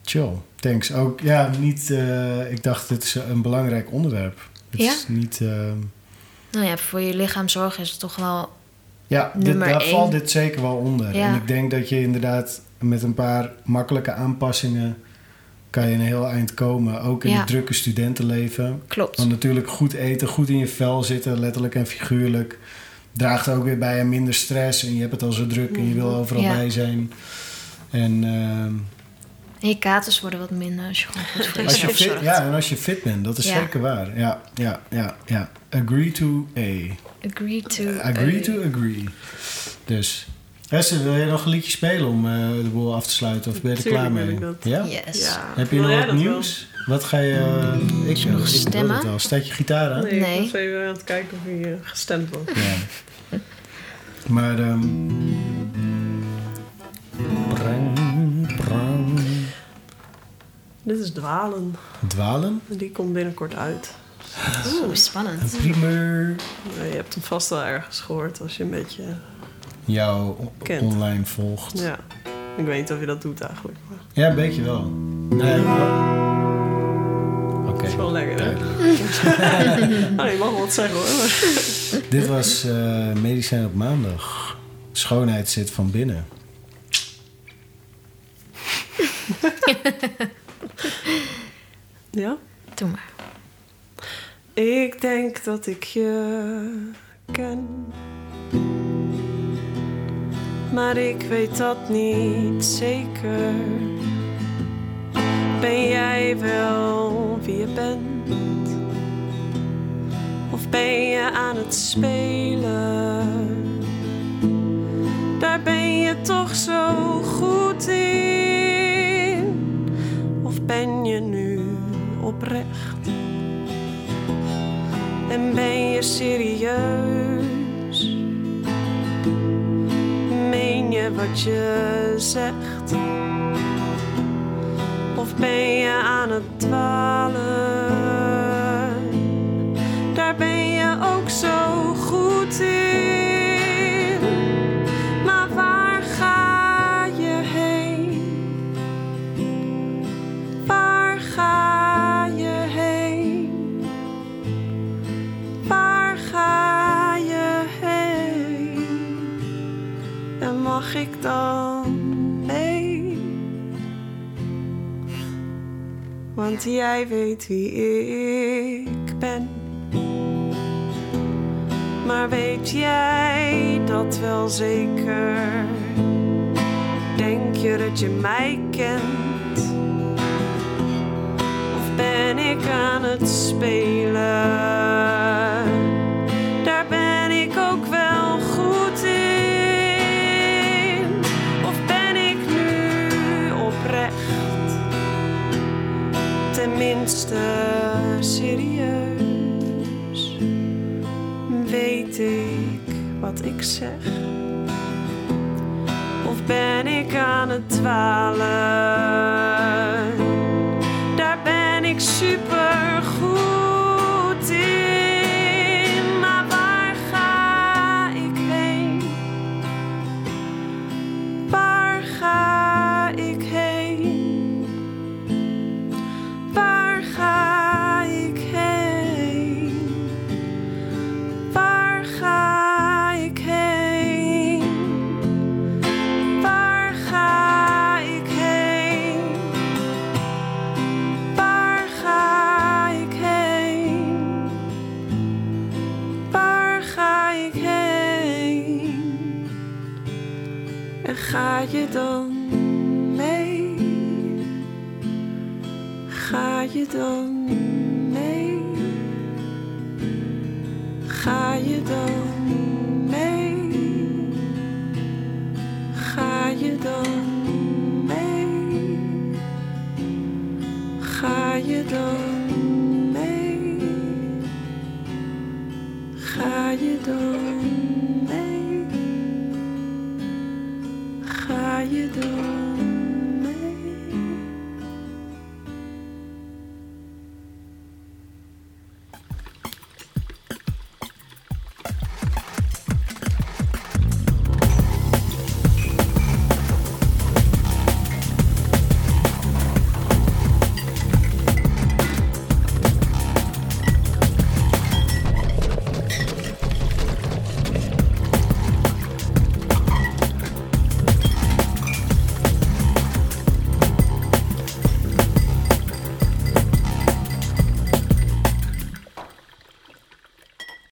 chill. Thanks. Ook, ja, niet... eh, ik dacht, dit is een belangrijk onderwerp. Het Ja? is niet... eh, Nou ja, voor je lichaam zorgen is het toch wel Ja, dit, daar één. valt dit zeker wel onder. Ja. En ik denk dat je inderdaad met een paar makkelijke aanpassingen... kan je een heel eind komen. Ook in Ja. het drukke studentenleven. klopt. Want natuurlijk goed eten, goed in je vel zitten, letterlijk en figuurlijk... draagt ook weer bij aan minder stress. En je hebt het al zo druk en je wil overal Ja. bij zijn. En ehm, En je katers worden wat minder als je gewoon goed voor als je fit, ja, en als je fit bent, dat is Ja. zeker waar. Ja, ja, ja, ja. Agree to A. Agree to... Agree to agree. Dus, Hesse, wil jij nog een liedje spelen om eh, de boel af te sluiten? Of ben je er Tuurlijk klaar mee? ik dat. Ja? Yes. Ja. Heb je nog wat wel? nieuws? Wat ga je... eh, ik, je nog ik wil stemmen? het wel. Staat je gitaar aan? Nee, ik Nee. was even aan het kijken of hij eh, gestemd wordt. Ja. Maar... ehm brang, brang. Dit is Dwalen. Dwalen? Die komt binnenkort uit. Oeh, spannend. Primeur. Eh, Je hebt hem vast wel ergens gehoord als je een beetje... Jou Kent. online volgt. Ja, ik weet niet of je dat doet eigenlijk. Maar Ja, een beetje wel. Nee, wel. Oké. het is wel lekker, hè? je mag wel wat zeggen, hoor. Dit was eh, Medicijn op maandag. Schoonheid zit van binnen. Ja? Doe maar. Ik denk dat ik je ken. Maar ik weet dat niet zeker. Ben jij wel wie je bent? Of ben je aan het spelen? Ben je serieus? Meen je wat je zegt? Of ben je aan het dwalen? Want jij weet wie ik ben. Maar weet jij dat wel zeker? Denk je dat je mij kent? Of ben ik aan het spelen? Tenminste serieus. Weet ik wat ik zeg? Of ben ik aan het dwalen? Dan mee? Ga je dan